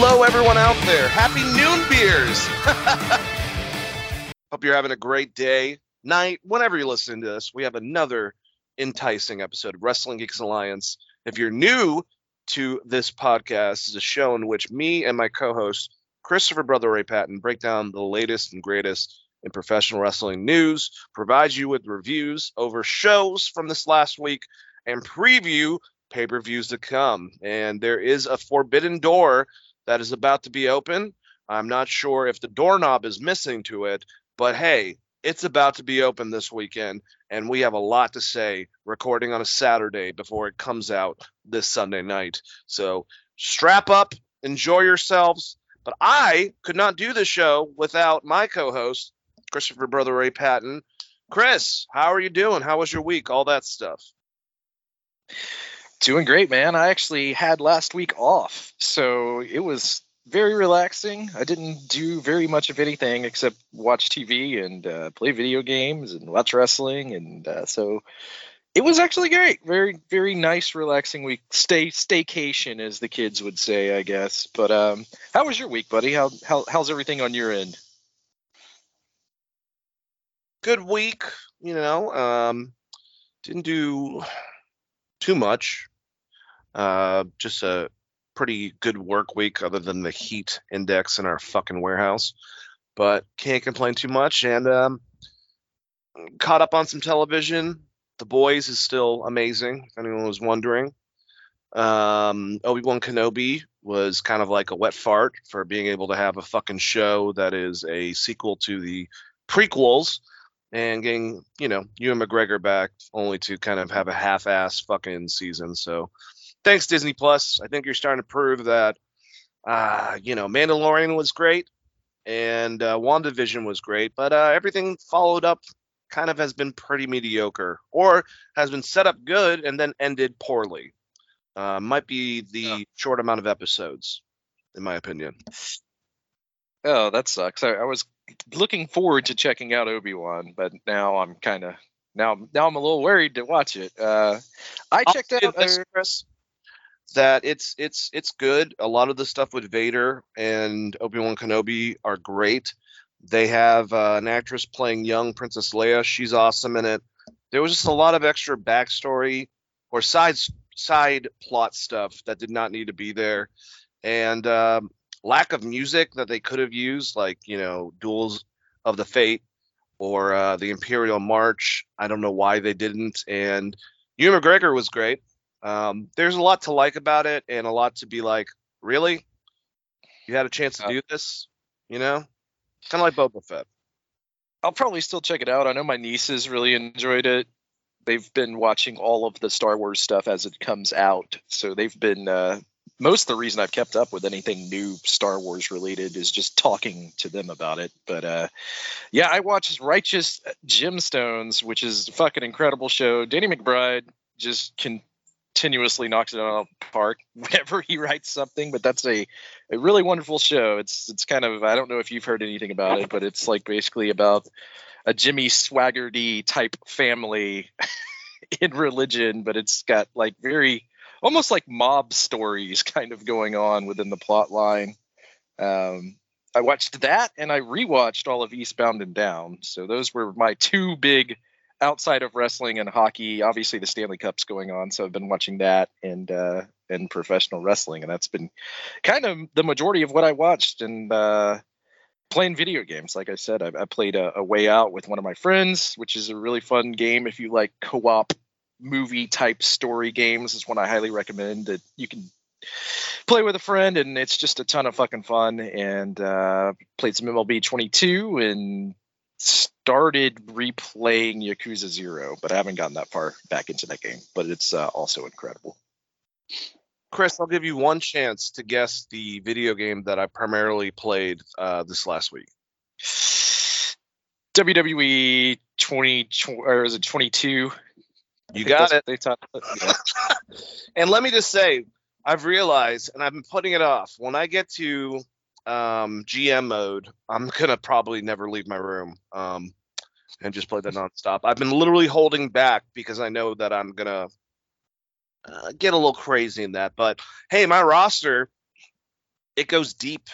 Hello, everyone out there. Happy noon beers. Hope you're having a great day, night, whenever you're listening to this. We have another enticing episode of Wrestling Geeks Alliance. If you're new to this podcast, this is a show in which me and my co-host Christopher Brother Ray Patton break down the latest and greatest in professional wrestling news, provide you with reviews over shows from this last week, and preview pay-per-views to come. And there is a forbidden door that is about to be open. I'm not sure if the doorknob is missing to it, but hey, it's about to be open this weekend, and we have a lot to say recording on a Saturday before it comes out this Sunday night. So strap up, enjoy yourselves. But I could not do this show without my co host, Christopher Brother Ray Patton. Chris, how are you doing? How was your week? All that stuff. Doing great, man. I actually had last week off, so it was very relaxing. I didn't do very much of anything except watch TV and uh, play video games and watch wrestling, and uh, so it was actually great. Very, very nice, relaxing week. Stay staycation, as the kids would say, I guess. But um, how was your week, buddy? How, how how's everything on your end? Good week, you know. Um, didn't do too much. Uh, just a pretty good work week, other than the heat index in our fucking warehouse. But can't complain too much. And um, caught up on some television. The Boys is still amazing. If anyone was wondering, um, Obi Wan Kenobi was kind of like a wet fart for being able to have a fucking show that is a sequel to the prequels and getting you know Ewan McGregor back only to kind of have a half-ass fucking season. So thanks Disney Plus. I think you're starting to prove that uh, you know Mandalorian was great and uh, WandaVision was great, but uh, everything followed up kind of has been pretty mediocre or has been set up good and then ended poorly. Uh, might be the Yeah. short amount of episodes, in my opinion. Oh, that sucks. I, I was looking forward to checking out Obi Wan, but now I'm kind of now now I'm a little worried to watch it. Uh, I I'll checked out. this, Chris, that it's it's it's good. A lot of the stuff with Vader and Obi Wan Kenobi are great. They have uh, an actress playing young Princess Leia. She's awesome in it. There was just a lot of extra backstory or side side plot stuff that did not need to be there, and um, lack of music that they could have used, like you know, Duels of the Fate or uh, the Imperial March. I don't know why they didn't. And Ewan McGregor was great. Um, there's a lot to like about it, and a lot to be like, really, you had a chance to Uh, do this, you know, kind of like Boba Fett. I'll probably still check it out. I know my nieces really enjoyed it. They've been watching all of the Star Wars stuff as it comes out, so they've been. Uh, most of the reason I've kept up with anything new Star Wars related is just talking to them about it. But uh, yeah, I watched Righteous Gemstones, which is a fucking incredible show. Danny McBride just continuously knocks it out of the park whenever he writes something. But that's a a really wonderful show. It's it's kind of I don't know if you've heard anything about it, but it's like basically about a Jimmy Swaggerty type family in religion, but it's got like very almost like mob stories kind of going on within the plot line. Um, I watched that and I rewatched all of Eastbound and Down. So those were my two big outside of wrestling and hockey. Obviously the Stanley Cup's going on, so I've been watching that and uh and professional wrestling and that's been kind of the majority of what I watched and uh playing video games. Like I said, I, I played a, a Way Out with one of my friends, which is a really fun game if you like co-op movie type story games. It's one I highly recommend that you can play with a friend, and it's just a ton of fucking fun. And uh, played some MLB 22 and started replaying Yakuza Zero, but I haven't gotten that far back into that game. But it's uh, also incredible. Chris, I'll give you one chance to guess the video game that I primarily played uh, this last week. WWE 20 or is it 22? You got it. They talk, yeah. And let me just say, I've realized, and I've been putting it off. When I get to um, GM mode, I'm gonna probably never leave my room um, and just play that nonstop. I've been literally holding back because I know that I'm gonna uh, get a little crazy in that. But hey, my roster, it goes deep,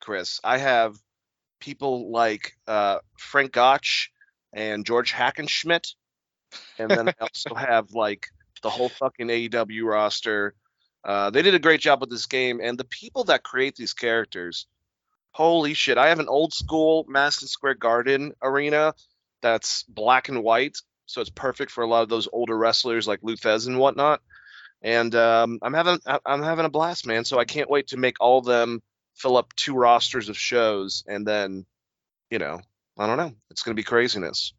Chris. I have people like uh, Frank Gotch and George Hackenschmidt, and then I also have like the whole fucking AEW roster. Uh, they did a great job with this game, and the people that create these characters, holy shit! I have an old school Madison Square Garden arena that's black and white, so it's perfect for a lot of those older wrestlers like Lou Thesz and whatnot. And um, I'm having I'm having a blast, man. So I can't wait to make all of them fill up two rosters of shows, and then, you know, I don't know, it's gonna be craziness.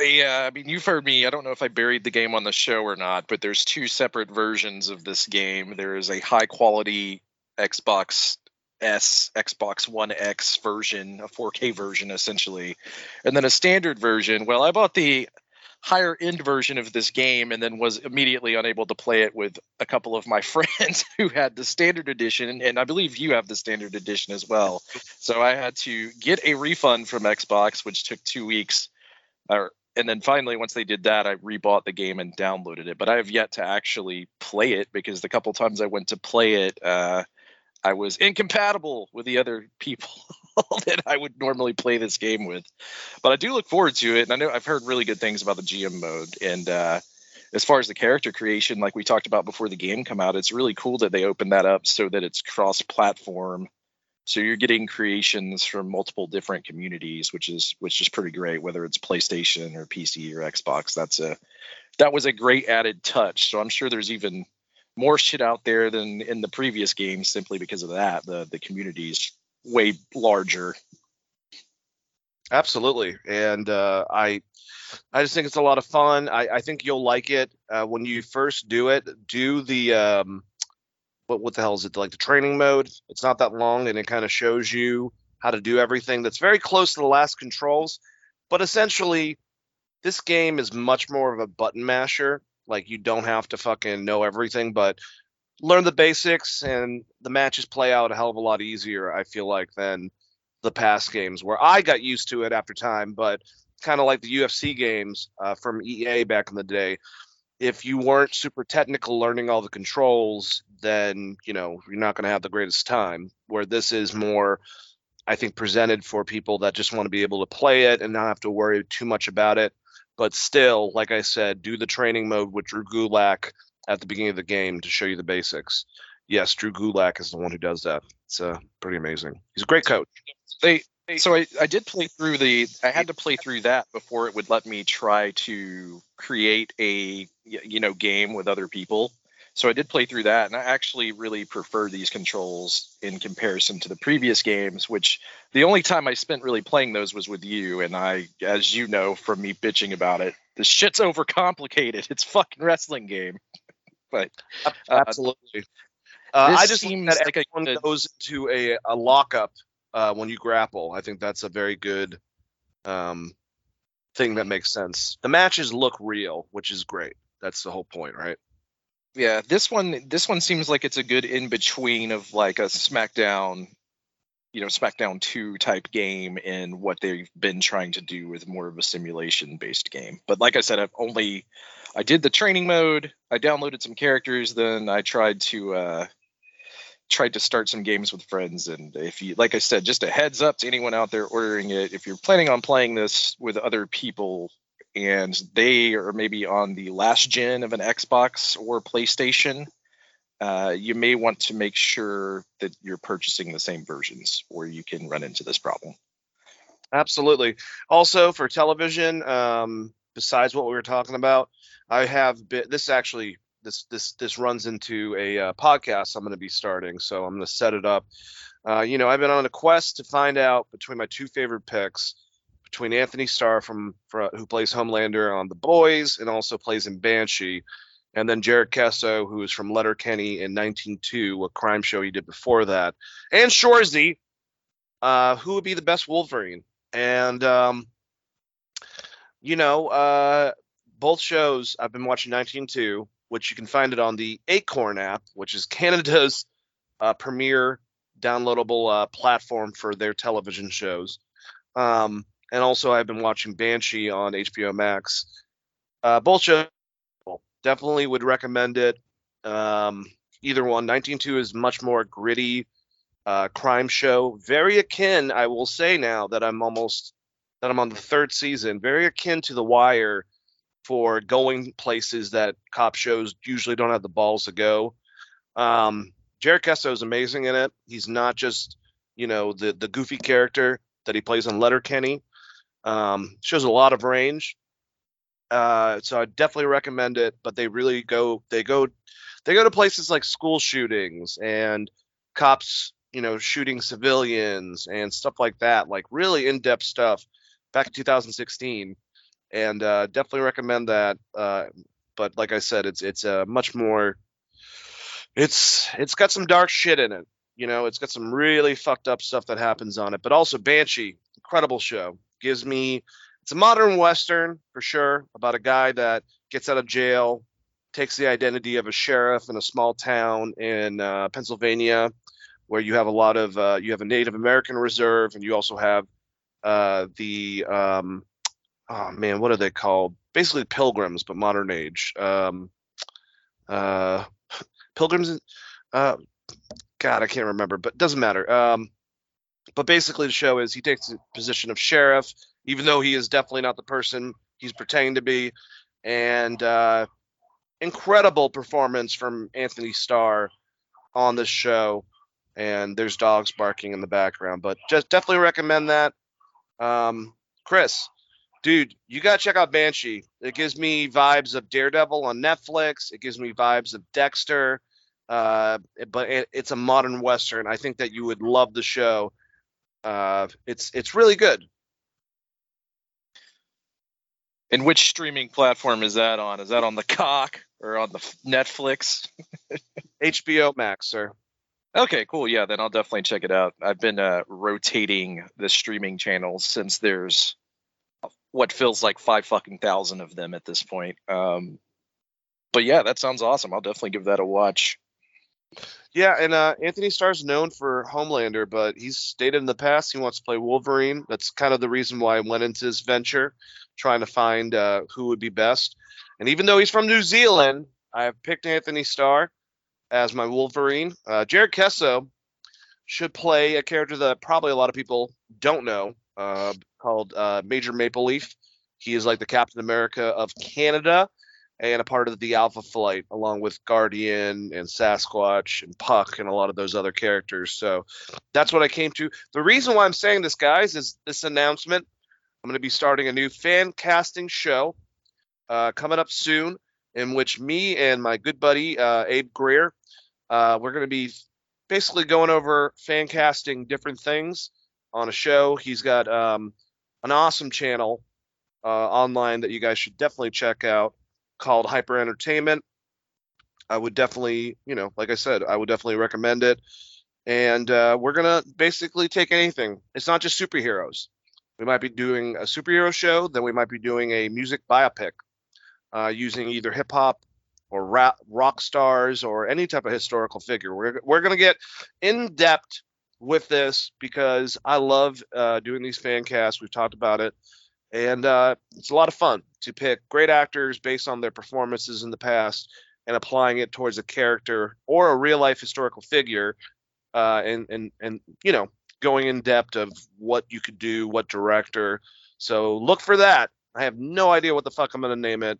Yeah, I mean, you've heard me. I don't know if I buried the game on the show or not, but there's two separate versions of this game. There is a high quality Xbox S, Xbox One X version, a 4K version essentially, and then a standard version. Well, I bought the higher end version of this game and then was immediately unable to play it with a couple of my friends who had the standard edition and I believe you have the standard edition as well. So I had to get a refund from Xbox which took 2 weeks or and then finally once they did that I rebought the game and downloaded it but I have yet to actually play it because the couple times I went to play it uh I was incompatible with the other people that I would normally play this game with. But I do look forward to it, and I know I've heard really good things about the GM mode. And uh, as far as the character creation, like we talked about before the game come out, it's really cool that they opened that up so that it's cross-platform. So you're getting creations from multiple different communities, which is which is pretty great. Whether it's PlayStation or PC or Xbox, that's a that was a great added touch. So I'm sure there's even more shit out there than in the previous games simply because of that. The the community's way larger. Absolutely, and uh, I, I just think it's a lot of fun. I, I think you'll like it uh, when you first do it. Do the um, what what the hell is it like the training mode? It's not that long, and it kind of shows you how to do everything. That's very close to the last controls, but essentially, this game is much more of a button masher. Like you don't have to fucking know everything, but learn the basics, and the matches play out a hell of a lot easier. I feel like than the past games where I got used to it after time, but kind of like the UFC games uh, from EA back in the day. If you weren't super technical learning all the controls, then you know you're not going to have the greatest time. Where this is more, I think, presented for people that just want to be able to play it and not have to worry too much about it. But still, like I said, do the training mode with Drew Gulak at the beginning of the game to show you the basics. Yes, Drew Gulak is the one who does that. It's uh, pretty amazing. He's a great coach. They so I, I did play through the I had to play through that before it would let me try to create a you know game with other people. So I did play through that and I actually really prefer these controls in comparison to the previous games, which the only time I spent really playing those was with you and I as you know from me bitching about it, this shit's overcomplicated. It's a fucking wrestling game. but uh, Absolutely. Uh, I just seems think that like everyone good- goes to a, a lockup uh, when you grapple. I think that's a very good um, thing that makes sense. The matches look real, which is great. That's the whole point, right? Yeah this one this one seems like it's a good in between of like a smackdown you know smackdown 2 type game and what they've been trying to do with more of a simulation based game. But like i said i've only i did the training mode i downloaded some characters then i tried to uh tried to start some games with friends and if you like i said just a heads up to anyone out there ordering it if you're planning on playing this with other people and they are maybe on the last gen of an Xbox or PlayStation, uh, you may want to make sure that you're purchasing the same versions, or you can run into this problem. Absolutely. Also for television, um, besides what we were talking about, I have been. This actually this this this runs into a uh, podcast I'm going to be starting, so I'm going to set it up. Uh, you know, I've been on a quest to find out between my two favorite picks, between Antony Starr from, from who plays Homelander on The Boys and also plays in Banshee, and then Jared Keeso, who is from Letterkenny in 1902, a crime show he did before that, and Shoresy, uh, who would be the best Wolverine, and um, you know, uh, both shows I've been watching 1902, which you can find it on the Acorn app, which is Canada's uh, premier downloadable uh, platform for their television shows. Um, and also, I've been watching Banshee on HBO Max. Uh, both shows definitely would recommend it. Um, either one. 192 is much more gritty uh, crime show, very akin. I will say now that I'm almost that I'm on the third season, very akin to The Wire for going places that cop shows usually don't have the balls to go. Um, Jared Keeso is amazing in it. He's not just you know the the goofy character that he plays on Letterkenny. Um, shows a lot of range. Uh, so I definitely recommend it. But they really go they go they go to places like school shootings and cops you know shooting civilians and stuff like that like really in-depth stuff back in 2016 and uh, definitely recommend that uh, but like i said it's it's a uh, much more it's it's got some dark shit in it you know it's got some really fucked up stuff that happens on it but also banshee incredible show gives me it's a modern western for sure about a guy that gets out of jail takes the identity of a sheriff in a small town in uh, pennsylvania where you have a lot of uh, you have a native american reserve and you also have uh, the um, oh man, what are they called? Basically pilgrims, but modern age. Um, uh, pilgrims. Uh, God, I can't remember, but doesn't matter. Um, but basically, the show is he takes the position of sheriff, even though he is definitely not the person he's pretending to be, and uh, incredible performance from Antony Starr on this show. And there's dogs barking in the background, but just definitely recommend that. Um, Chris, dude, you gotta check out Banshee. It gives me vibes of Daredevil on Netflix. It gives me vibes of Dexter. Uh, but it, it's a modern western. I think that you would love the show. Uh, it's it's really good. And which streaming platform is that on? Is that on the cock or on the Netflix? HBO Max, sir. Okay, cool. Yeah, then I'll definitely check it out. I've been uh, rotating the streaming channels since there's what feels like five fucking thousand of them at this point. Um, but yeah, that sounds awesome. I'll definitely give that a watch. Yeah, and uh, Antony Starr's known for Homelander, but he's stated in the past he wants to play Wolverine. That's kind of the reason why I went into this venture, trying to find uh, who would be best. And even though he's from New Zealand, I have picked Antony Starr as my Wolverine. Uh, Jared Keeso should play a character that probably a lot of people don't know, uh, called uh, Major Maple Leaf. He is like the Captain America of Canada and a part of the Alpha Flight, along with Guardian and Sasquatch and Puck and a lot of those other characters. So that's what I came to. The reason why I'm saying this, guys, is this announcement. I'm going to be starting a new fan casting show uh, coming up soon, in which me and my good buddy uh, Abe Greer, uh, we're going to be basically going over fan casting different things on a show. He's got um, an awesome channel uh, online that you guys should definitely check out called Hyper Entertainment. I would definitely, you know, like I said, I would definitely recommend it. And uh, we're gonna basically take anything. It's not just superheroes. We might be doing a superhero show, then we might be doing a music biopic uh, using either hip hop or rap, rock stars or any type of historical figure. We're we're gonna get in depth with this because I love uh, doing these fan casts. We've talked about it, and uh, it's a lot of fun to pick great actors based on their performances in the past and applying it towards a character or a real life historical figure, uh, and and and you know going in depth of what you could do, what director. So look for that. I have no idea what the fuck I'm gonna name it.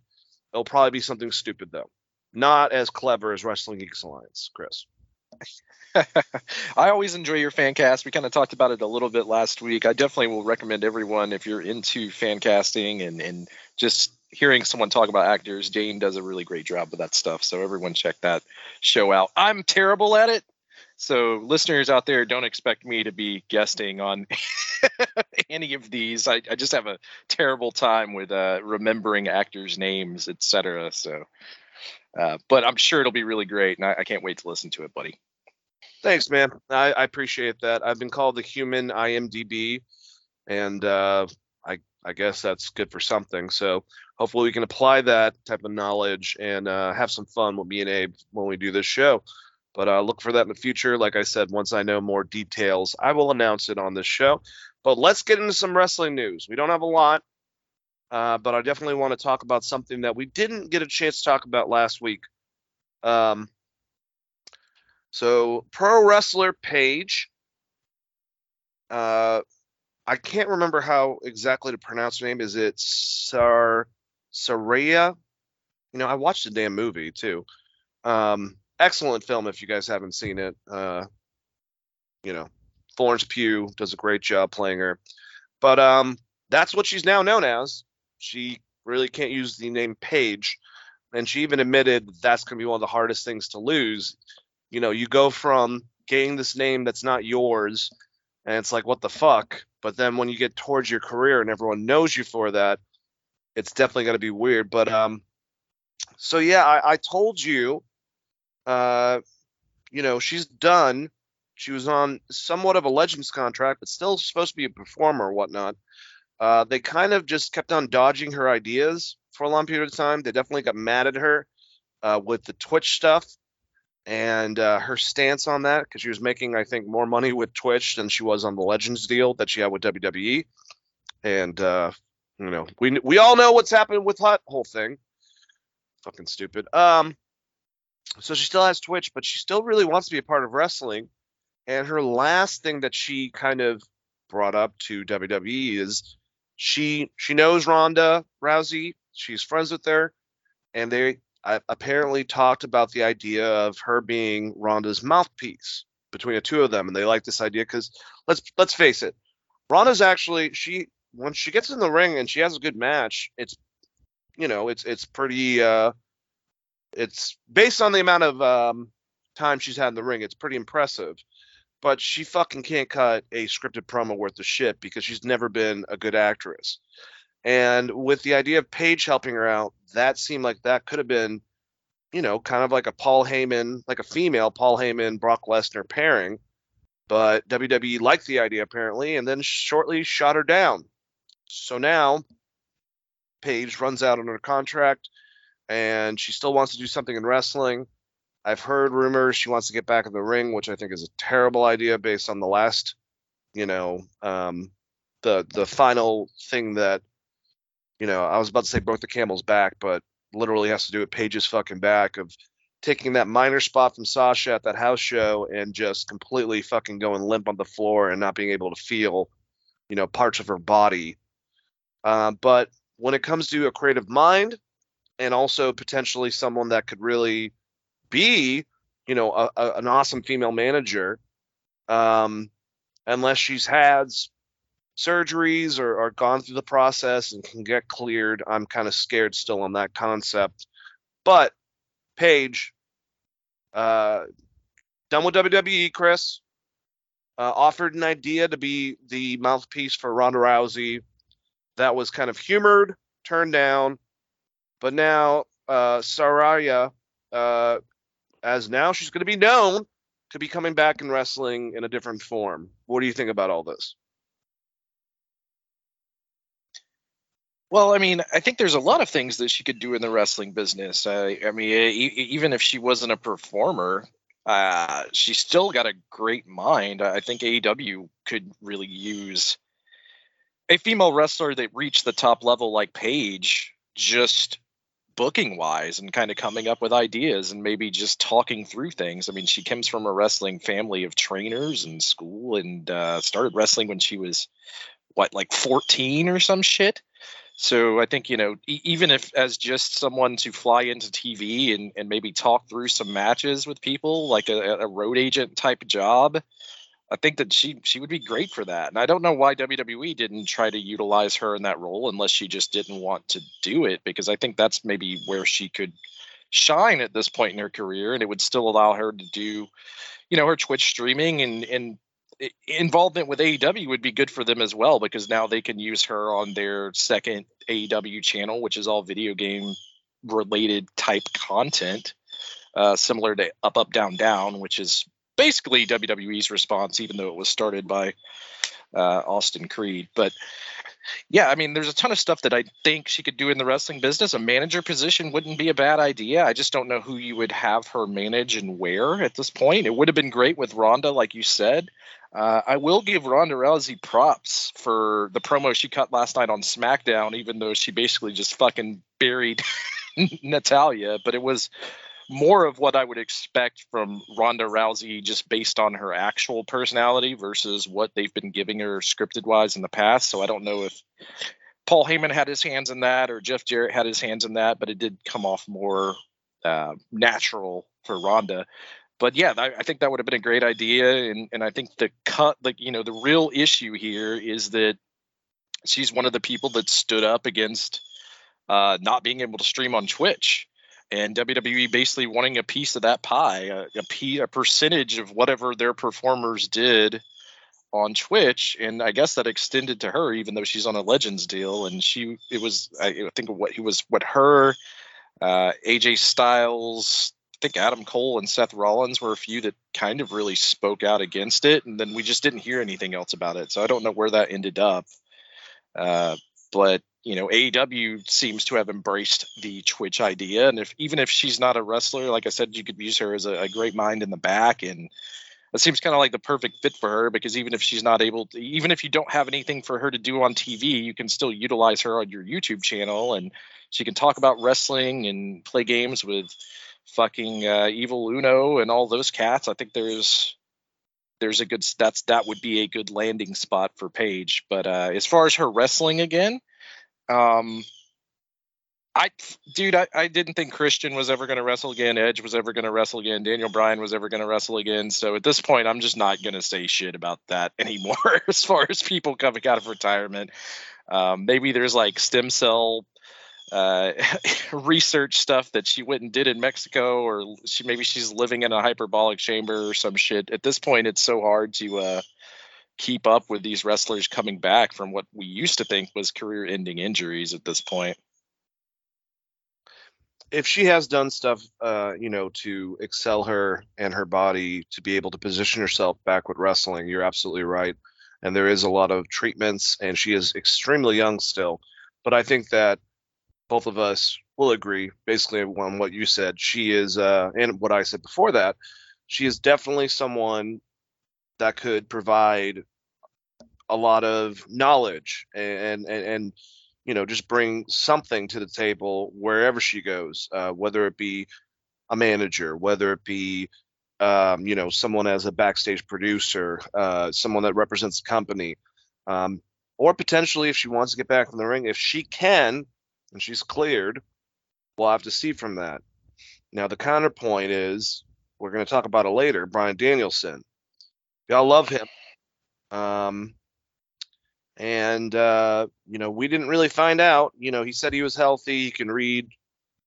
It'll probably be something stupid though, not as clever as Wrestling Geeks Alliance, Chris. I always enjoy your fan cast. We kind of talked about it a little bit last week. I definitely will recommend everyone if you're into fan casting and, and just hearing someone talk about actors. Jane does a really great job with that stuff. So everyone check that show out. I'm terrible at it. So listeners out there, don't expect me to be guesting on any of these. I, I, just have a terrible time with uh, remembering actors' names, etc. So Uh, but I'm sure it'll be really great, and I, I can't wait to listen to it, buddy. Thanks, man. I, I appreciate that. I've been called the human IMDb, and uh, I guess that's good for something. So hopefully we can apply that type of knowledge and uh, have some fun with me and Abe when we do this show. But uh, look for that in the future. Like I said, once I know more details, I will announce it on this show. But let's get into some wrestling news. We don't have a lot, uh, but I definitely want to talk about something that we didn't get a chance to talk about last week. Um, so, pro wrestler Paige. Uh, I can't remember how exactly to pronounce her name. Is it Sar Saraya? You know, I watched the damn movie too. Um, excellent film if you guys haven't seen it. Uh, you know, Florence Pugh does a great job playing her. But um, that's what she's now known as. She really can't use the name Paige, and she even admitted that's going to be one of the hardest things to lose. You know, you go from getting this name that's not yours, and it's like, what the fuck? But then when you get towards your career and everyone knows you for that, it's definitely going to be weird. But um, so yeah, I, I told you, uh, you know, she's done. She was on somewhat of a Legends contract, but still supposed to be a performer or whatnot. Uh, they kind of just kept on dodging her ideas for a long period of time. They definitely got mad at her uh, with the Twitch stuff and uh, her stance on that because she was making, I think, more money with Twitch than she was on the Legends deal that she had with WWE. And uh, you know, we we all know what's happened with that whole thing. Fucking stupid. Um, so she still has Twitch, but she still really wants to be a part of wrestling. And her last thing that she kind of brought up to WWE is she she knows Ronda Rousey. She's friends with her, and they apparently talked about the idea of her being Ronda's mouthpiece between the two of them, and they like this idea because let's let's face it, Ronda's actually she when she gets in the ring and she has a good match, it's you know it's it's pretty uh it's based on the amount of um time she's had in the ring, it's pretty impressive but she fucking can't cut a scripted promo worth of shit because she's never been a good actress. And with the idea of Paige helping her out, that seemed like that could have been, you know, kind of like a Paul Heyman, like a female Paul Heyman, Brock Lesnar pairing. But WWE liked the idea apparently, and then shortly shot her down. So now Paige runs out on her contract, and she still wants to do something in wrestling I've heard rumors she wants to get back in the ring, which I think is a terrible idea based on the last, you know, um, the the final thing that, you know, I was about to say broke the camel's back, but literally has to do with Paige's fucking back of taking that minor spot from Sasha at that house show and just completely fucking going limp on the floor and not being able to feel, you know, parts of her body. Uh, but when it comes to a creative mind and also potentially someone that could really be, you know, a, a, an awesome female manager, um, unless she's had surgeries or, or gone through the process and can get cleared. I'm kind of scared still on that concept. But Paige, uh, done with WWE, Chris. Uh, offered an idea to be the mouthpiece for Ronda Rousey. That was kind of humored, turned down. But now uh, Saraya uh, as now she's going to be known to be coming back in wrestling in a different form. What do you think about all this? Well, I mean, I think there's a lot of things that she could do in the wrestling business. Uh, I mean, even if she wasn't a performer, uh, still got a great mind. I think AEW could really use a female wrestler that reached the top level like Paige just booking wise and kind of coming up with ideas and maybe just talking through things. I mean, she comes from a wrestling family of trainers and school and uh, started wrestling when she was what like 14 or some shit. So I think you know, e- even if as just someone to fly into TV and, and maybe talk through some matches with people, like a, a road agent type job, I think that she she would be great for that. And I don't know why WWE didn't try to utilize her in that role unless she just didn't want to do it because I think that's maybe where she could shine at this point in her career and it would still allow her to do you know her Twitch streaming and and involvement with AEW would be good for them as well because now they can use her on their second AEW channel which is all video game related type content, uh, similar to Up Up Down Down, which is basically WWE's response, even though it was started by uh, Austin Creed. But yeah, I mean, there's a ton of stuff that I think she could do in the wrestling business. A manager position wouldn't be a bad idea. I just don't know who you would have her manage and where at this point. It would have been great with Ronda, like you said. Uh, I will give Ronda Rousey props for the promo she cut last night on SmackDown, even though she basically just fucking buried Natalya. But it was more of what I would expect from Ronda Rousey just based on her actual personality versus what they've been giving her scripted wise in the past. So I don't know if Paul Heyman had his hands in that or Jeff Jarrett had his hands in that, but it did come off more uh, natural for Ronda. But yeah, I, I think that would have been a great idea, and and I think the cut, like you know, the real issue here is that she's one of the people that stood up against uh, not being able to stream on Twitch. And WWE basically wanting a piece of that pie, a, a, a percentage of whatever their performers did on Twitch, and I guess that extended to her, even though she's on a Legends deal. And she, it was, I think, what he was, what her, uh, AJ Styles, I think Adam Cole and Seth Rollins were a few that kind of really spoke out against it, and then we just didn't hear anything else about it. So I don't know where that ended up. Uh, but you know, AEW seems to have embraced the Twitch idea, and if even if she's not a wrestler, like I said, you could use her as a, a great mind in the back, and it seems kind of like the perfect fit for her because even if she's not able to, even if you don't have anything for her to do on TV, you can still utilize her on your YouTube channel, and she can talk about wrestling and play games with fucking uh, Evil Uno and all those cats. I think there's there's a good that's that would be a good landing spot for Paige. But uh, as far as her wrestling again, um, I, dude, I, I didn't think Christian was ever going to wrestle again. Edge was ever going to wrestle again. Daniel Bryan was ever going to wrestle again. So at this point, I'm just not going to say shit about that anymore. as far as people coming out of retirement, um, maybe there's like stem cell uh, research stuff that she went and did in Mexico, or she maybe she's living in a hyperbolic chamber or some shit. At this point, it's so hard to uh, keep up with these wrestlers coming back from what we used to think was career-ending injuries. At this point, if she has done stuff, uh, you know, to excel her and her body to be able to position herself back with wrestling, you're absolutely right. And there is a lot of treatments, and she is extremely young still. But I think that both of us will agree basically on what you said. She is, uh, and what I said before that, she is definitely someone that could provide a lot of knowledge and and and you know just bring something to the table wherever she goes, uh, whether it be a manager, whether it be um, you know someone as a backstage producer, uh, someone that represents the company, um, or potentially if she wants to get back in the ring, if she can and she's cleared, we'll have to see from that. Now, the counterpoint is we're going to talk about it later Bryan Danielson. Y'all love him. Um, and, uh, you know, we didn't really find out. You know, he said he was healthy. He can read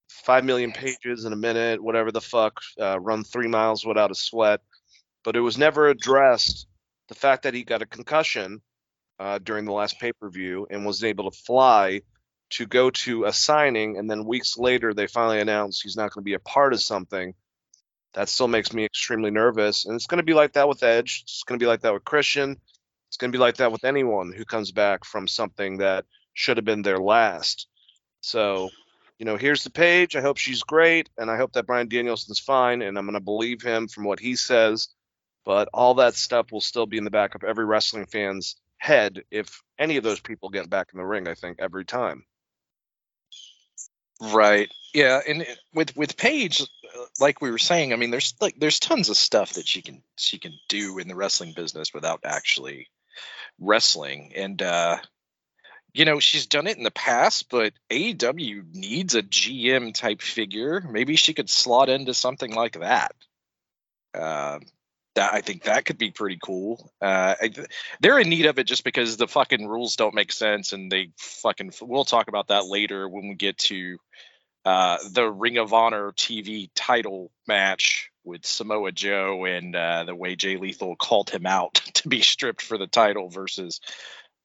5 million pages in a minute, whatever the fuck, uh, run three miles without a sweat. But it was never addressed the fact that he got a concussion uh, during the last pay per view and wasn't able to fly to go to a signing and then weeks later they finally announce he's not going to be a part of something. That still makes me extremely nervous and it's going to be like that with edge. It's going to be like that with christian. It's going to be like that with anyone who comes back from something that should have been their last. So you know here's the page. I hope she's great and i hope that Bryan danielson's fine and i'm going to believe him from what he says. But all that stuff will still be in the back of every wrestling fan's head if any of those people get back in the ring i think every time Right. Yeah, and with with Paige, like we were saying, I mean, there's like there's tons of stuff that she can she can do in the wrestling business without actually wrestling, and uh, you know she's done it in the past. But AEW needs a GM type figure. Maybe she could slot into something like that. Uh, that I think that could be pretty cool. Uh, I, they're in need of it just because the fucking rules don't make sense, and they fucking. We'll talk about that later when we get to uh, the Ring of Honor TV title match with Samoa Joe and uh, the way Jay Lethal called him out to be stripped for the title versus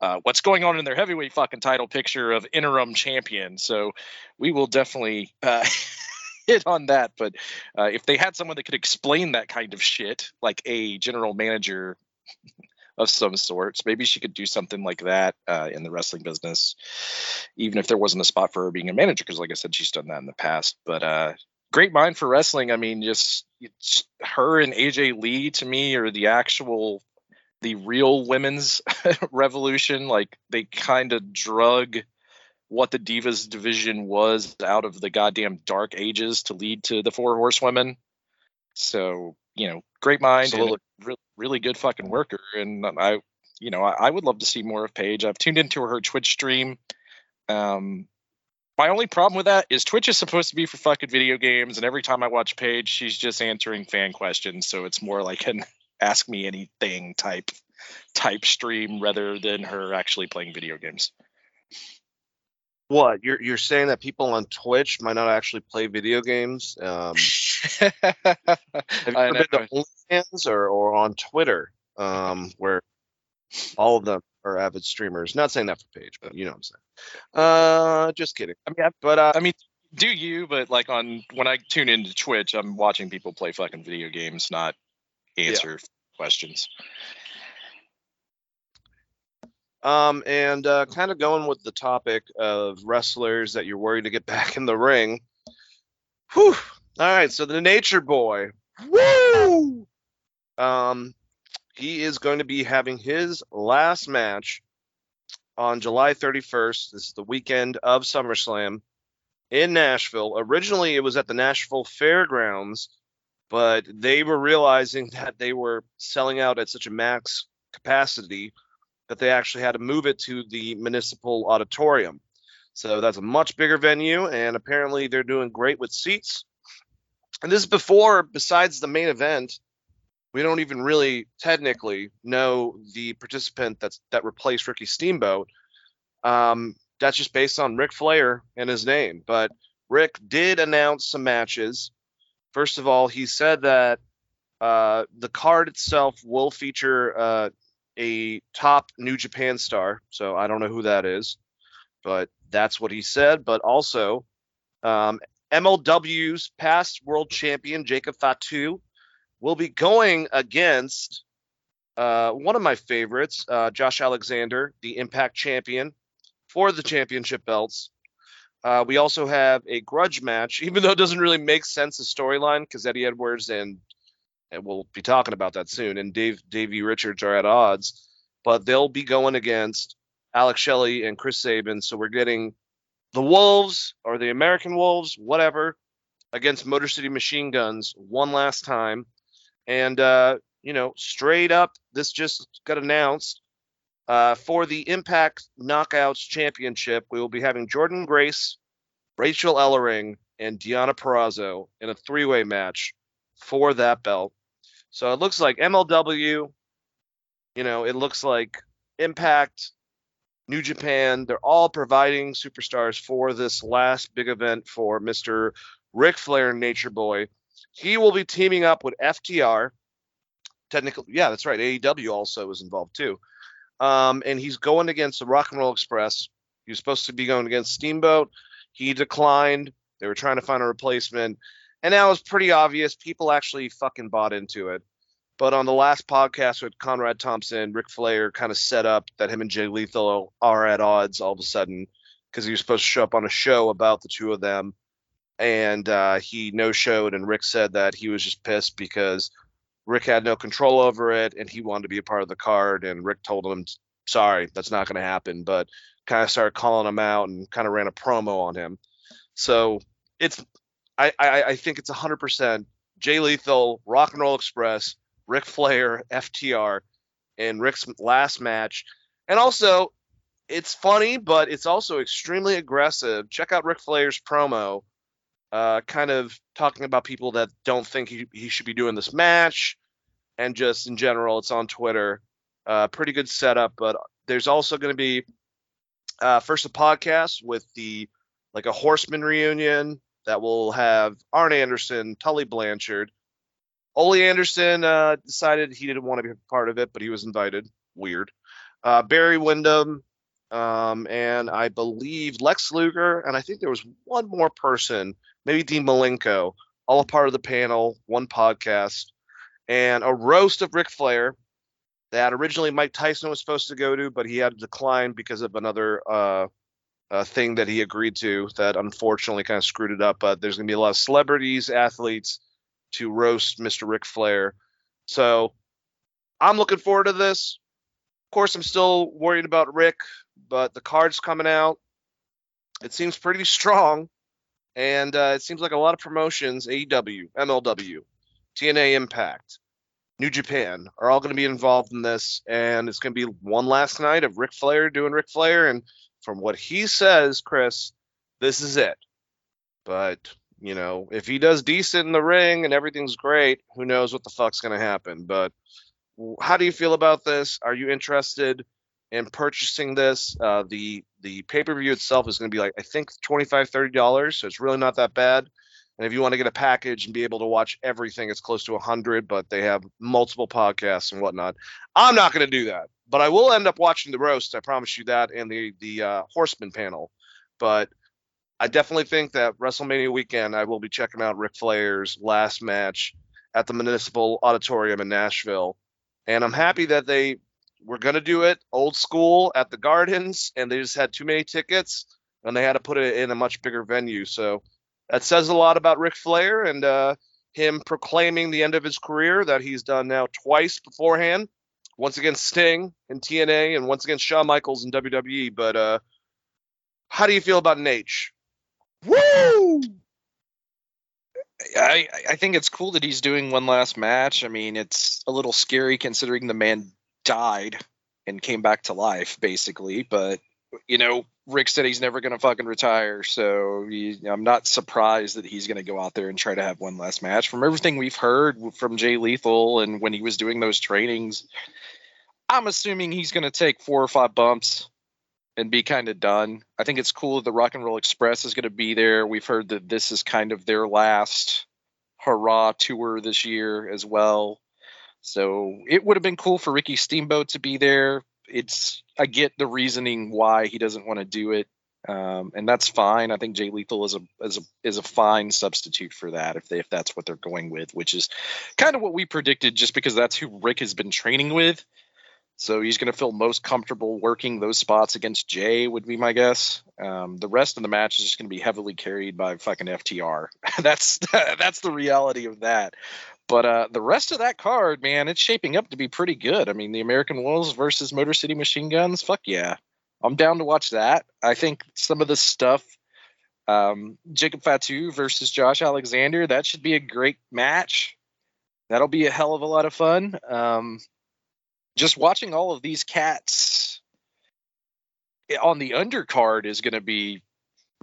uh, what's going on in their heavyweight fucking title picture of interim champion. So we will definitely uh, hit on that. But uh, if they had someone that could explain that kind of shit, like a general manager of some sorts, maybe she could do something like that uh, in the wrestling business, even if there wasn't a spot for her being a manager. Because, like I said, she's done that in the past. But uh, great mind for wrestling. I mean, just her and AJ Lee to me are the actual the real women's revolution. Like they kind of drug what the Divas division was out of the goddamn dark ages to lead to the four horsewomen. So, you know, great mind and really, really good fucking worker. And I, you know, I, I, would love to see more of Paige. I've tuned into her Twitch stream. Um, my only problem with that is Twitch is supposed to be for fucking video games, and every time I watch Paige, she's just answering fan questions. So it's more like an ask me anything type type stream rather than her actually playing video games. What you're you're saying that people on Twitch might not actually play video games? Um, have you ever been to OnlyFans or or on Twitter, um, where all of them are avid streamers? Not saying that for Paige, but you know what I'm saying. Uh, just kidding. I mean, but uh, I mean, do you? But like on when I tune into Twitch, I'm watching people play fucking video games, not answer yeah. questions. Um, and uh, kind of going with the topic of wrestlers that you're worried to get back in the ring. Whew. All right, so the Nature Boy. Woo! Um, he is going to be having his last match on July 31st. This is the weekend of SummerSlam in Nashville. Originally, it was at the Nashville Fairgrounds, but they were realizing that they were selling out at such a max capacity that they actually had to move it to the municipal auditorium. So that's a much bigger venue, and apparently they're doing great with seats. And this is before, besides the main event, we don't even really technically know the participant that's that replaced Ricky Steamboat. Um, that's just based on Ric Flair and his name. But Ric did announce some matches. First of all, he said that uh, the card itself will feature uh, a top New Japan star. So I don't know who that is, but that's what he said. But also, um, MLW's past world champion Jacob Fatu will be going against uh, one of my favorites, uh, Josh Alexander, the Impact champion, for the championship belts. Uh, we also have a grudge match, even though it doesn't really make sense the storyline because Eddie Edwards and and we'll be talking about that soon. And Dave Davey Richards are at odds, but they'll be going against Alex Shelley and Chris Sabin. So we're getting the Wolves or the American Wolves, whatever, against Motor City Machine Guns one last time. And uh, you know, straight up, this just got announced. Uh, for the Impact Knockouts Championship, we will be having Jordynne Grace, Rachel Ellering, and Deonna Purrazzo in a three-way match for that belt. So it looks like MLW, you know, it looks like Impact, New Japan, they're all providing superstars for this last big event for Mr. Ric Flair and Nature Boy. He will be teaming up with FTR. Technically, yeah, that's right. AEW also is involved too. Um, and he's going against the Rock and Roll Express. He was supposed to be going against Steamboat. He declined. They were trying to find a replacement. And now it's pretty obvious people actually fucking bought into it. But on the last podcast with Conrad Thompson, Ric Flair kind of set up that him and Jay Lethal are at odds all of a sudden because he was supposed to show up on a show about the two of them. And uh, he no showed, and Ric said that he was just pissed because Ric had no control over it and he wanted to be a part of the card. And Ric told him, sorry, that's not going to happen. But kind of started calling him out and kind of ran a promo on him. So it's I, I, I think it's 100% Jay Lethal, Rock and Roll Express, Ric Flair, FTR, and Ric's last match. And also, it's funny, but it's also extremely aggressive. Check out Ric Flair's promo, uh, kind of talking about people that don't think he, he should be doing this match, and just in general, it's on Twitter. Uh, pretty good setup, but there's also going to be uh, first a podcast with the like a Horseman reunion that will have Arn Anderson, Tully Blanchard. Ole Anderson uh, decided he didn't want to be part of it, but he was invited. Weird. uh, Barry Windham, um, and I believe Lex Luger, and I think there was one more person, maybe Dean Malenko, all a part of the panel, one podcast, and a roast of Ric Flair that originally Mike Tyson was supposed to go to, but he had to decline because of another uh, uh, thing that he agreed to that unfortunately kind of screwed it up. But there's going to be a lot of celebrities, athletes to roast Mr. Ric Flair. So I'm looking forward to this. Of course, I'm still worried about Ric, but the card's coming out. It seems pretty strong, and uh, it seems like a lot of promotions, AEW, MLW, TNA Impact, New Japan, are all going to be involved in this, and it's going to be one last night of Ric Flair doing Ric Flair, and from what he says, Chris, this is it. But you know, if he does decent in the ring and everything's great, who knows what the fuck's going to happen? But how do you feel about this? Are you interested in purchasing this? Uh, the the pay per view itself is going to be like I think 25 30 dollars, so it's really not that bad. And if you want to get a package and be able to watch everything, it's close to 100. But they have multiple podcasts and whatnot. I'm not going to do that, but I will end up watching the roast. I promise you that, and the the uh, Horseman panel. But I definitely think that WrestleMania weekend I will be checking out Ric Flair's last match at the Municipal Auditorium in Nashville and I'm happy that they were going to do it old school at the Gardens, and they just had too many tickets, and they had to put it in a much bigger venue. So that says a lot about Ric Flair and uh, him proclaiming the end of his career that he's done now twice beforehand. Once against Sting in TNA, and once against Shawn Michaels in WWE. But uh, how do you feel about Nate? Woo! I, I think it's cool that he's doing one last match. I mean, it's a little scary considering the man died and came back to life, basically. But you know, Ric said he's never going to fucking retire, so he, I'm not surprised that he's going to go out there and try to have one last match. From everything we've heard from Jay Lethal and when he was doing those trainings, I'm assuming he's going to take four or five bumps and be kind of done. I think it's cool that the Rock and Roll Express is going to be there. We've heard that this is kind of their last hurrah tour this year as well. So it would have been cool for Ricky Steamboat to be there. It's I get the reasoning why he doesn't want to do it, um, and that's fine. I think Jay Lethal is a is a is a fine substitute for that if they if that's what they're going with, which is kind of what we predicted, just because that's who Ric has been training with. So he's going to feel most comfortable working those spots against Jay, would be my guess. Um, the rest of the match is just going to be heavily carried by fucking FTR. that's that's the reality of that. But uh, the rest of that card, man, it's shaping up to be pretty good. I mean, the American Wolves versus Motor City Machine Guns, fuck yeah, I'm down to watch that. I think some of the stuff, um, Jacob Fatu versus Josh Alexander, that should be a great match. That'll be a hell of a lot of fun. Um, just watching all of these cats on the undercard is going to be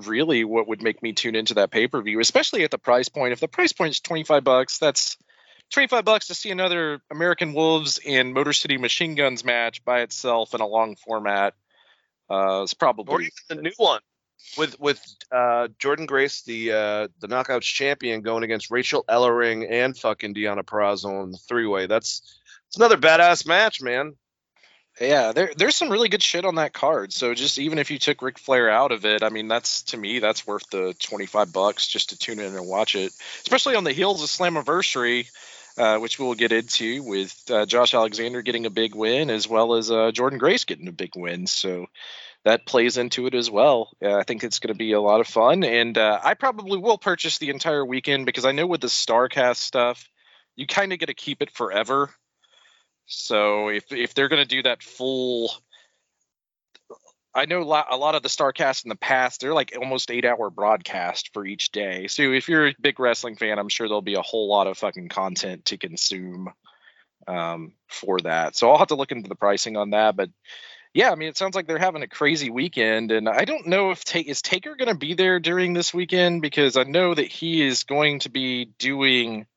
really what would make me tune into that pay per view, especially at the price point. If the price point is 25 bucks, that's 25 bucks to see another American Wolves and Motor City Machine Guns match by itself in a long format. Uh, it's probably or even the new one with with uh, Jordynne Grace, the uh, the Knockouts champion, going against Rachel Ellering and fucking Deonna Purrazzo on the three way. That's it's another badass match, man. Yeah, there, there's some really good shit on that card. So just even if you took Ric Flair out of it, I mean, that's to me that's worth the 25 bucks just to tune in and watch it. Especially on the heels of Slammiversary, uh, which we'll get into with uh, Josh Alexander getting a big win as well as uh, Jordynne Grace getting a big win. So that plays into it as well. I think it's going to be a lot of fun, and uh, I probably will purchase the entire weekend because I know with the Starcast stuff, you kind of get to keep it forever so if if they're going to do that full, I know a lot of the Starcast in the past they're like almost eight hour broadcast for each day. So if you're a big wrestling fan, I'm sure there'll be a whole lot of fucking content to consume um, for that. So I'll have to look into the pricing on that, but. Yeah, I mean, it sounds like they're having a crazy weekend, and I don't know if Ta- is Taker going to be there during this weekend because I know that he is going to be doing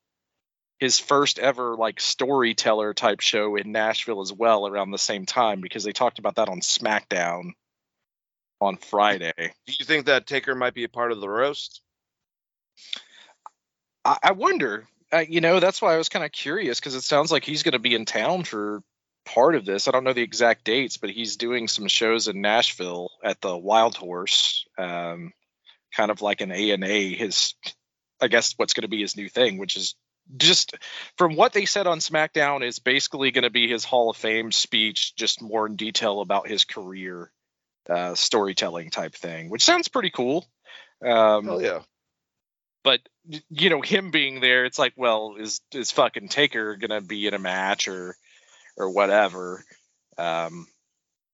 his first ever like storyteller type show in Nashville as well around the same time because they talked about that on SmackDown on Friday. Do you think that Taker might be a part of the roast? I, I wonder. Uh, you know, that's why I was kind of curious because it sounds like he's going to be in town for part of this. I don't know the exact dates, but he's doing some shows in Nashville at the Wild Horse, um, kind of like an A and A. His, I guess, what's going to be his new thing, which is just from what they said on SmackDown, is basically going to be his Hall of Fame speech, just more in detail about his career, uh, storytelling type thing, which sounds pretty cool. Um, Hell yeah. but you know him being there it's like well is is fucking taker gonna be in a match or or whatever um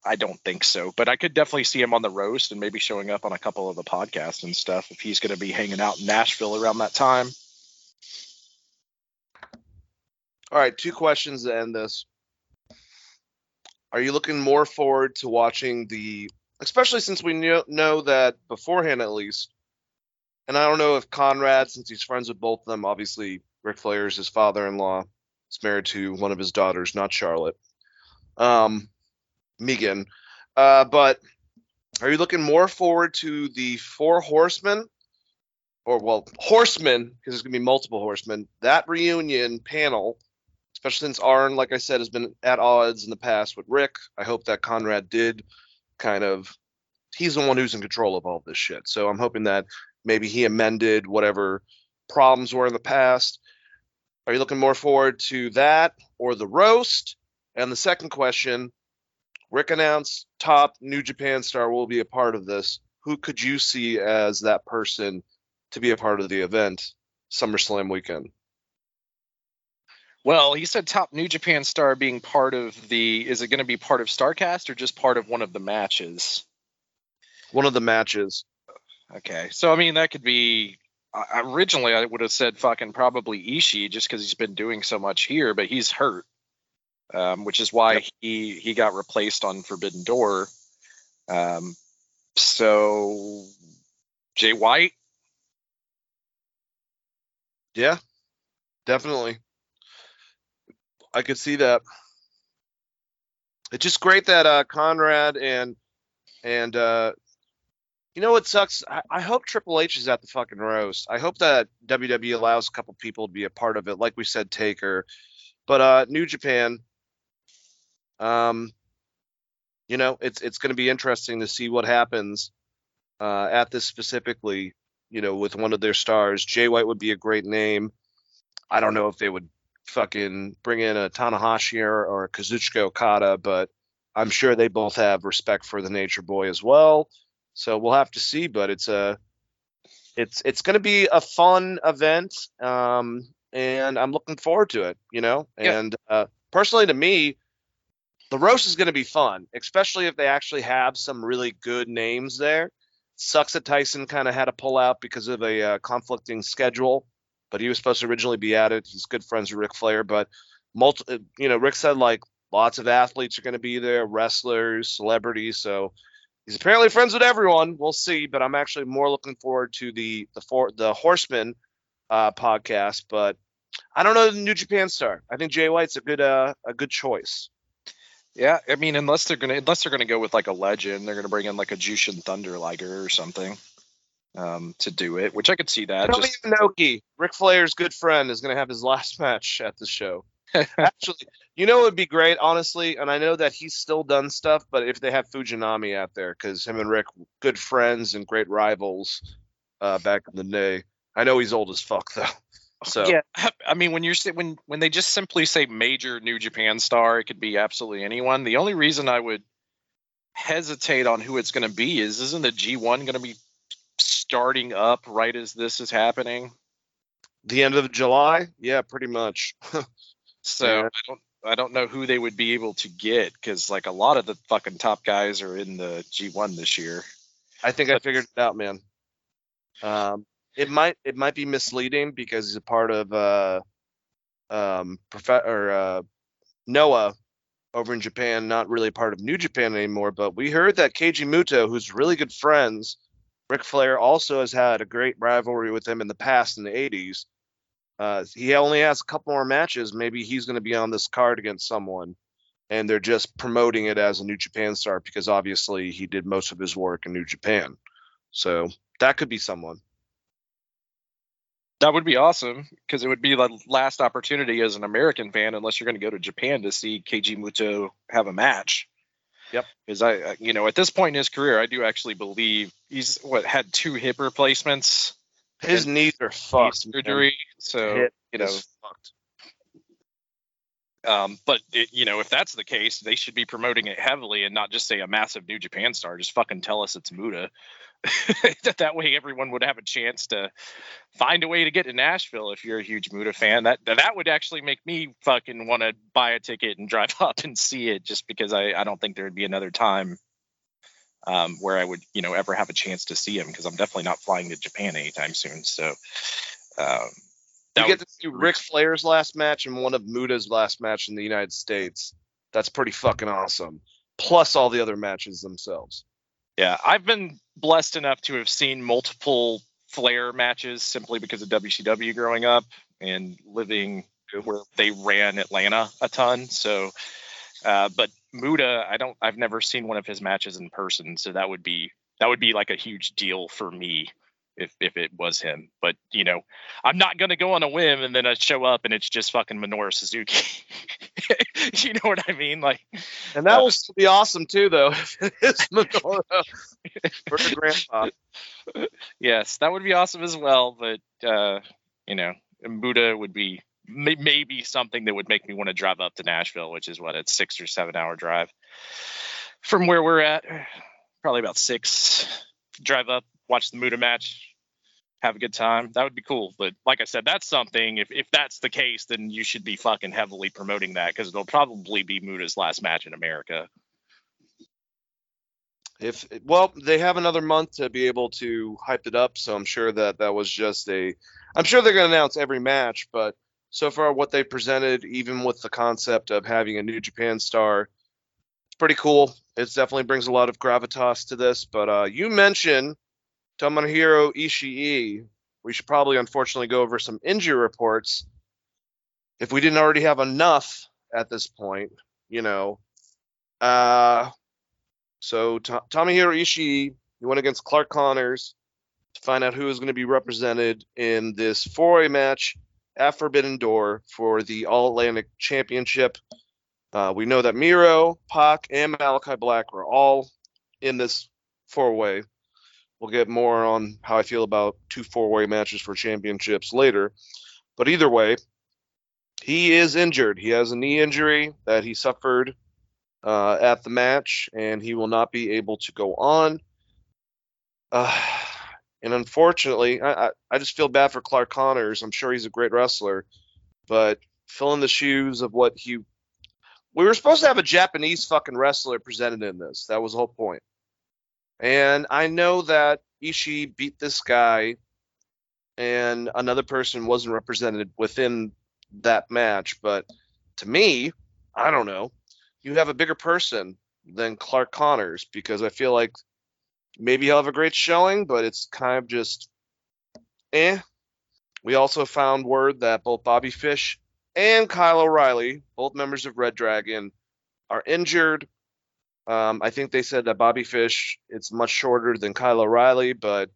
i don't think so but i could definitely see him on the roast and maybe showing up on a couple of the podcasts and stuff if he's gonna be hanging out in nashville around that time All right, two questions to end this. Are you looking more forward to watching the, especially since we knew, know that beforehand at least, and I don't know if Conrad, since he's friends with both of them, obviously Ric Flair is his father-in-law, is married to one of his daughters, not Charlotte, um, Megan. Uh, but are you looking more forward to the Four Horsemen, or well, Horsemen, because there's gonna be multiple Horsemen, that reunion panel? especially since Arn, like I said, has been at odds in the past with Ric. I hope that Conrad did kind of. He's the one who's in control of all this shit. So I'm hoping that maybe he amended whatever problems were in the past. Are you looking more forward to that or the roast? And the second question Ric announced top New Japan star will be a part of this. Who could you see as that person to be a part of the event, SummerSlam weekend? Well he said top new japan star being part of the is it going to be part of starcast or just part of one of the matches One of the matches. Okay, so I mean that could be. Originally, I would have said fucking probably Ishii just because he's been doing so much here, but he's hurt, um, which is why Yep. he he got replaced on Forbidden Door. Um, so Jay White, Yeah, definitely. I could see that. It's just great that uh, Conrad and and uh, you know what sucks? I, I hope Triple H is at the fucking roast. I hope that WWE allows a couple people to be a part of it, like we said, Taker. But uh, New Japan, um, you know, it's it's going to be interesting to see what happens uh, at this specifically you know, with one of their stars. Jay White would be a great name. I don't know if they would fucking bring in a Tanahashi or, or a Kazuchika Okada, but I'm sure they both have respect for the Nature Boy as well. So we'll have to see, but it's a it's it's going to be a fun event, um, and I'm looking forward to it. You know, Yeah. and uh, personally, to me, the roast is going to be fun, especially if they actually have some really good names there. Sucks that Tyson kind of had to pull out because of a uh, conflicting schedule, but he was supposed to originally be at it. He's good friends with Ric Flair, but multi, you know, Ric said like lots of athletes are going to be there, wrestlers, celebrities. So he's apparently friends with everyone. We'll see, but I'm actually more looking forward to the the for the Horseman uh, podcast. But I don't know the New Japan star. I think Jay White's a good uh, a good choice. yeah, I mean unless they're gonna unless they're gonna go with like a legend, they're gonna bring in like a Jushin Thunder Liger or something um, to do it, which I could see that. Tony Just Inoki, Ric Flair's good friend, is going to have his last match at the show. Actually, you know it would be great, honestly, and I know that he's still done stuff, but if they have Fujinami out there, because him and Ric, good friends and great rivals uh, back in the day. I know he's old as fuck though. So yeah, I mean, when you're when when they just simply say major New Japan star, it could be absolutely anyone. The only reason I would hesitate on who it's going to be is isn't the G1 going to be starting up right as this is happening? the end of July, yeah, pretty much. So Yeah. I don't I don't know who they would be able to get because like a lot of the fucking top guys are in the G1 this year. I think I figured it out, man. Um, it might it might be misleading because he's a part of uh, um, prof- or uh, Noah over in Japan, not really a part of New Japan anymore. But we heard that Keiji Muto, who's really good friends, Ric Flair also has had a great rivalry with him in the past in the '80s. Uh, he only has a couple more matches. Maybe he's going to be on this card against someone, and they're just promoting it as a New Japan star because obviously he did most of his work in New Japan. So that could be someone. That would be awesome because it would be the last opportunity as an American fan, unless you're going to go to Japan to see Keiji Muto have a match. Yep. Because I, you know, at this point in his career, I do actually believe he's what had two hip replacements, His knees are fucked. man. surgery. So Hip you know, fucked. um, but it, you know, if that's the case, they should be promoting it heavily and not just say a massive New Japan star. Just fucking tell us it's Muta. that that way everyone would have a chance to find a way to get to Nashville if you're a huge Muta fan. That that would actually make me fucking want to buy a ticket and drive up and see it just because I, I don't think there would be another time um, where I would, you know, ever have a chance to see him because I'm definitely not flying to Japan anytime soon. So um, You get to see Ric Flair's last match and one of Muta's last match in the United States. That's pretty fucking awesome. Plus all the other matches themselves. Yeah, I've been blessed enough to have seen multiple Flair matches simply because of WCW growing up and living where they ran Atlanta a ton. So, uh, but Muta, I don't, I've never seen one of his matches in person, so that would be that would be like a huge deal for me if if it was him. But you know, I'm not gonna go on a whim and then I show up and it's just fucking Minoru Suzuki. you know what I mean? Like, And that Uh, will be awesome too, though. If it is Minoru for the grandpa. yes, that would be awesome as well. But uh, you know, Muta would be may- maybe something that would make me want to drive up to Nashville, which is what a six or seven hour drive from where we're at. Probably about six. Drive up, watch the Muta match, have a good time. That would be cool. But like I said, that's something. If if that's the case, then you should be fucking heavily promoting that because it'll probably be Muta's last match in America. If well, they have another month to be able to hype it up, so I'm sure that that was just a. I'm sure they're going to announce every match, but so far what they presented, even with the concept of having a New Japan star, it's pretty cool. It definitely brings a lot of gravitas to this. But uh, you mentioned Tomohiro Ishii. We should probably, unfortunately, go over some injury reports. If we didn't already have enough at this point, you know. Uh, so To- Tomohiro Ishii, he went against Clark Connors to find out who is going to be represented in this four-way match at Forbidden Door for the All Atlantic Championship. Uh, we know that Miro, Pac, and Malakai Black were all in this four-way. We'll get more on how I feel about two four-way matches for championships later. But either way, he is injured. He has a knee injury that he suffered uh, at the match, and he will not be able to go on. Uh, and unfortunately, I, I, I just feel bad for Clark Connors. I'm sure he's a great wrestler, but fill in the shoes of what he. We were supposed to have a Japanese fucking wrestler presented in this. That was the whole point. And I know that Ishii beat this guy, and another person wasn't represented within that match. But to me, I don't know you have a bigger person than Clark Connors because I feel like maybe he'll have a great showing, but it's kind of just eh. We also found word that both Bobby Fish and Kyle O'Reilly, both members of Red Dragon, are injured. Um, I think they said that Bobby Fish it's much shorter than Kyle O'Reilly, but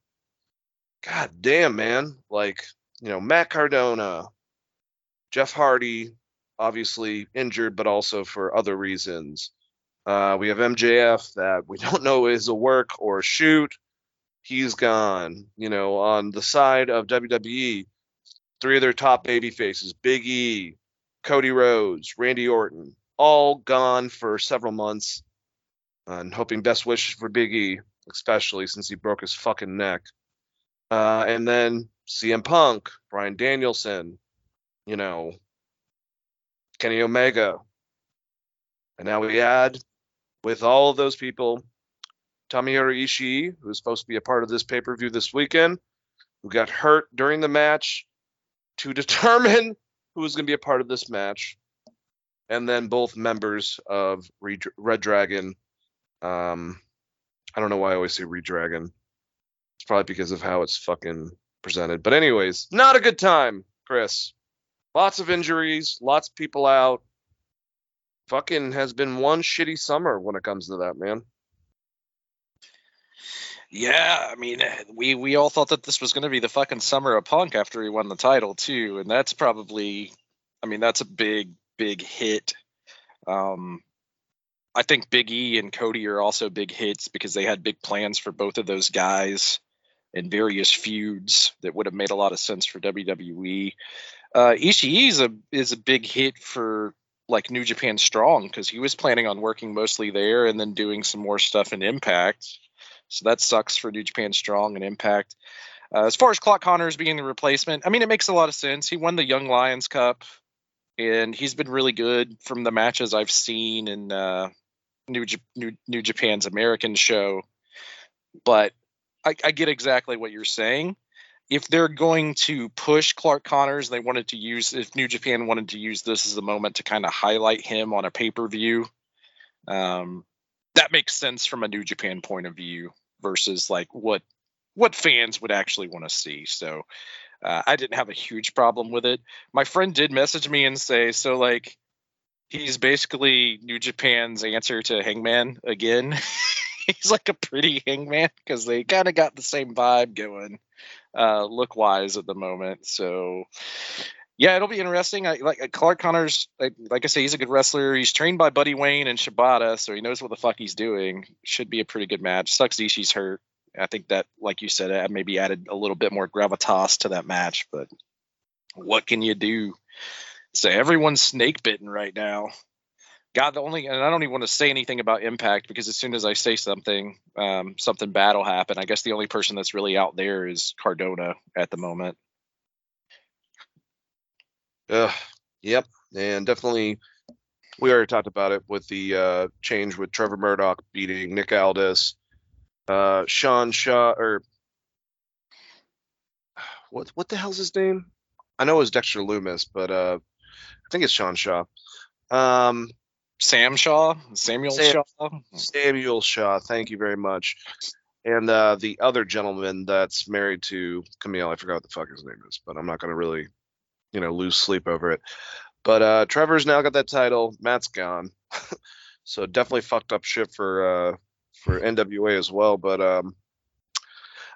god damn man, like you know Matt Cardona, Jeff Hardy, obviously injured, but also for other reasons. Uh, we have MJF that we don't know is a work or a shoot. He's gone. You know, on the side of WWE, three of their top baby faces, Big E, Cody Rhodes, Randy Orton, all gone for several months. And hoping best wishes for Big E, especially since he broke his fucking neck. Uh, and then CM Punk, Bryan Danielson, you know, Kenny Omega. And now we add, with all of those people, Tomohiro Ishii, who's supposed to be a part of this pay per view this weekend, who got hurt during the match to determine who was going to be a part of this match. And then both members of Red Dragon. Um, I don't know why I always say Red Dragon. It's probably because of how it's fucking presented. But, anyways, not a good time, Chris. Lots of injuries, lots of people out. Fucking has been one shitty summer when it comes to that, man. Yeah, I mean, we we all thought that this was going to be the fucking summer of Punk after he won the title too, and that's probably, I mean, that's a big big hit. Um, I think Big E and Cody are also big hits because they had big plans for both of those guys and various feuds that would have made a lot of sense for WWE. Uh, Ishii is a is a big hit for like New Japan Strong because he was planning on working mostly there and then doing some more stuff in Impact. So that sucks for New Japan Strong and Impact. Uh, as far as Clark Connors being the replacement, I mean, it makes a lot of sense. He won the Young Lions Cup, and he's been really good from the matches I've seen in uh, New, New New Japan's American show. But I, I get exactly what you're saying. If they're going to push Clark Connors, they wanted to use if New Japan wanted to use this as a moment to kind of highlight him on a pay per view. Um, that makes sense from a New Japan point of view versus like what what fans would actually want to see. So uh, I didn't have a huge problem with it. My friend did message me and say, so like he's basically New Japan's answer to Hangman again. he's like a pretty Hangman because they kind of got the same vibe going, uh, look wise at the moment. So yeah, it'll be interesting. I like Clark Connors. Like, like I say, he's a good wrestler. He's trained by Buddy Wayne and Shibata, so he knows what the fuck he's doing. Should be a pretty good match. Sucks Ishii's hurt. I think that, like you said, maybe added a little bit more gravitas to that match. But what can you do? So everyone's snake bitten right now. God, the only, and I don't even want to say anything about Impact because as soon as I say something, um, something bad will happen. I guess the only person that's really out there is Cardona at the moment. Uh, yep, and definitely we already talked about it with the uh, change with Trevor Murdoch beating Nick Aldis, uh, Sean Shaw or what what the hell's his name? I know it was Dexter Lumis, but uh, I think it's Sean Shaw. Um, Sam Shaw, Samuel Sam- Shaw. Samuel Shaw. Thank you very much. And uh, the other gentleman that's married to Kamille, I forgot what the fuck his name is, but I'm not going to really, you know, lose sleep over it. But uh, Trevor's now got that title. Matt's gone, so definitely fucked up shit for uh, for NWA as well. But um,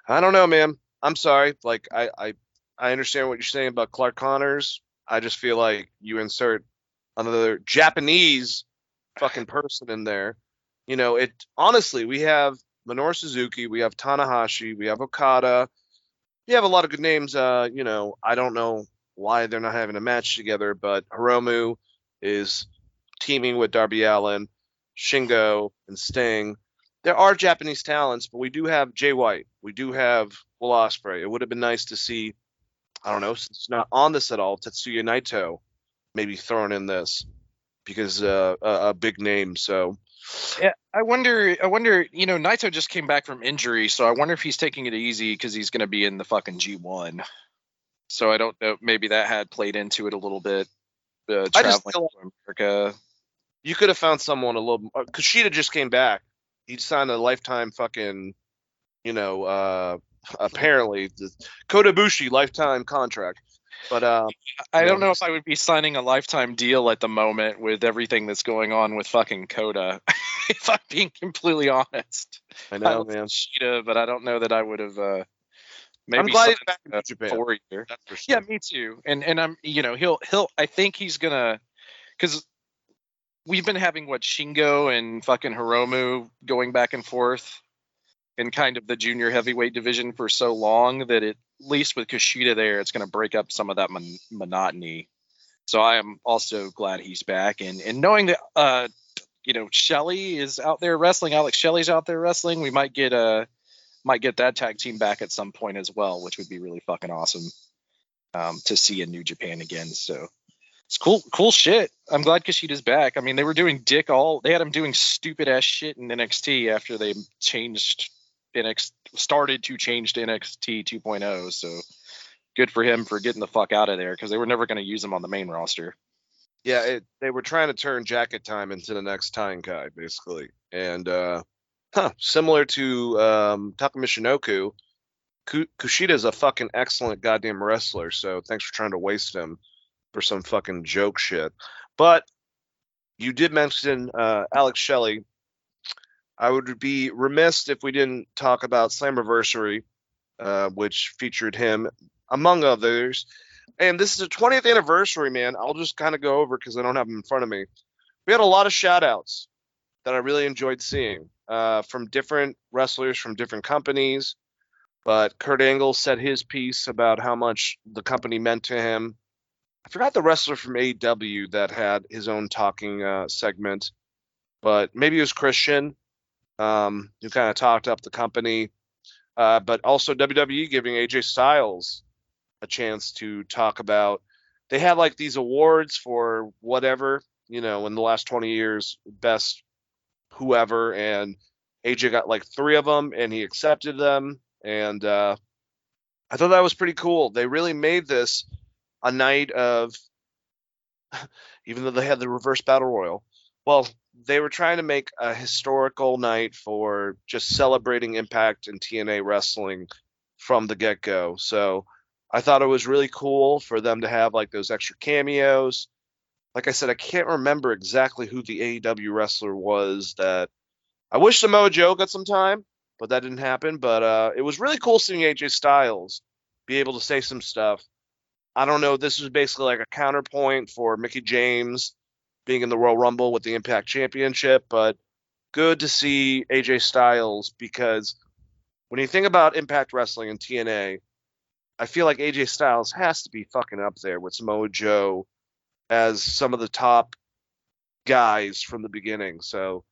I don't know, man. I'm sorry. Like I, I I understand what you're saying about Clark Connors. I just feel like you insert another Japanese fucking person in there. You know, it honestly, we have Minoru Suzuki, we have Tanahashi, we have Okada. We have a lot of good names. Uh, you know, I don't know why they're not having a match together, but Hiromu is teaming with Darby Allin, Shingo, and Sting. There are Japanese talents, but we do have Jay White. We do have Will Ospreay. It would have been nice to see, I don't know, since it's not on this at all, Tetsuya Naito maybe thrown in this because uh, a, a big name. So Yeah, I wonder. I wonder. You know, Naito just came back from injury, so I wonder if he's taking it easy because he's going to be in the fucking G1. So I don't know. Maybe that had played into it a little bit. Uh, I just feel- America. you could have found someone a little. uh, Kushida just came back. He signed a lifetime fucking, you know, uh, apparently the Kota Ibushi lifetime contract. But um, I don't know if I would be signing a lifetime deal at the moment with everything that's going on with fucking Kota. if I'm being completely honest, I I know, love man. Kushida, but I don't know that I would have. Uh, maybe I'm glad he's back in Japan. four year. For sure. Yeah, me too. And and I'm you know he'll he'll I think he's gonna because we've been having what Shingo and fucking Hiromu going back and forth in kind of the junior heavyweight division for so long that it, at least with Kushida there, it's gonna break up some of that mon- monotony. So I am also glad he's back and and knowing that uh you know Shelley is out there wrestling, Alex Shelley's out there wrestling, we might get a might get that tag team back at some point as well, which would be really fucking awesome um, to see in New Japan again. So it's cool, cool shit. I'm glad Kushida's back. I mean, they were doing dick all. They had him doing stupid ass shit in NXT after they changed NXT, started to change to NXT 2.0. So good for him for getting the fuck out of there because they were never going to use him on the main roster. Yeah, it, they were trying to turn Jacket Time into the next tying Kai, basically, and uh, huh, similar to um, Taka Michinoku, Ku- Kushida's a fucking excellent goddamn wrestler. So thanks for trying to waste him for some fucking joke shit. But you did mention uh, Alex Shelley. I would be remiss if we didn't talk about Slammiversary, uh, which featured him among others. And this is a 20th anniversary, man. I'll just kind of go over because I don't have them in front of me. We had a lot of shout outs that I really enjoyed seeing uh, from different wrestlers from different companies. But Kurt Angle said his piece about how much the company meant to him. I forgot the wrestler from AEW that had his own talking uh, segment, but maybe it was Christian, um, who kind of talked up the company. Uh, but also WWE giving AJ Styles a chance to talk about. They had like these awards for whatever, you know, in the last 20 years, best whoever, and AJ got like three of them, and he accepted them, and uh, I thought that was pretty cool. They really made this a night of, even though they had the reverse battle royal. Well, they were trying to make a historical night for just celebrating Impact and TNA wrestling from the get go. So I thought it was really cool for them to have like those extra cameos. Like I said, I can't remember exactly who the AEW wrestler was that I wish Samoa Joe got some time, but that didn't happen. But uh, it was really cool seeing AJ Styles be able to say some stuff. I don't know. This was basically like a counterpoint for Mickie James being in the Royal Rumble with the Impact Championship, but good to see AJ Styles because when you think about Impact Wrestling and TNA, I feel like AJ Styles has to be fucking up there with Samoa Joe as some of the top guys from the beginning. So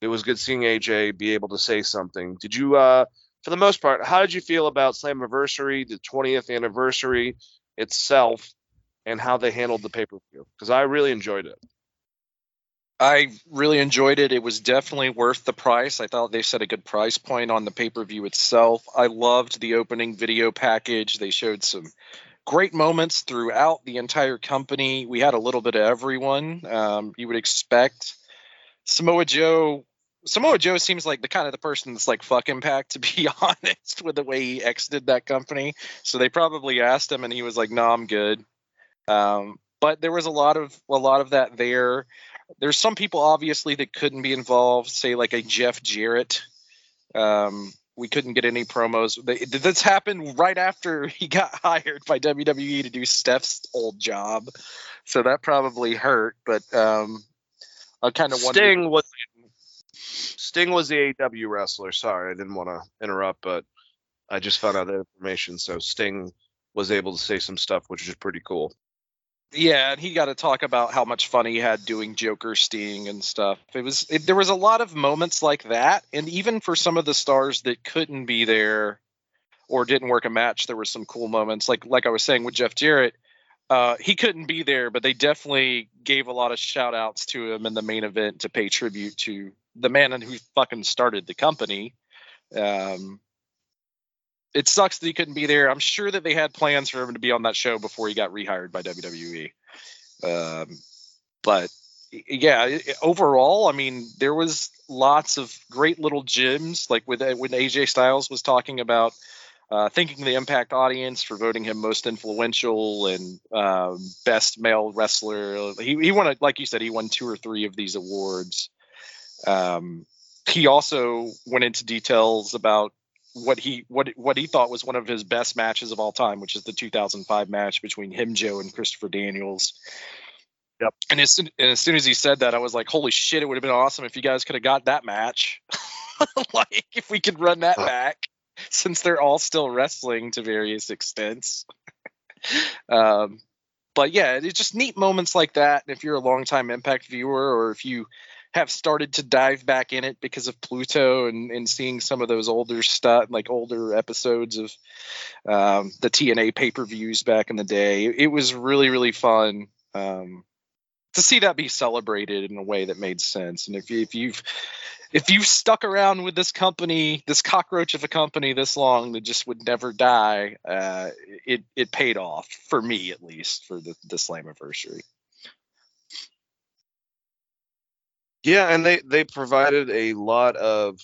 it was good seeing AJ be able to say something. Did you, uh, for the most part, how did you feel about Slammiversary, the 20th anniversary itself, and how they handled the pay per view? Because I really enjoyed it. I really enjoyed it. It was definitely worth the price. I thought they set a good price point on the pay per view itself. I loved the opening video package. They showed some great moments throughout the entire company. We had a little bit of everyone. Um, you would expect Samoa Joe. Samoa Joe seems like the kind of the person that's like fuck impact to be honest with the way he exited that company. So they probably asked him and he was like, "No, nah, I'm good." Um, but there was a lot of a lot of that there. There's some people obviously that couldn't be involved, say like a Jeff Jarrett. Um, we couldn't get any promos. This happened right after he got hired by WWE to do Steph's old job, so that probably hurt. But um, I kind of Sting was Sting was the AW wrestler. Sorry, I didn't want to interrupt, but I just found out that information. So Sting was able to say some stuff, which is pretty cool. Yeah, and he got to talk about how much fun he had doing Joker Sting and stuff. It was it, there was a lot of moments like that, and even for some of the stars that couldn't be there or didn't work a match, there were some cool moments. Like like I was saying with Jeff Jarrett, uh, he couldn't be there, but they definitely gave a lot of shout outs to him in the main event to pay tribute to the man who fucking started the company. Um, it sucks that he couldn't be there. I'm sure that they had plans for him to be on that show before he got rehired by WWE. Um, but yeah, overall, I mean, there was lots of great little gems. Like with when AJ Styles was talking about uh, the Impact audience for voting him most influential and um, best male wrestler. He he won, a, like you said, he won two or three of these awards. Um, he also went into details about what he what what he thought was one of his best matches of all time, which is the 2005 match between him, Joe, and Christopher Daniels. Yep. And as soon, and as soon as he said that, I was like, "Holy shit! It would have been awesome if you guys could have got that match. like if we could run that back, since they're all still wrestling to various extents." um, but yeah, it's just neat moments like that. And if you're a longtime Impact viewer, or if you have started to dive back in it because of Pluto and, and seeing some of those older stuff, like older episodes of um, the TNA pay per views back in the day. It, was really, really fun um, to see that be celebrated in a way that made sense. And if, you, if you've if you've stuck around with this company, this cockroach of a company this long that just would never die, uh, it it paid off for me at least for the the Slammiversary. Yeah, and they they provided a lot of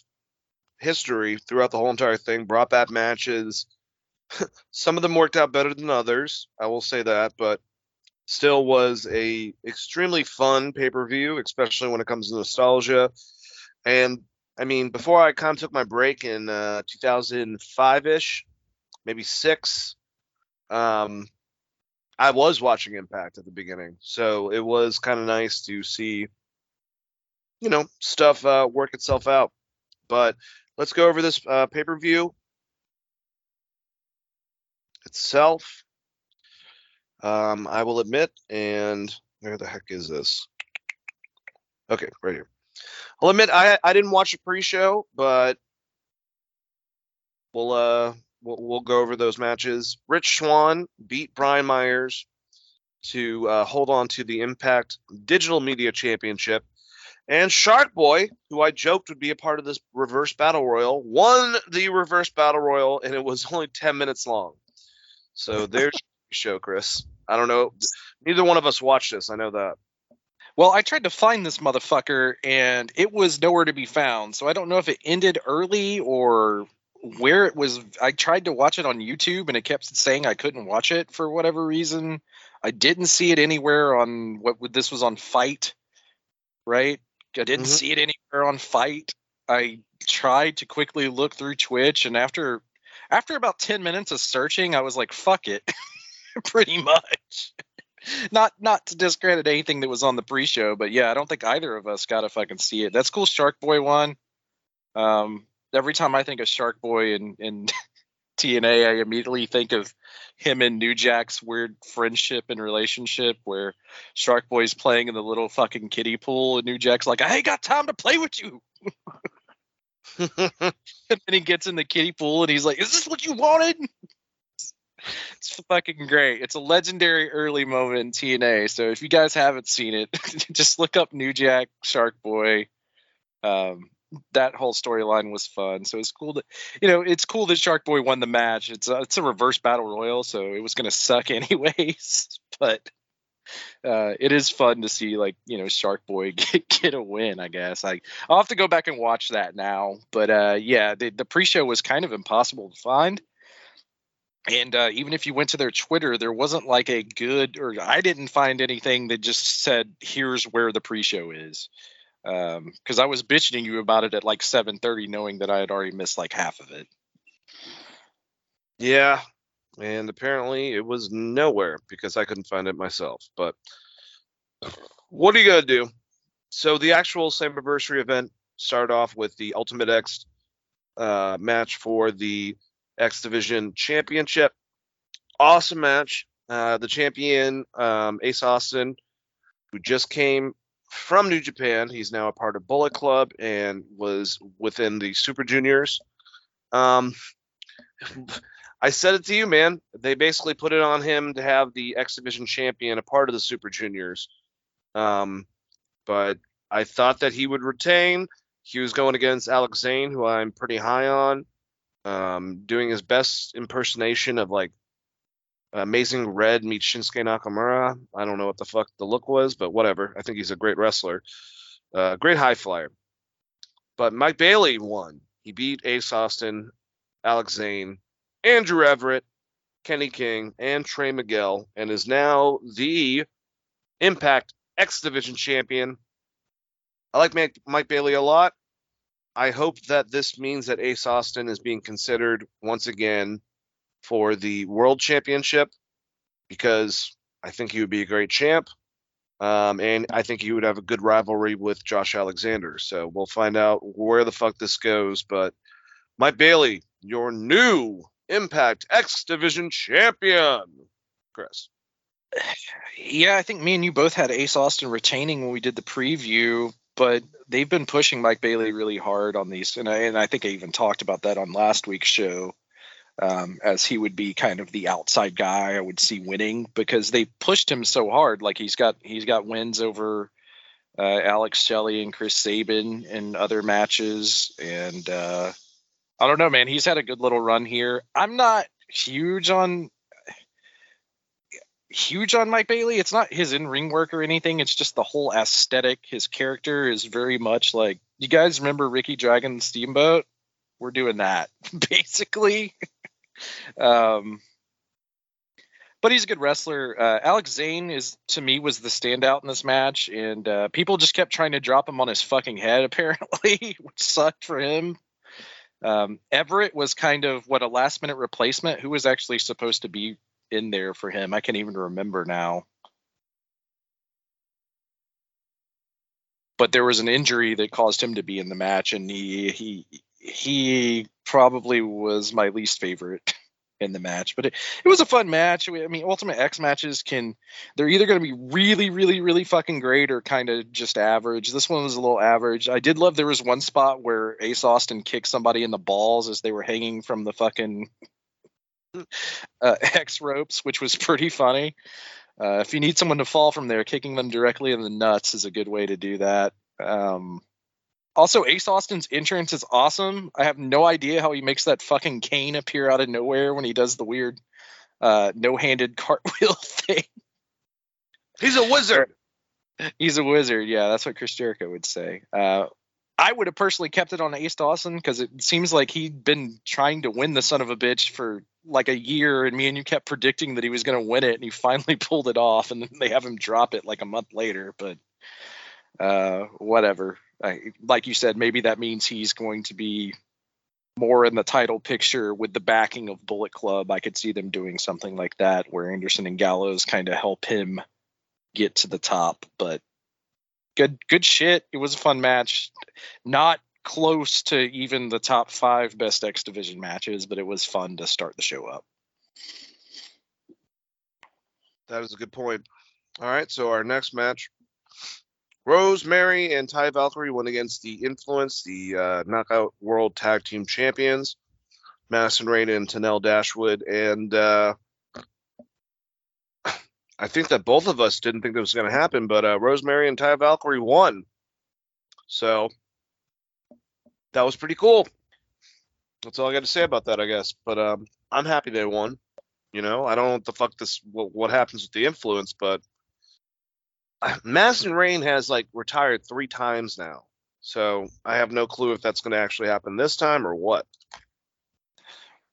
history throughout the whole entire thing. Brought back matches. Some of them worked out better than others. I will say that, but still was a extremely fun pay per view, especially when it comes to nostalgia. And I mean, before I kind of took my break in uh, 2005 ish, maybe six, um, I was watching Impact at the beginning. So it was kind of nice to see, you know, stuff uh, work itself out. But let's go over this uh, pay per view itself. Um, I will admit, and where the heck is this? Okay, right here. I'll admit I I didn't watch the pre-show, but we'll uh we'll, we'll go over those matches. Rich Swann beat Brian Myers to uh, hold on to the Impact Digital Media Championship. And Shark Boy, who I joked would be a part of this reverse battle royal, won the reverse battle royal, and it was only 10 minutes long. So there's your show, Chris. I don't know. Neither one of us watched this. I know that. Well, I tried to find this motherfucker and it was nowhere to be found. So I don't know if it ended early or where it was. I tried to watch it on YouTube and it kept saying I couldn't watch it for whatever reason. I didn't see it anywhere on what this was on FITE, right? I didn't Mhm. see it anywhere on FITE. I tried to quickly look through Twitch and after after about 10 minutes of searching, I was like, fuck it. Pretty much not not to discredit anything that was on the pre-show, but yeah, I don't think either of us got to fucking see it. That's cool. Shark Boy won. Um, every time I think of Shark Boy and and TNA, I immediately think of him and New Jack's weird friendship and relationship, where Shark Boy's playing in the little fucking kiddie pool, and New Jack's like, "I ain't got time to play with you." and then he gets in the kiddie pool, and he's like, "Is this what you wanted?" It's fucking great. It's a legendary early moment in TNA. So if you guys haven't seen it, just look up New Jack, Shark Boy. Um, that whole storyline was fun. So it's cool that you know it's cool that Shark Boy won the match. It's a, it's a reverse battle royal, so it was gonna suck anyways. But uh, it is fun to see like you know Shark Boy get, get a win. I guess I I'll have to go back and watch that now. But uh, yeah, the, the pre-show was kind of impossible to find and uh, even if you went to their twitter there wasn't like a good or i didn't find anything that just said here's where the pre-show is because i was bitching you about it at like 7.30 knowing that i had already missed like half of it Yeah, and apparently it was nowhere because I couldn't find it myself. But what are you gonna do? So the actual Slammiversary event started off with the Ultimate X uh, match for the X Division Championship. Awesome match. Uh, the champion um, Ace Austin, who just came from New Japan, he's now a part of Bullet Club and was within the Super Juniors. Um, I said it to you, man. They basically put it on him to have the X Division champion a part of the Super Juniors. Um, but I thought that he would retain. He was going against Alex Zayne, who I'm pretty high on, um, doing his best impersonation of like Amazing Red meets Shinsuke Nakamura. I don't know what the fuck the look was, but whatever. I think he's a great wrestler, uh, great high flyer. But Mike Bailey won. He beat Ace Austin, Alex Zayne, Andrew Everett, Kenny King, and Trey Miguel, and is now the Impact X Division champion. I like Mike, Mike Bailey a lot. I hope that this means that Ace Austin is being considered once again for the World Championship because I think he would be a great champ. Um, and I think he would have a good rivalry with Josh Alexander. So we'll find out where the fuck this goes. But Mike Bailey, your new Impact X Division champion. Chris. yeah i think me and you both had ace austin retaining when we did the preview but they've been pushing mike bailey really hard on these and i, and I think i even talked about that on last week's show um, as he would be kind of the outside guy i would see winning because they pushed him so hard like he's got he's got wins over uh, alex shelley and chris sabin in other matches and uh, i don't know man he's had a good little run here i'm not huge on huge on Mike Bailey. It's not his in ring work or anything. It's just the whole aesthetic. His character is very much like you guys remember Ricky Dragon Steamboat? We're doing that basically. um, but he's a good wrestler. Uh, Alex Zayne is to me was the standout in this match, and uh, people just kept trying to drop him on his fucking head apparently, which sucked for him. Um, Everett was kind of what a last minute replacement. Who was actually supposed to be in there for him? I can't even remember now. But there was an injury that caused him to be in the match, and he he he probably was my least favorite in the match. But it, it was a fun match. I mean, Ultimate X matches can they're either going to be really, really, really fucking great or kind of just average. This one was a little average. I did love there was one spot where Ace Austin kicked somebody in the balls as they were hanging from the fucking uh, X ropes, which was pretty funny. Uh, if you need someone to fall from there, kicking them directly in the nuts is a good way to do that. Um, also, Ace Austin's entrance is awesome. I have no idea how he makes that fucking cane appear out of nowhere when he does the weird uh, no-handed cartwheel thing. He's a wizard. He's a wizard. Yeah, that's what Chris Jericho would say. Uh, I would have personally kept it on Ace Austin because it seems like he'd been trying to win the son of a bitch for like a year, and me and you kept predicting that he was going to win it, and he finally pulled it off, and then they have him drop it like a month later. But uh, whatever. Like you said, maybe that means he's going to be more in the title picture with the backing of Bullet Club. I could see them doing something like that where Anderson and Gallows kind of help him get to the top. But good, good shit. It was a fun match. Not close to even the top five best X Division matches, but it was fun to start the show up. That is a good point. All right, so our next match Rosemary and Taya Valkyrie went against the Influence, the uh, Knockout World Tag Team Champions, Madison Rayne and Tenille Dashwood. And uh, I think that both of us didn't think that was going to happen, but uh, Rosemary and Taya Valkyrie won. So that was pretty cool. That's all I got to say about that, I guess. But um, I'm happy they won. You know, I don't know what the fuck this what, what happens with the influence, but Madison Rayne has like retired three times now, so I have no clue if that's going to actually happen this time or what.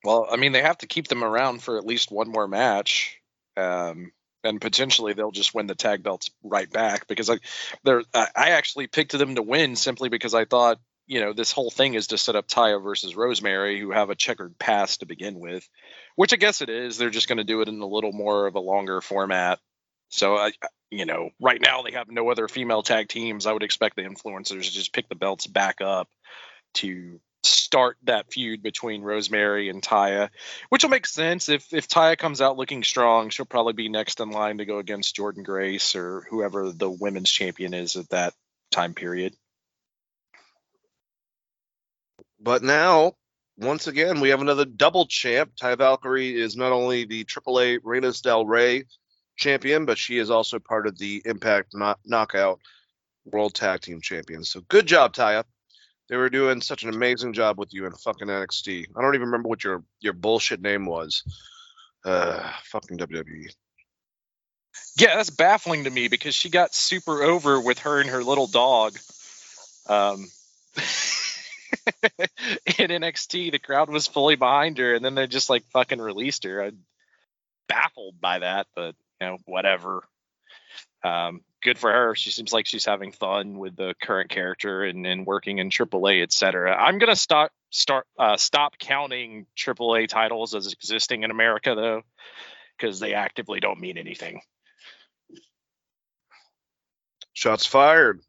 Well, I mean, they have to keep them around for at least one more match, um, and potentially they'll just win the tag belts right back because I, they're I actually picked them to win simply because I thought you know this whole thing is to set up Taya versus Rosemary, who have a checkered past to begin with, which I guess it is. They're just going to do it in a little more of a longer format. So I, you know, right now they have no other female tag teams. I would expect the influencers to just pick the belts back up to start that feud between Rosemary and Taya, which will make sense. If if Taya comes out looking strong, she'll probably be next in line to go against Jordynne Grace or whoever the women's champion is at that time period. But now, once again, we have another double champ. Taya Valkyrie is not only the AAA Reinas Del Rey champion, but she is also part of the Impact Knockout World Tag Team Champions. So good job, Taya. They were doing such an amazing job with you in fucking NXT. I don't even remember what your your bullshit name was. Uh, fucking WWE. Yeah, that's baffling to me because she got super over with her and her little dog. Um, in NXT, the crowd was fully behind her, and then they just like fucking released her. I'm baffled by that, but you know, whatever. Um, good for her. She seems like she's having fun with the current character and, and working in AAA, etc. I'm gonna start start uh, stop counting AAA titles as existing in America though, because they actively don't mean anything. Shots fired.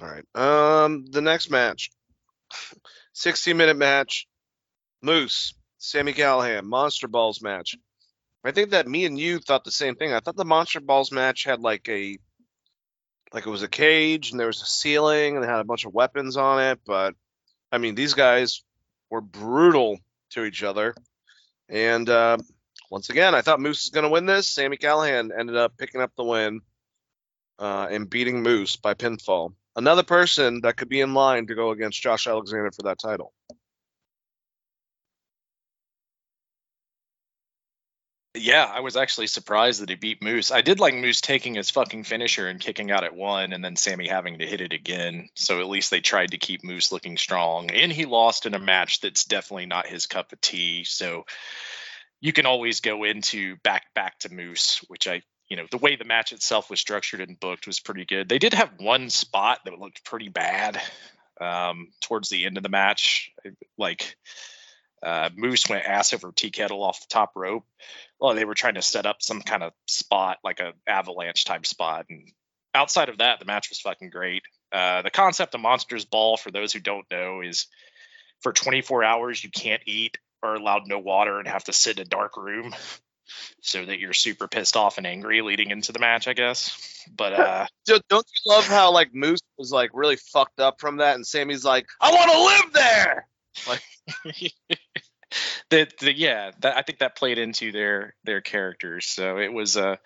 All right. Um, the next match, 60 minute match. Moose, Sami Callihan, Monster Balls match. I think that me and you thought the same thing. I thought the Monster Balls match had like a like it was a cage and there was a ceiling and it had a bunch of weapons on it, but I mean these guys were brutal to each other. And uh, once again, I thought Moose was going to win this. Sami Callihan ended up picking up the win uh, and beating Moose by pinfall. Another person that could be in line to go against Josh Alexander for that title. Yeah, I was actually surprised that he beat Moose. I did like Moose taking his fucking finisher and kicking out at one, and then Sammy having to hit it again. So at least they tried to keep Moose looking strong. And he lost in a match that's definitely not his cup of tea. So you can always go into back back to Moose, which I you know the way the match itself was structured and booked was pretty good. They did have one spot that looked pretty bad um, towards the end of the match, like uh, Moose went ass over tea kettle off the top rope. Well, they were trying to set up some kind of spot, like a avalanche type spot, and outside of that, the match was fucking great. Uh, the concept of Monsters Ball, for those who don't know, is for 24 hours you can't eat or allowed no water and have to sit in a dark room so that you're super pissed off and angry leading into the match, I guess. But uh Don't don't you love how like Moose was like really fucked up from that, and Sammy's like, I want to live there. The, the yeah, that, I think that played into their their characters. So it was a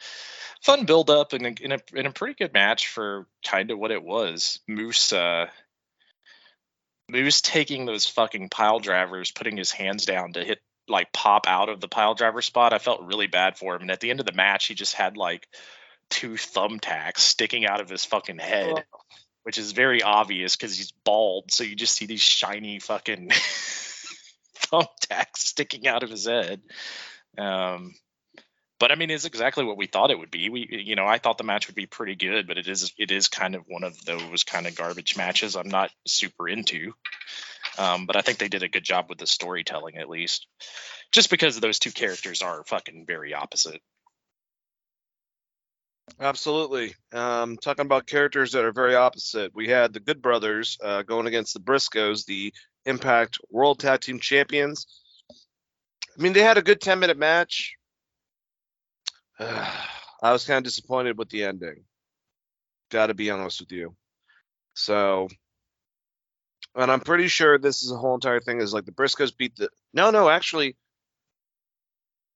fun build up and in a a pretty good match for kind of what it was. Moose uh Moose taking those fucking pile drivers, putting his hands down to hit like pop out of the pile driver spot. I felt really bad for him. And at the end of the match, he just had like two thumbtacks sticking out of his fucking head, Oh. Which is very obvious because he's bald. So you just see these shiny fucking thumbtacks sticking out of his head. Um, but I mean, it's exactly what we thought it would be. We, you know, I thought the match would be pretty good, but it is, it is kind of one of those kind of garbage matches. I'm not super into. Um, but I think they did a good job with the storytelling, at least, just because those two characters are fucking very opposite. Absolutely. Um, talking about characters that are very opposite, we had the Good Brothers uh, going against the Briscoes, the Impact World Tag Team Champions. I mean, they had a good 10 minute match. I was kind of disappointed with the ending. Got to be honest with you. So, and I'm pretty sure this is a whole entire thing is like the Briscoes beat the. No, no, actually,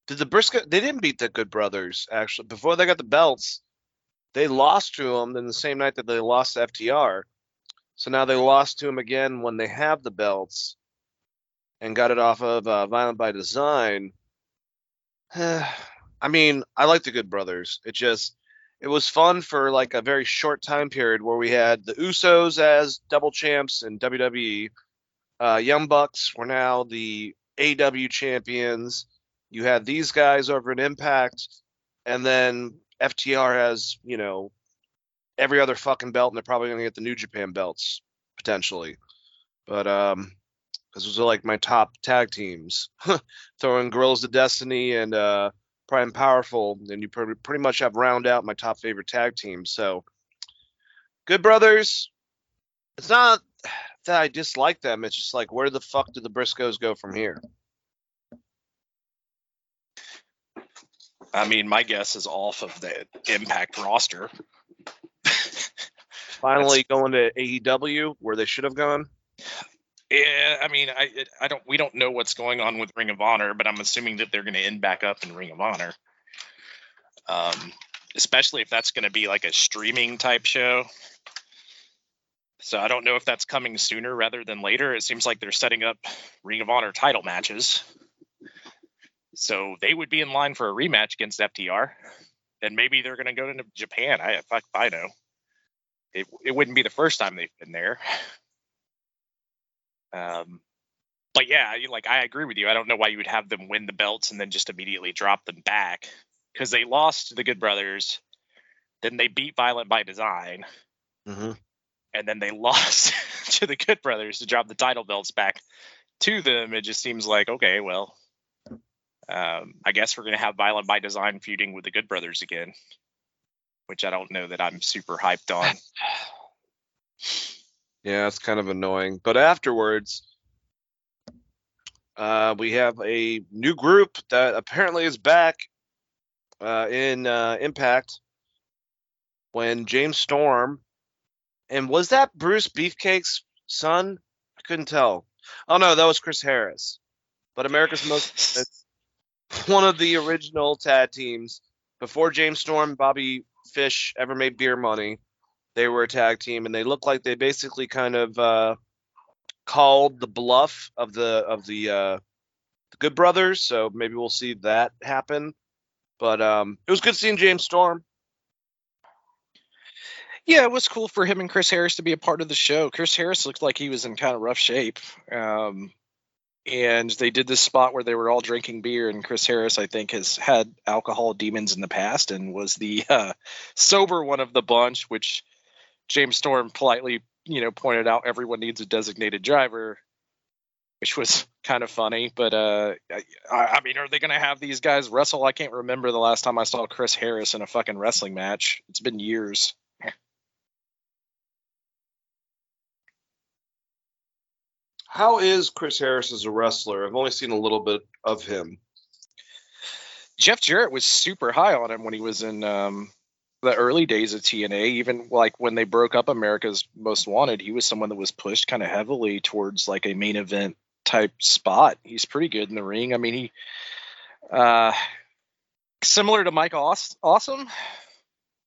did the Briscoe? They didn't beat the Good Brothers actually. Before they got the belts, they lost to them. Then the same night that they lost to FTR, so now they lost to them again when they have the belts, and got it off of uh, Violent by Design. I mean, I like the Good Brothers. It just it was fun for like a very short time period where we had the Usos as double champs in WWE. Uh, Young Bucks were now the AEW champions. You had these guys over at Impact, and then FTR has, you know, every other fucking belt, and they're probably gonna get the New Japan belts potentially. But um, because those are like my top tag teams. Throwing Guerrillas of Destiny and uh, Prime Powerful, and you pretty pretty much have round out my top favorite tag teams. So, Good Brothers. It's not that I dislike them. It's just like, where the fuck do the Briscoes go from here? I mean, my guess is off of the Impact roster. Finally going to AEW where they should have gone. Yeah, I mean, I it- I don't we don't know what's going on with Ring of Honor, but I'm assuming that they're going to end back up in Ring of Honor. Um, especially if that's going to be like a streaming type show. So I don't know if that's coming sooner rather than later. It seems like they're setting up Ring of Honor title matches. So they would be in line for a rematch against FTR, and maybe they're going to go to Japan. I fuck if I know. It it wouldn't be the first time they've been there. Um, but yeah, like I agree with you. I don't know why you would have them win the belts and then just immediately drop them back because they lost to the Good Brothers, then they beat Violent by Design, Mm-hmm. and then they lost to the Good Brothers to drop the title belts back to them. It just seems like okay, well, um, I guess we're gonna have Violent by Design feuding with the Good Brothers again, which I don't know that I'm super hyped on. Yeah, it's kind of annoying. But afterwards, uh, we have a new group that apparently is back uh, in uh, Impact when James Storm and was that Brutus Beefcake's son? I couldn't tell. Oh no, that was Chris Harris. But America's Most one of the original tag teams before James Storm, Bobby Fish ever made beer money they were a tag team and they looked like they basically kind of uh, called the bluff of the of the uh, the Good Brothers. So maybe we'll see that happen. But um, it was good seeing James Storm. Yeah, it was cool for him and Chris Harris to be a part of the show. Chris Harris looked like he was in kind of rough shape. Um, and they did this spot where they were all drinking beer, and Chris Harris, I think, has had alcohol demons in the past and was the uh, sober one of the bunch, which James Storm politely, you know, pointed out everyone needs a designated driver, which was kind of funny. But uh, I, I mean, are they going to have these guys wrestle? I can't remember the last time I saw Chris Harris in a fucking wrestling match. It's been years. How is Chris Harris as a wrestler? I've only seen a little bit of him. Jeff Jarrett was super high on him when he was in um, the early days of TNA. Even like when they broke up America's Most Wanted, he was someone that was pushed kind of heavily towards like a main event type spot. He's pretty good in the ring. I mean, he uh, similar to Mike Aw- Awesome,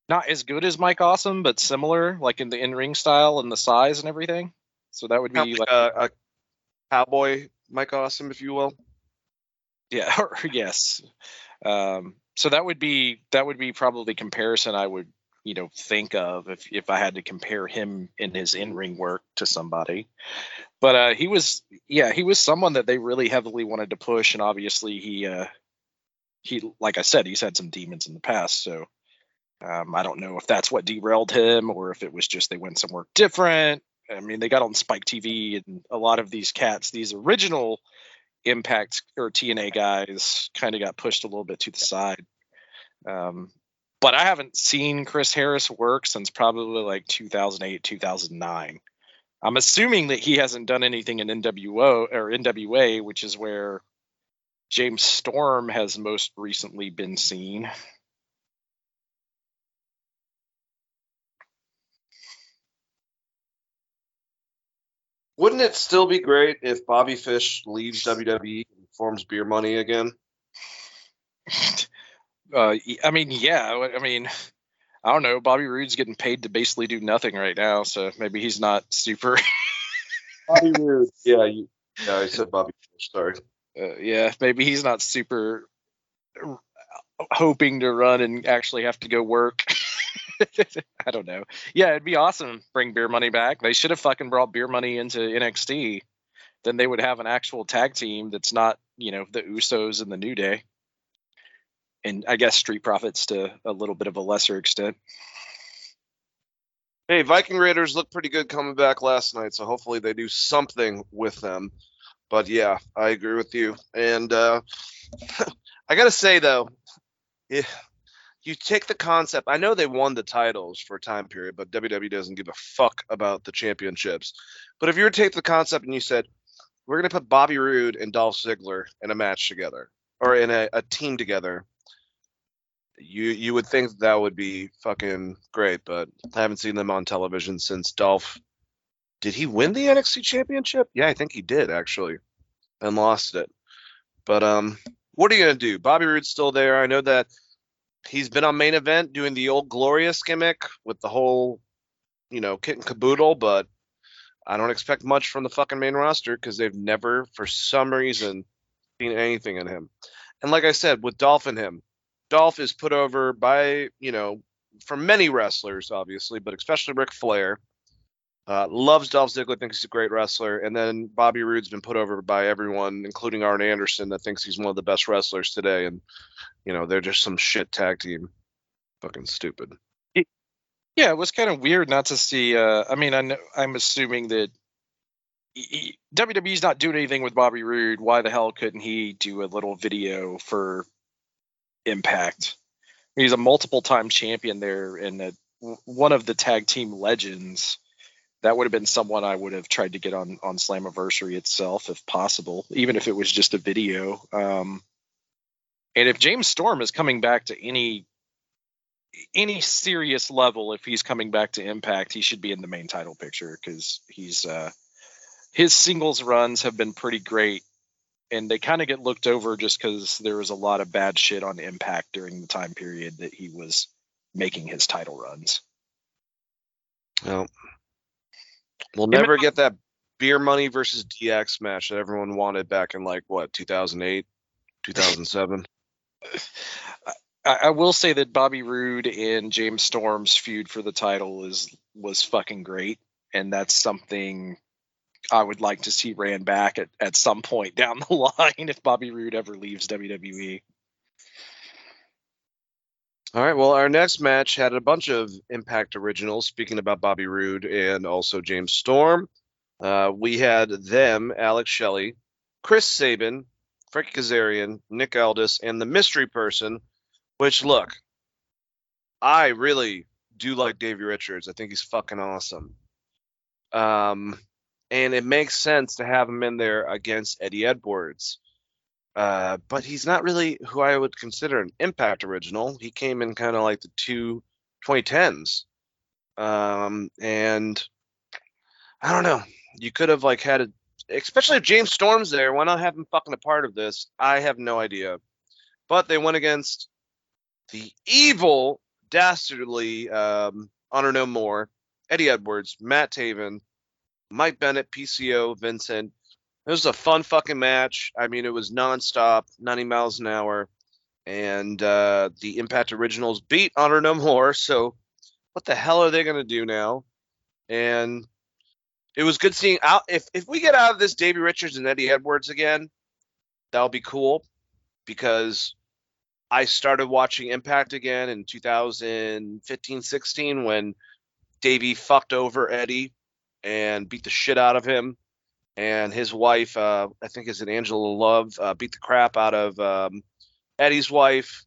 not as good as Mike Awesome, but similar, like in the in ring style and the size and everything. So that would be like, like a, a cowboy Mike Awesome, if you will. yeah, or, yes. Um, so that would be that would be probably comparison I would you know think of if if I had to compare him in his in ring work to somebody. But uh, he was yeah he was someone that they really heavily wanted to push, and obviously he uh, he like I said he's had some demons in the past, so. Um, I don't know if that's what derailed him or if it was just they went somewhere different. I mean, they got on Spike TV and a lot of these cats, these original Impact or TNA guys, kind of got pushed a little bit to the side. Um, but I haven't seen Chris Harris work since probably like 2008, 2009. I'm assuming that he hasn't done anything in NWO or NWA, which is where James Storm has most recently been seen. Wouldn't it still be great if Bobby Fish leaves WWE and forms Beer Money again? Uh, I mean, yeah. I mean, I don't know. Bobby Roode's getting paid to basically do nothing right now, so maybe he's not super. Bobby Roode. Yeah, you, yeah, I said Bobby Fish. Sorry. uh, yeah, maybe he's not super hoping to run and actually have to go work. I don't know. Yeah, it'd be awesome. Bring beer money back. They should have fucking brought beer money into NXT. Then they would have an actual tag team that's not, you know, the Usos and the New Day. And I guess Street Profits to a little bit of a lesser extent. Hey, Viking Raiders looked pretty good coming back last night, so hopefully they do something with them. But yeah, I agree with you. And uh, I got to say, though, yeah, you take the concept. I know they won the titles for a time period, but WWE doesn't give a fuck about the championships. But if you were to take the concept and you said, we're going to put Bobby Roode and Dolph Ziggler in a match together or in a, a team together, you you would think that would be fucking great, but I haven't seen them on television since Dolph. Did he win the NXT championship? Yeah, I think he did actually, and lost it. But um, what are you gonna do? Bobby Roode's still there. I know that he's been on main event doing the old glorious gimmick with the whole, you know, kit and caboodle, but I don't expect much from the fucking main roster because they've never, for some reason, seen anything in him. And like I said, with Dolph and him, Dolph is put over by, you know, for many wrestlers, obviously, but especially Ric Flair. Uh, loves Dolph Ziggler, thinks he's a great wrestler, and then Bobby Roode's been put over by everyone, including Arn Anderson, that thinks he's one of the best wrestlers today. And you know, they're just some shit tag team. Fucking stupid. Yeah, it was kind of weird not to see. Uh, I mean, I know, I'm assuming that he- WWE's not doing anything with Bobby Roode. Why the hell couldn't he do a little video for Impact? He's a multiple time champion there and a, one of the tag team legends. That would have been someone I would have tried to get on on Slammiversary itself, if possible, even if it was just a video. Um, and if James Storm is coming back to any any serious level, if he's coming back to Impact, he should be in the main title picture because he's uh, his singles runs have been pretty great, and they kind of get looked over just because there was a lot of bad shit on Impact during the time period that he was making his title runs. Well, we'll never get that beer money versus DX match that everyone wanted back in like what 2008, 2007. I, I will say that Bobby Roode and James Storm's feud for the title is was fucking great, and that's something I would like to see ran back at, at some point down the line if Bobby Roode ever leaves. WWE. All right. Well, our next match had a bunch of Impact originals. Speaking about Bobby Roode and also James Storm, uh, we had them, Alex Shelley, Chris Sabin, Frankie Kazarian, Nick Aldis, and the mystery person. Which look, I really do like Davey Richards. I think he's fucking awesome. Um, and it makes sense to have him in there against Eddie Edwards. Uh, but he's not really who I would consider an Impact original. He came in kind of like the two 2010s. Um, and I don't know. You could have like had a, especially if James Storm's there. Why not have him fucking a part of this? I have no idea. But they went against the evil, dastardly um, Honor No More, Eddie Edwards, Matt Taven, Mike Bennett, PCO, Vincent. It was a fun fucking match. I mean, it was nonstop, 90 miles an hour, and uh, the Impact Originals beat Honor No More. So, what the hell are they gonna do now? And it was good seeing out. If if we get out of this Davey Richards and Eddie Edwards again, that'll be cool because I started watching Impact again in 2015 16 when Davey fucked over Eddie and beat the shit out of him. And his wife, uh, I think is it Angela Love, uh, beat the crap out of um, Eddie's wife.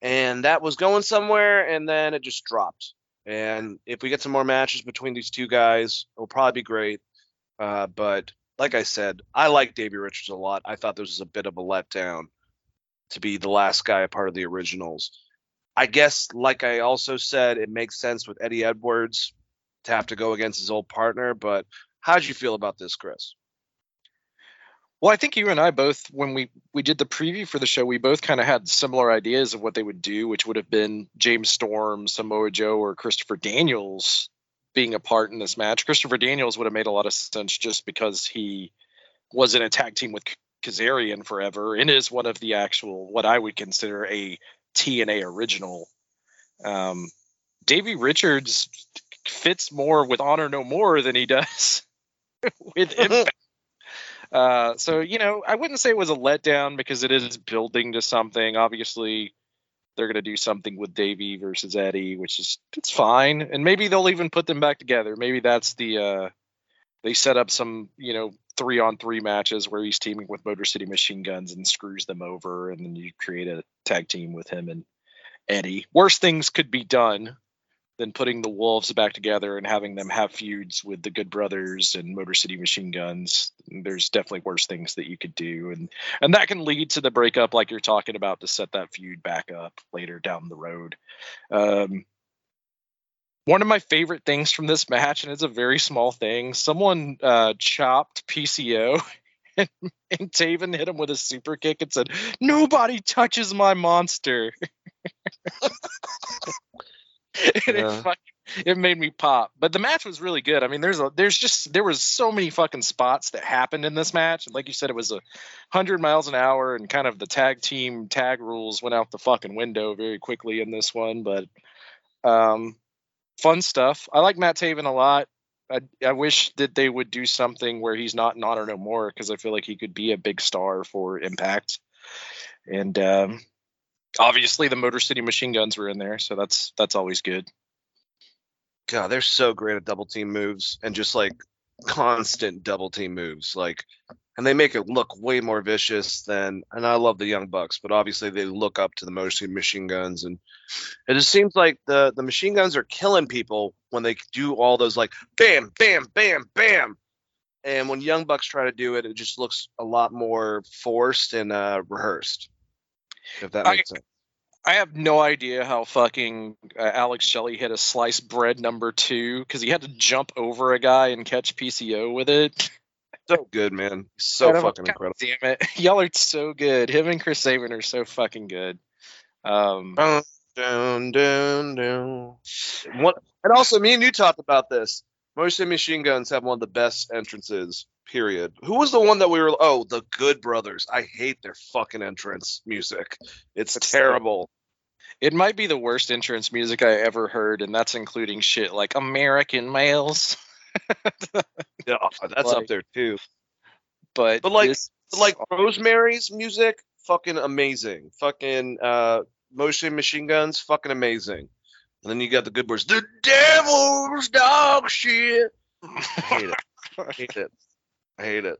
And that was going somewhere, and then it just dropped. And if we get some more matches between these two guys, it'll probably be great. Uh, but like I said, I like Davey Richards a lot. I thought this was a bit of a letdown to be the last guy a part of the originals. I guess, like I also said, it makes sense with Eddie Edwards to have to go against his old partner. But how did you feel about this, Chris? Well, I think you and I both, when we we did the preview for the show, we both kind of had similar ideas of what they would do, which would have been James Storm, Samoa Joe, or Christopher Daniels being a part in this match. Christopher Daniels would have made a lot of sense just because he was in a tag team with Kazarian forever and is one of the actual what I would consider a TNA original. Um, Davey Richards fits more with Honor No More than he does with Impact. Uh, so you know, I wouldn't say it was a letdown because it is building to something. Obviously, they're going to do something with Davey versus Eddie, which is it's fine, and maybe they'll even put them back together. Maybe that's the uh, they set up some you know three on three matches where he's teaming with Motor City Machine Guns and screws them over, and then you create a tag team with him and Eddie. Worse things could be done than putting the Wolves back together and having them have feuds with the Good Brothers and Motor City Machine Guns. There's definitely worse things that you could do, and and that can lead to the breakup, like you're talking about, to set that feud back up later down the road. Um, one of my favorite things from this match, and it's a very small thing, someone uh, chopped PCO. And, and Taven hit him with a super kick and said, "Nobody touches my monster." and Yeah. it, fucking, it made me pop. But the match was really good. I mean, there's a there's just there was so many fucking spots that happened in this match. And like you said, it was a hundred miles an hour, and kind of the tag team tag rules went out the fucking window very quickly in this one. But um, fun stuff. I like Matt Taven a lot. I, I wish that they would do something where he's not in Honor No More because I feel like he could be a big star for Impact. And um, obviously, the Motor City Machine Guns were in there, so that's that's always good. God, they're so great at double team moves and just like constant double team moves. Like, and they make it look way more vicious than. And I love the Young Bucks, but obviously they look up to the Motor City Machine Guns, and it just seems like the the Machine Guns are killing people when they do all those like bam, bam, bam, bam. And when Young Bucks try to do it, it just looks a lot more forced and uh, rehearsed. If that I- makes sense. I have no idea how fucking uh, Alex Shelley hit a sliced bread number two because he had to jump over a guy and catch PCO with it. So good, man. So And fucking "God incredible. Damn it, y'all are so good. Him and Chris Sabin are so fucking good. Um, Dun, dun, dun, dun. What? And also, me and you talked about this. Motor City Machine Guns have one of the best entrances. Period. Who was the one that we were? Oh, the Good Brothers. I hate their fucking entrance music. It's It's- terrible. it might be the worst entrance music I ever heard, and that's including shit like American Males. Yeah, that's Like- up there too. but But, like- this- like Rosemary's music, fucking amazing. Fucking uh, Motion Machine Guns, fucking amazing. And then you got the good words, the devil's dog shit. I hate it. I hate it. I hate it.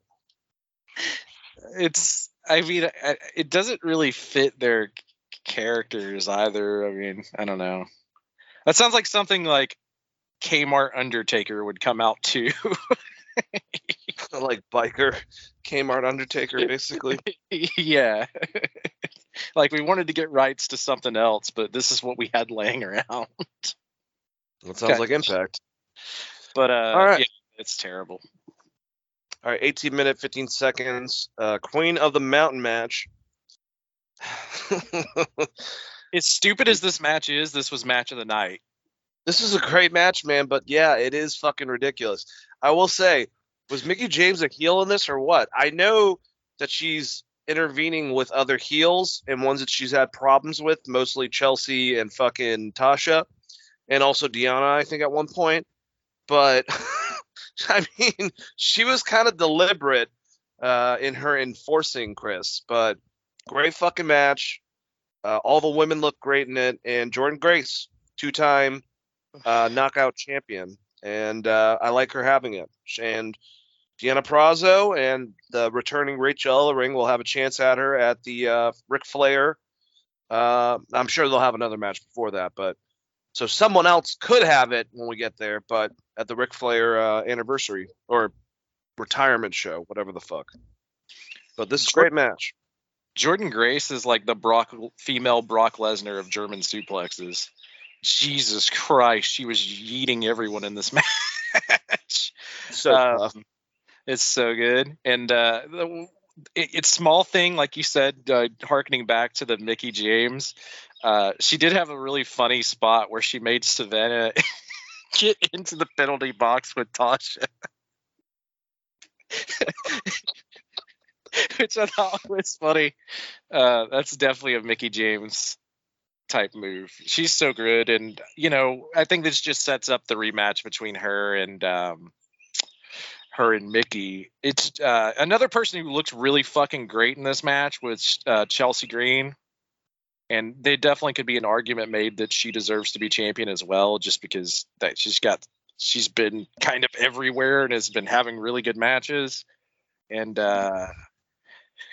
it's i mean it doesn't really fit their characters either i mean i don't know that sounds like something like kmart undertaker would come out to like biker Kmart Undertaker, basically. yeah like we wanted to get rights to something else but this is what we had laying around That sounds Okay. like Impact. but uh All right. yeah, it's terrible All right, 18 minute, 15 seconds. Uh, Queen of the Mountain match. as stupid as this match is this was match of the night this is a great match, man, but yeah, it is fucking ridiculous. I will say, was Mickie James a heel in this or what? I know that she's intervening with other heels and ones that she's had problems with, mostly Chelsea and fucking Tasha, and also Deonna, I think, at one point. But I mean, she was kind of deliberate uh, in her enforcing Chris, but great fucking match. Uh, all the women look great in it, and Jordynne Grace, two-time uh, knockout champion, and uh, I like her having it. And Deonna Purrazzo and the returning Rachel Ellering will have a chance at her at the uh, Ric Flair. Uh, I'm sure they'll have another match before that, but so someone else could have it when we get there, but at the Ric Flair uh, anniversary or retirement show, whatever the fuck. But this is a great match. Jordynne Grace is like the Brock female Brock Lesnar of German suplexes. Jesus Christ, she was yeeting everyone in this match. So Uh. It's so good, and uh, the- it, it's small thing, like you said, uh, harkening back to the Mickie James. Uh, she did have a really funny spot where she made Savannah get into the penalty box with Tasha. Which I thought was funny. Uh, that's definitely a Mickie James type move. She's so good, and you know, I think this just sets up the rematch between her and um, her and Mickie. It's uh, another person who looked really fucking great in this match was uh, Chelsea Green, and they definitely could be an argument made that she deserves to be champion as well, just because that she's got she's been kind of everywhere and has been having really good matches, and uh,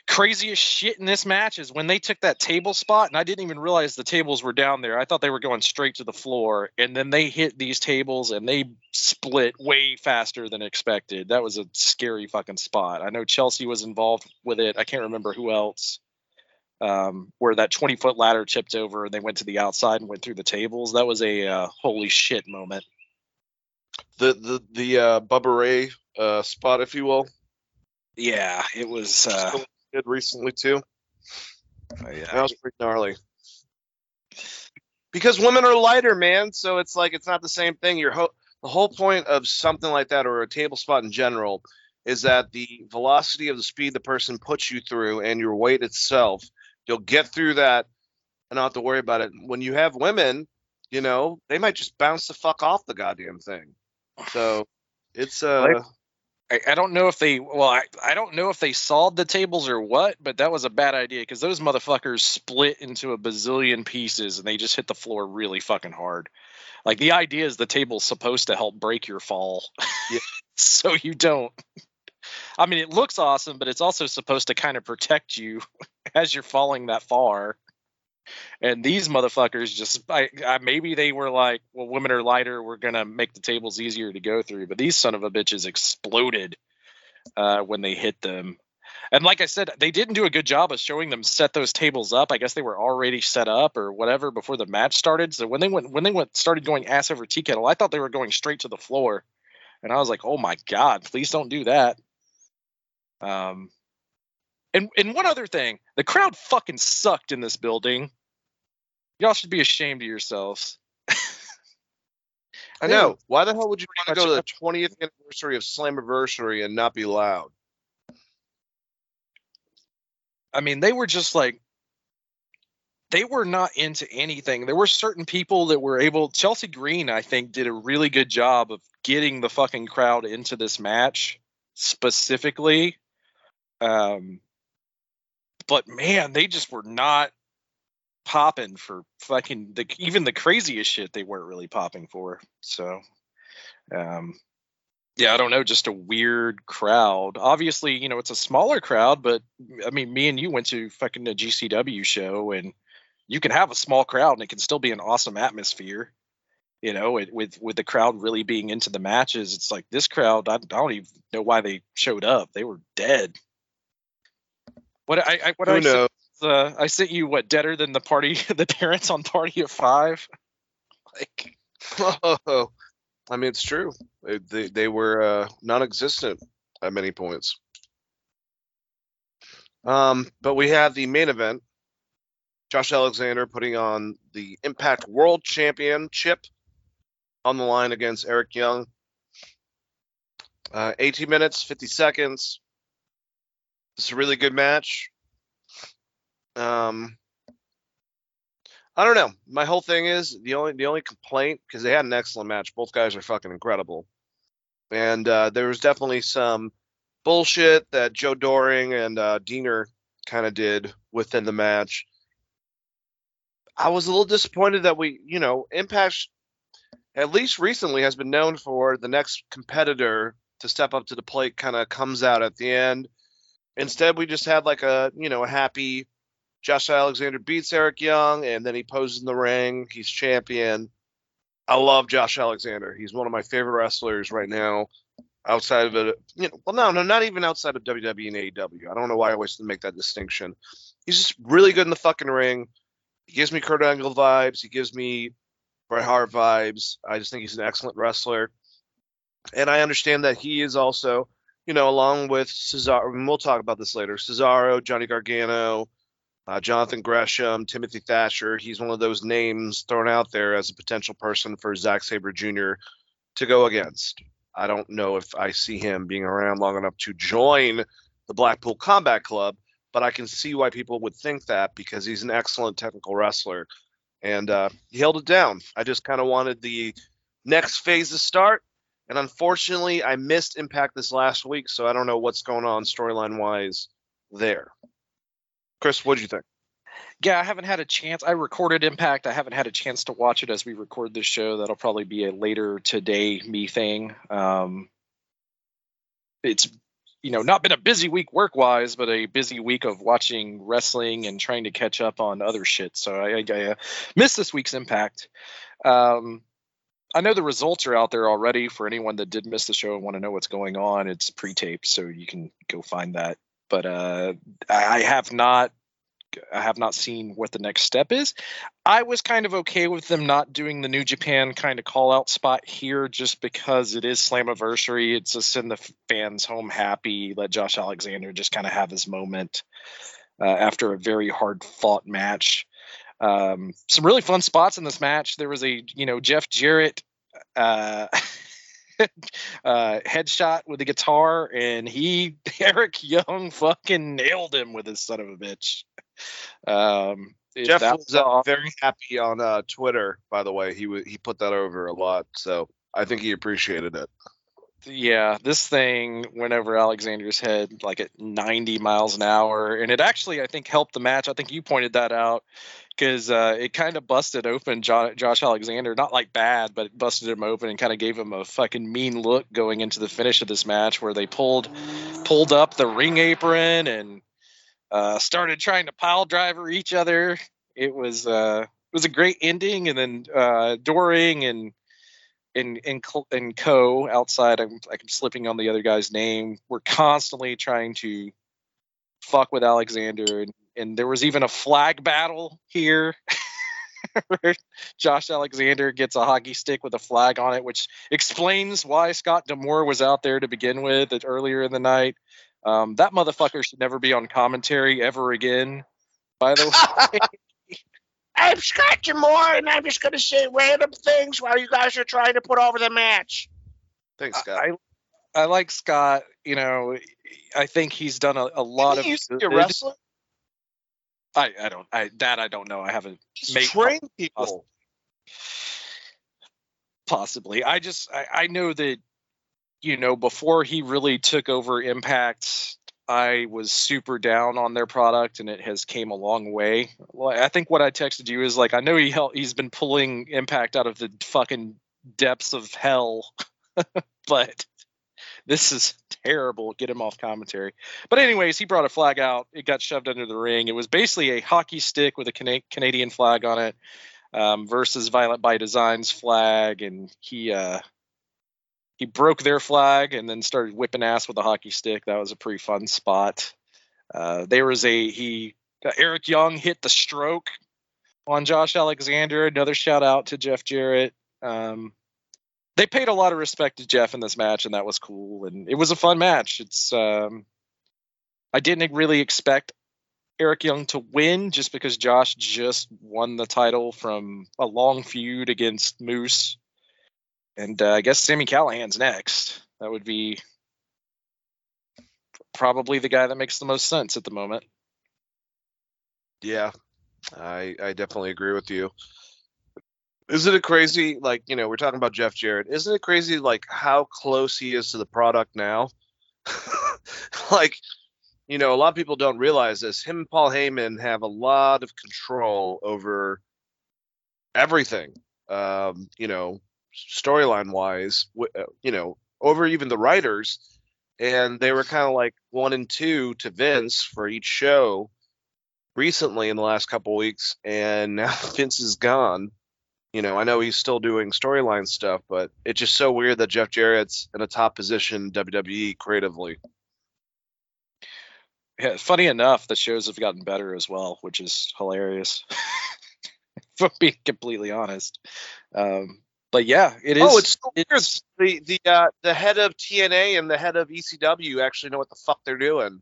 craziest shit in this match is when they took that table spot and I didn't even realize the tables were down there. I thought they were going straight to the floor and then they hit these tables and they split way faster than expected. That was a scary fucking spot. I know Chelsea was involved with it. I can't remember who else. Um, where that 20 foot ladder tipped over and they went to the outside and went through the tables. That was a uh, holy shit moment. The the the uh, Bubba Ray uh, spot, if you will, Yeah, it was. Uh, did recently too. yeah That was pretty gnarly. Because women are lighter, man. So it's like it's not the same thing. Your ho- the whole point of something like that, or a table spot in general, is that the velocity of the speed the person puts you through and your weight itself, you'll get through that and not have to worry about it. When you have women, you know, they might just bounce the fuck off the goddamn thing. So it's uh I, I don't know if they well I, I don't know if they sawed the tables or what, but that was a bad idea because those motherfuckers split into a bazillion pieces and they just hit the floor really fucking hard. Like the idea is the table's supposed to help break your fall. Yeah. so you don't. I mean it looks awesome, but it's also supposed to kind of protect you as you're falling that far. And these motherfuckers just, I, I, maybe they were like, well, women are lighter. We're going to make the tables easier to go through. But these son of a bitches exploded uh, when they hit them. And like I said, they didn't do a good job of showing them set those tables up. I guess they were already set up or whatever before the match started. So when they went, when they went, started going ass over tea kettle, I thought they were going straight to the floor. And I was like, oh my God, please don't do that. Um, and, and one other thing, the crowd fucking sucked in this building. Y'all should be ashamed of yourselves. I know. Why the hell would you want to go to the 20th anniversary of Slammiversary and not be loud? I mean, they were just like they were not into anything. There were certain people that were able. Chelsea Green, I think, did a really good job of getting the fucking crowd into this match specifically. Um, but man, they just were not popping for fucking the even the craziest shit. They weren't really popping for. So, um, yeah, I don't know, just a weird crowd. Obviously, you know, it's a smaller crowd, but I mean, me and you went to fucking a GCW show, and you can have a small crowd, and it can still be an awesome atmosphere. You know, it, with with the crowd really being into the matches, it's like this crowd. I, I don't even know why they showed up. They were dead. What I, I what Who I knows? sent, uh, I sent you what deader than the party the parents on Party of Five. Like Oh, I mean, it's true. They they, they were uh, non-existent at many points. Um, but we have the main event. Josh Alexander putting on the Impact World Championship on the line against Eric Young. Uh, 18 minutes, 50 seconds. It's a really good match. Um, I don't know. My whole thing is the only the only complaint because they had an excellent match. Both guys are fucking incredible, and uh, there was definitely some bullshit that Joe Doering and uh, Deaner kind of did within the match. I was a little disappointed that we, you know, Impact, at least recently, has been known for the next competitor to step up to the plate, kind of comes out at the end. Instead, we just had like a, you know, a happy Josh Alexander beats Eric Young, and then he poses in the ring. He's champion. I love Josh Alexander. He's one of my favorite wrestlers right now. Outside of it, you know, well, no, no, not even outside of WWE and AEW. I don't know why I always make that distinction. He's just really good in the fucking ring. He gives me Kurt Angle vibes. He gives me Bret Hart vibes. I just think he's an excellent wrestler. And I understand that he is also, you know, along with Cesaro, and we'll talk about this later, Cesaro, Johnny Gargano, uh, Jonathan Gresham, Timothy Thatcher. He's one of those names thrown out there as a potential person for Zack Sabre Jr. to go against. I don't know if I see him being around long enough to join the Blackpool Combat Club, but I can see why people would think that because he's an excellent technical wrestler and uh, he held it down. I just kind of wanted the next phase to start. And unfortunately, I missed Impact this last week, so I don't know what's going on storyline wise there. Chris, what do you think? yeah, I haven't had a chance. I recorded Impact. I haven't had a chance to watch it as we record this show. That'll probably be a later today me thing. Um, it's you know not been a busy week work wise, but a busy week of watching wrestling and trying to catch up on other shit. So I, I, I missed this week's Impact. Um, I know the results are out there already for anyone that did miss the show and want to know what's going on. It's pre-taped, so you can go find that. But uh, I have not I have not seen what the next step is. I was kind of okay with them not doing the New Japan kind of call out spot here just because it is Slammiversary. It's to send the fans home happy, let Josh Alexander just kind of have his moment uh, after a very hard fought match. Um, some really fun spots in this match. There was a, you know, Jeff Jarrett uh, uh, headshot with a guitar, and he, Eric Young, fucking nailed him with his son of a bitch. Um, Jeff was uh, very happy on uh, Twitter, by the way. He w- he put that over a lot, so I think he appreciated it. Yeah, this thing went over Alexander's head like at 90 miles an hour, and it actually I think helped the match. I think you pointed that out because uh, it kind of busted open jo- Josh Alexander, not like bad, but it busted him open and kind of gave him a fucking mean look going into the finish of this match, where they pulled pulled up the ring apron and uh, started trying to pile driver each other. It was uh, it was a great ending, and then uh, Doering and and Cl- and Co outside. I'm I'm slipping on the other guy's name. We're constantly trying to fuck with Alexander, and, and there was even a flag battle here. Josh Alexander gets a hockey stick with a flag on it, which explains why Scott D'Amore was out there to begin with earlier in the night. Um, that motherfucker should never be on commentary ever again. By the way, I'm Scott D'Amore, and I'm just going to say random things while you guys are trying to put over the match. Thanks, Scott. I I like Scott. You know, I think he's done a, a lot Didn't he of used to be a wrestler? I I don't I that I don't know. I haven't Just Make- train people. possibly. I just I, I know that you know before he really took over Impact, I was super down on their product, and it has came a long way. I think what I texted you is like I know he he's been pulling Impact out of the fucking depths of hell, but this is terrible. Get him off commentary. But anyways, he brought a flag out. It got shoved under the ring. It was basically a hockey stick with a Cana- Canadian flag on it um, versus Violent by Design's flag, and he uh, he broke their flag and then started whipping ass with a hockey stick. That was a pretty fun spot. Uh, there was a he uh, Eric Young hit the stroke on Josh Alexander. Another shout out to Jeff Jarrett. Um, they paid a lot of respect to Jeff in this match, and that was cool. And it was a fun match. It's um, I didn't really expect Eric Young to win just because Josh just won the title from a long feud against Moose. And uh, I guess Sami Callihan's next. That would be probably the guy that makes the most sense at the moment. Yeah, I I definitely agree with you. Isn't it crazy? Like you know, we're talking about Jeff Jarrett. Isn't it crazy? Like how close he is to the product now. like you know, a lot of people don't realize this. Him and Paul Heyman have a lot of control over everything. Um, you know, storyline wise, uh, you know, over even the writers. And they were kind of like one and two to Vince for each show recently in the last couple weeks, and now Vince is gone. You know, I know he's still doing storyline stuff, but it's just so weird that Jeff Jarrett's in a top position WWE creatively. Yeah, funny enough, the shows have gotten better as well, which is hilarious. if I'm being completely honest. Um, but yeah, it is. oh, it's so weird. it's The the uh, the head of TNA and the head of ECW actually know what the fuck they're doing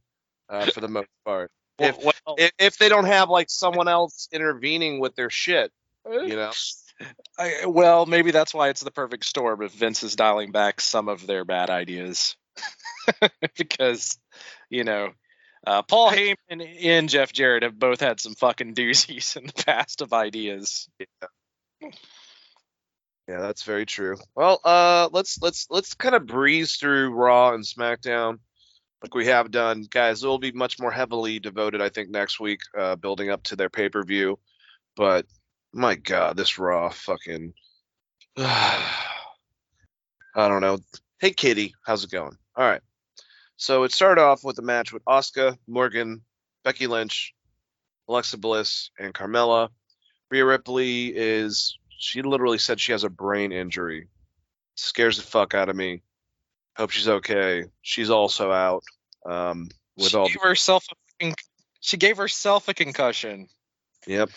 uh, for the most part. If, well, if if they don't have like someone else intervening with their shit, you know. I, well, maybe that's why it's the perfect storm if Vince is dialing back some of their bad ideas. because, you know, uh, Paul Heyman and Jeff Jarrett have both had some fucking doozies in the past of ideas. Yeah, that's very true. Well, uh, let's let's let's kind of breeze through Raw and SmackDown, like we have done, guys. It will be much more heavily devoted, I think, next week, uh, building up to their pay per view. But my God, this Raw fucking, I don't know. Hey, Kitty, how's it going? All right. So it started off with a match with Asuka, Morgan, Becky Lynch, Alexa Bliss, and Carmella. Rhea Ripley is she literally said she has a brain injury. Scares the fuck out of me. Hope she's okay. She's also out. Um, with she all gave herself a fucking, she gave herself a concussion. yep.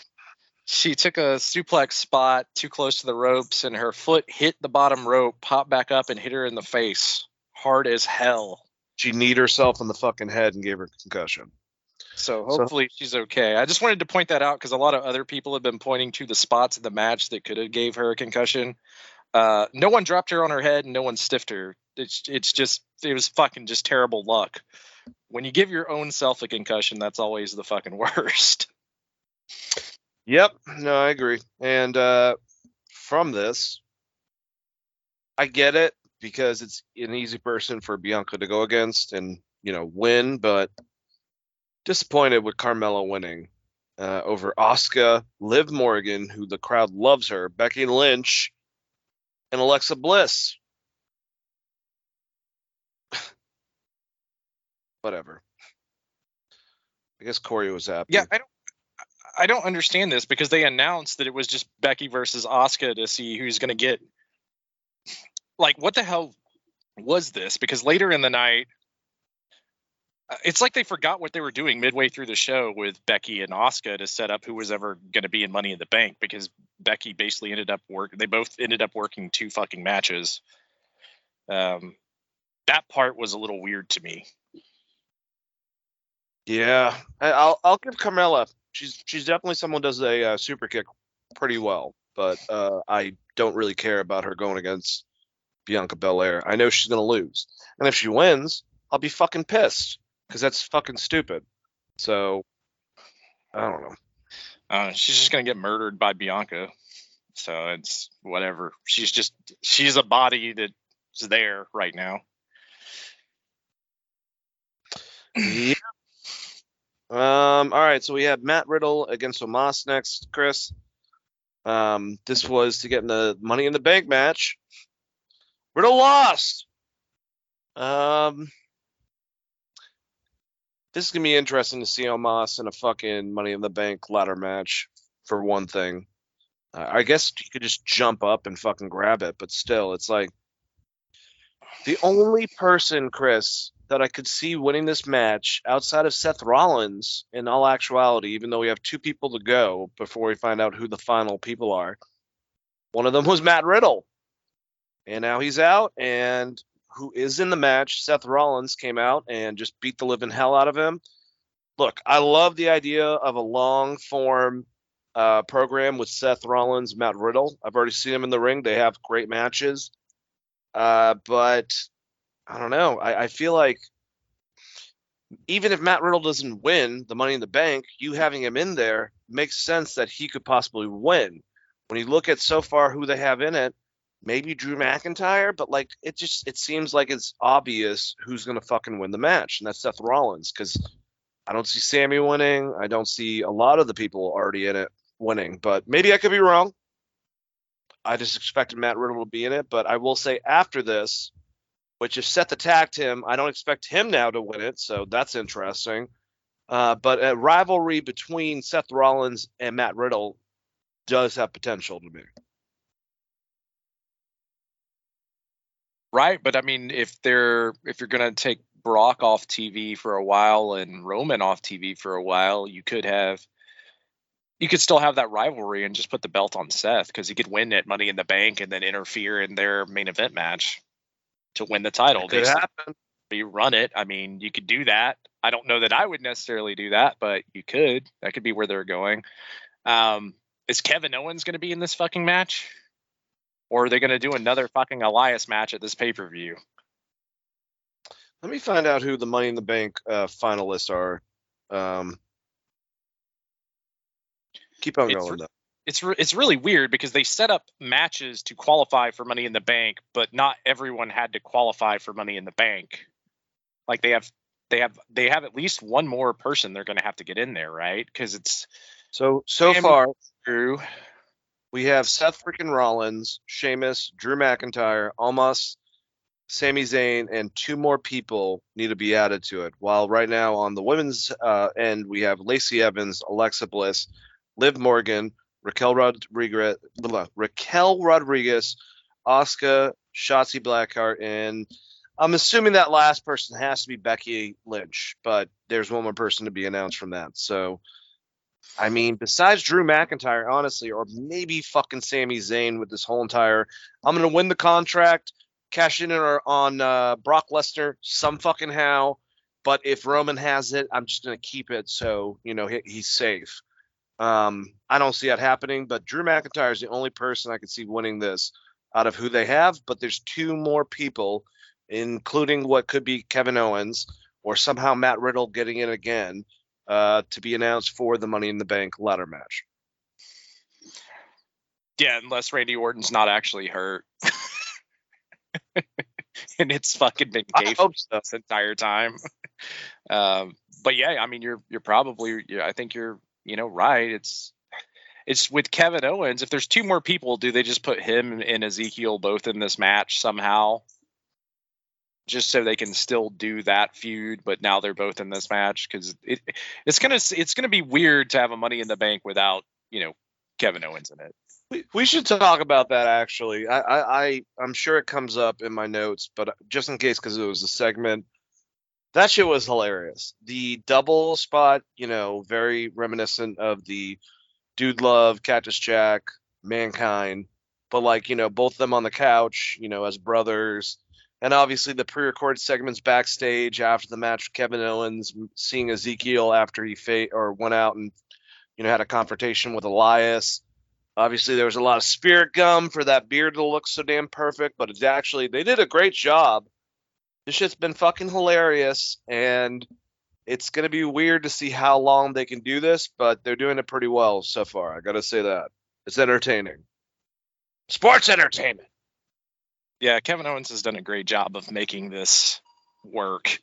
She took a suplex spot too close to the ropes, and her foot hit the bottom rope, popped back up, and hit her in the face, hard as hell. She kneed herself in the fucking head and gave her a concussion. So So- hopefully she's okay. I just wanted to point that out because a lot of other people have been pointing to the spots in the match that could have gave her a concussion. Uh, no one dropped her on her head, and no one stiffed her. It's it's just it was fucking just terrible luck. When you give your own self a concussion, that's always the fucking worst. Yep. No, I agree. And uh, from this, I get it because it's an easy person for Bianca to go against and you know win, but disappointed with Carmella winning uh, over Asuka, Liv Morgan, who the crowd loves her, Becky Lynch, and Alexa Bliss. Whatever. I guess Corey was happy. Yeah, I don't I don't understand this because they announced that it was just Becky versus Asuka to see who's going to get. Like, what the hell was this? Because later in the night, it's like they forgot what they were doing midway through the show with Becky and Asuka to set up who was ever going to be in Money in the Bank because Becky basically ended up work. They both ended up working two fucking matches. Um, that part was a little weird to me. Yeah, I'll I'll give Carmella. She's she's definitely someone does a uh, super kick pretty well, but uh, I don't really care about her going against Bianca Belair. I know she's gonna lose, and if she wins, I'll be fucking pissed because that's fucking stupid. So I don't know. Uh, she's just gonna get murdered by Bianca. So it's whatever. She's just she's a body that's there right now. yeah. Um. All right. So we have Matt Riddle against Omos next, Chris. Um. This was to get in the Money in the Bank match. Riddle lost. Um. This is gonna be interesting to see Omos in a fucking Money in the Bank ladder match. For one thing, uh, I guess you could just jump up and fucking grab it, but still, it's like the only person, Chris, that I could see winning this match outside of Seth Rollins, in all actuality, even though we have two people to go before we find out who the final people are. One of them was Matt Riddle. And now he's out, and who is in the match, Seth Rollins, came out and just beat the living hell out of him. Look, I love the idea of a long form uh, program with Seth Rollins, Matt Riddle. I've already seen them in the ring. They have great matches. Uh, but I don't know. I, I feel like even if Matt Riddle doesn't win the Money in the Bank, you having him in there makes sense that he could possibly win. When you look at so far who they have in it, maybe Drew McIntyre, but like it just it seems like it's obvious who's gonna fucking win the match, and that's Seth Rollins because I don't see Sami winning. I don't see a lot of the people already in it winning, but maybe I could be wrong. I just expected Matt Riddle to be in it, but I will say after this, which if Seth attacked him, I don't expect him now to win it, so that's interesting. Uh, but a rivalry between Seth Rollins and Matt Riddle does have potential to me. Right, but I mean, if they're if you're gonna take Brock off TV for a while and Roman off TV for a while, you could have you could still have that rivalry and just put the belt on Seth because he could win at Money in the Bank and then interfere in their main event match to win the title. Could They happen. you run it. I mean, you could do that. I don't know that I would necessarily do that, but you could. That could be where they're going. Um, is Kevin Owens going to be in this fucking match? Or are they going to do another fucking Elias match at this pay per view? Let me find out who the Money in the Bank uh, finalists are. Um, keep on It's going though. It's re- it's really weird because they set up matches to qualify for Money in the Bank, but not everyone had to qualify for Money in the Bank. Like they have they have they have at least one more person they're going to have to get in there, right? Because it's So so far Drew. We have Seth freaking Rollins, Sheamus, Drew McIntyre, Omos, Sami Zayn, and two more people need to be added to it. While right now on the women's uh, end we have Lacey Evans, Alexa Bliss, Liv Morgan, Raquel Rodriguez, Raquel Rodriguez, Asuka, Shotzi Blackheart, and I'm assuming that last person has to be Becky Lynch, but there's one more person to be announced from that. So, I mean, besides Drew McIntyre, honestly, or maybe fucking Sami Zayn with this whole entire, I'm gonna win the contract, cash in on, uh, Brock Lesnar some fucking how. But if Roman has it, I'm just gonna keep it so you know he, he's safe. Um, I don't see that happening, but Drew McIntyre is the only person I could see winning this out of who they have. But there's two more people, including what could be Kevin Owens or somehow Matt Riddle getting in again uh, to be announced for the Money in the Bank ladder match. Yeah, unless Randy Orton's not actually hurt. and it's fucking been gay hope so. this entire time. um, but yeah, I mean, you're you're probably, yeah, I think you're, you know, right. It's it's with Kevin Owens. If there's two more people, do they just put him and Ezekiel both in this match somehow, just so they can still do that feud? But now they're both in this match because it it's gonna it's gonna be weird to have a Money in the Bank without you know Kevin Owens in it. We, should talk about that actually. I, I, I I'm sure it comes up in my notes, but uh, just in case because it was a segment. That shit was hilarious. The double spot, you know, very reminiscent of the Dude Love, Cactus Jack, Mankind, but like, you know, both them on the couch, you know, as brothers. And obviously the pre-recorded segments backstage after the match, Kevin Owens seeing Ezekiel after he fa- or went out and you know had a confrontation with Elias. Obviously, there was a lot of spirit gum for that beard to look so damn perfect, but it's actually they did a great job. This shit's been fucking hilarious, and it's to be weird to see how long they can do this, but they're doing it pretty well so far. I got to say that. It's entertaining. Sports entertainment. Yeah, Kevin Owens has done a great job of making this work.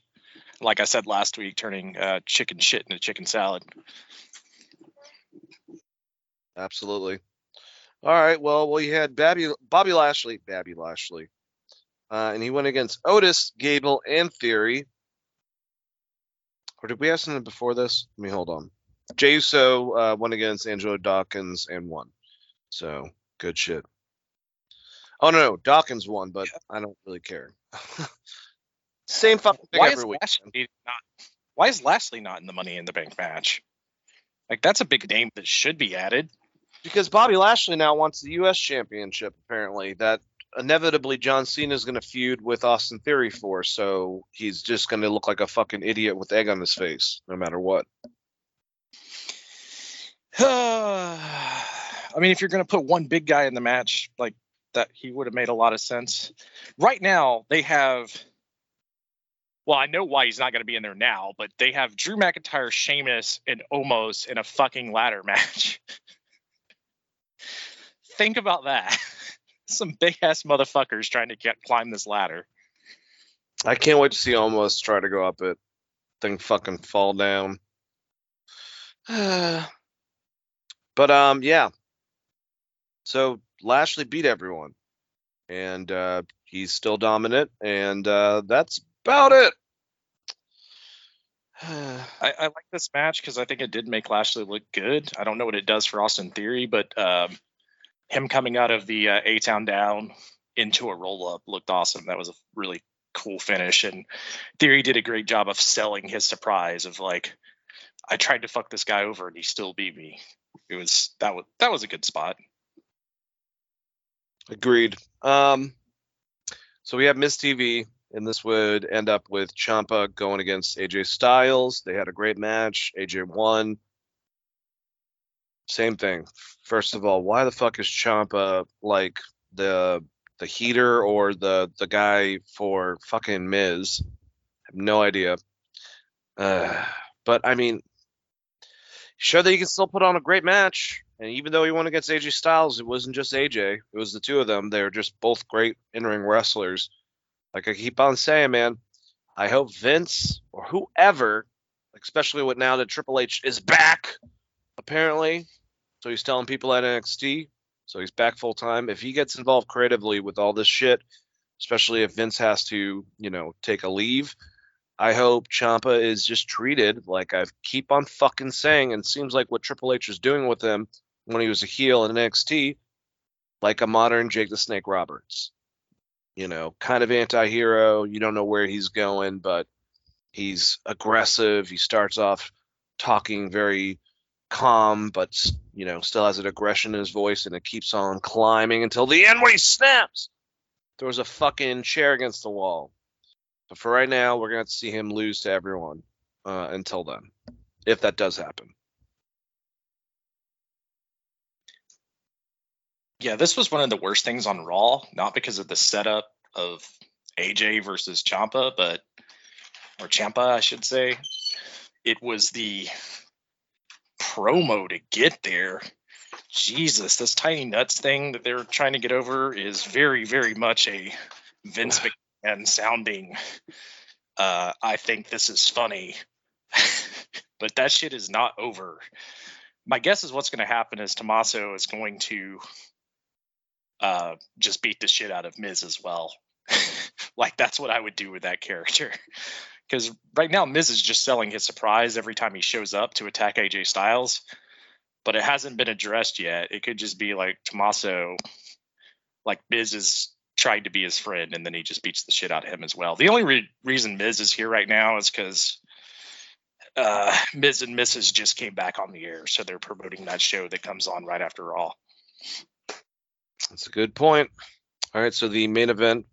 Like I said last week, turning uh, chicken shit into chicken salad. Absolutely. All right. Well, well, you had Bobby, Bobby Lashley, Bobby Lashley, uh, and he went against Otis, Gable, and Theory. Or did we have something before this? Let me hold on. Jey Uso uh, went against Angelo Dawkins and won. So good shit. Oh no, no, Dawkins won, but I don't really care. Same fucking thing Why every is week. Lashley not? Why is Lashley not in the Money in the Bank match? Like that's a big name that should be added. Because Bobby Lashley now wants the U.S. Championship, apparently. That inevitably John Cena is going to feud with Austin Theory for, so he's just going to look like a fucking idiot with egg on his face, no matter what. I mean, if you're going to put one big guy in the match, like that, he would have made a lot of sense. Right now, they have. Well, I know why he's not going to be in there now, but they have Drew McIntyre, Sheamus, and Omos in a fucking ladder match. Think about that. Some big ass motherfuckers trying to get climb this ladder. I can't wait to see Omos try to go up it, thing fucking fall down. but um, yeah. So Lashley beat everyone, and uh, he's still dominant, and uh, that's about it. I, I like this match because I think it did make Lashley look good. I don't know what it does for Austin Theory, but um, him coming out of the uh, A Town down into a roll up looked awesome. That was a really cool finish, and Theory did a great job of selling his surprise of like, I tried to fuck this guy over and he still beat me. It was that was that was a good spot. Agreed. Um, so we have Miz TV, and this would end up with Ciampa going against AJ Styles. They had a great match. AJ won. Same thing. First of all, why the fuck is Ciampa like the the heater or the the guy for fucking Miz? I have no idea. Uh, but I mean, show that he can still put on a great match. And even though he won against AJ Styles, it wasn't just AJ. It was the two of them. They're just both great in-ring wrestlers. Like I keep on saying, man, I hope Vince or whoever, especially with now that Triple H is back, apparently. So he's telling people at NXT. So he's back full time. If he gets involved creatively with all this shit, especially if Vince has to, you know, take a leave, I hope Ciampa is just treated like I keep on fucking saying, and seems like what Triple H is doing with him when he was a heel in NXT, like a modern Jake the Snake Roberts. You know, kind of anti-hero. You don't know where he's going, but he's aggressive. He starts off talking very calm, but you know, still has an aggression in his voice, and it keeps on climbing until the end when he snaps. Throws a fucking chair against the wall. But for right now, we're gonna to see him lose to everyone uh, until then, if that does happen. Yeah, this was one of the worst things on Raw, not because of the setup of AJ versus Ciampa, but or Ciampa, I should say. It was the promo to get there. Jesus, this tiny nuts thing that they're trying to get over is very, very much a Vince McMahon sounding. Uh, I think this is funny, but that shit is not over. My guess is what's going to happen is Tommaso is going to uh, just beat the shit out of Miz as well. like that's what I would do with that character. Because right now Miz is just selling his surprise every time he shows up to attack AJ Styles, but it hasn't been addressed yet. It could just be like Tommaso, like Miz is trying to be his friend, and then he just beats the shit out of him as well. The only re- reason Miz is here right now is because uh, Miz and Mrs. just came back on the air, so they're promoting that show that comes on right after Raw. That's a good point. All right, so the main event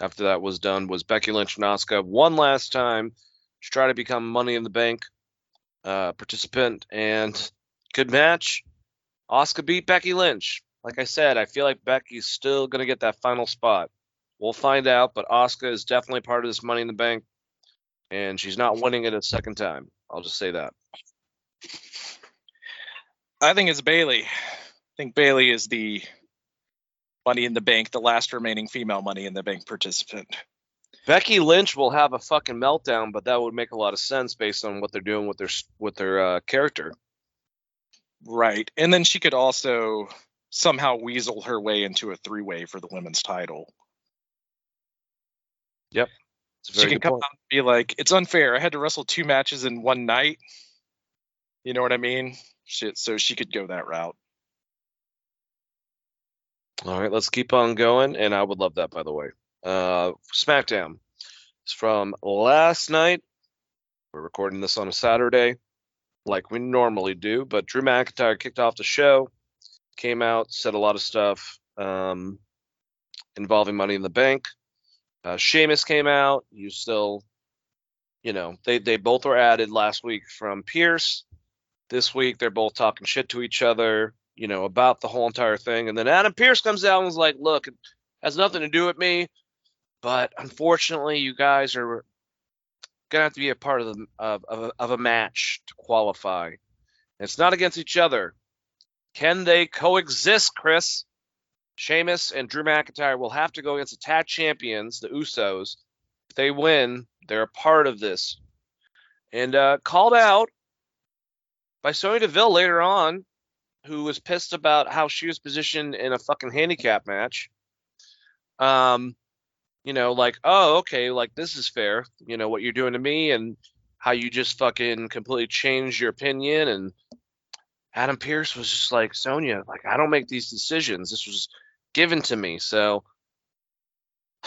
after that was done was Becky Lynch and Asuka one last time to try to become Money in the Bank uh, participant, and good match. Asuka beat Becky Lynch. Like I said, I feel like Becky's still gonna get that final spot. We'll find out, but Asuka is definitely part of this Money in the Bank. and she's not winning it a second time. I'll just say that. I think it's Bayley. I think Bayley is the Money in the Bank, the last remaining female Money in the Bank participant. Becky Lynch will have a fucking meltdown, but that would make a lot of sense based on what they're doing with their with their uh, character. Right. And then she could also somehow weasel her way into a three way for the women's title. Yep, She can come point. out and be like, it's unfair. I had to wrestle two matches in one night. You know what I mean? Shit. So she could go that route. All right, let's keep on going, and I would love that, by the way. Uh, SmackDown. It's from last night. We're recording this on a Saturday, like we normally do. But Drew McIntyre kicked off the show, came out, said a lot of stuff um, involving Money in the Bank. Uh, Sheamus came out. You still, you know, they they both were added last week from Pearce. This week they're both talking shit to each other, you know, about the whole entire thing. And then Adam Pearce comes out and was like, "Look, it has nothing to do with me, but unfortunately, you guys are gonna have to be a part of the of of a, of a match to qualify. And it's not against each other. Can they coexist, Chris? Sheamus and Drew McIntyre will have to go against the tag champions, the Usos. If they win, they're a part of this. And uh, called out by Sonya Deville later on, who was pissed about how she was positioned in a fucking handicap match. Um, you know, like, oh, okay, like this is fair. You know what you're doing to me, and how you just fucking completely changed your opinion. And Adam Pearce was just like, Sonya, like I don't make these decisions. This was given to me, so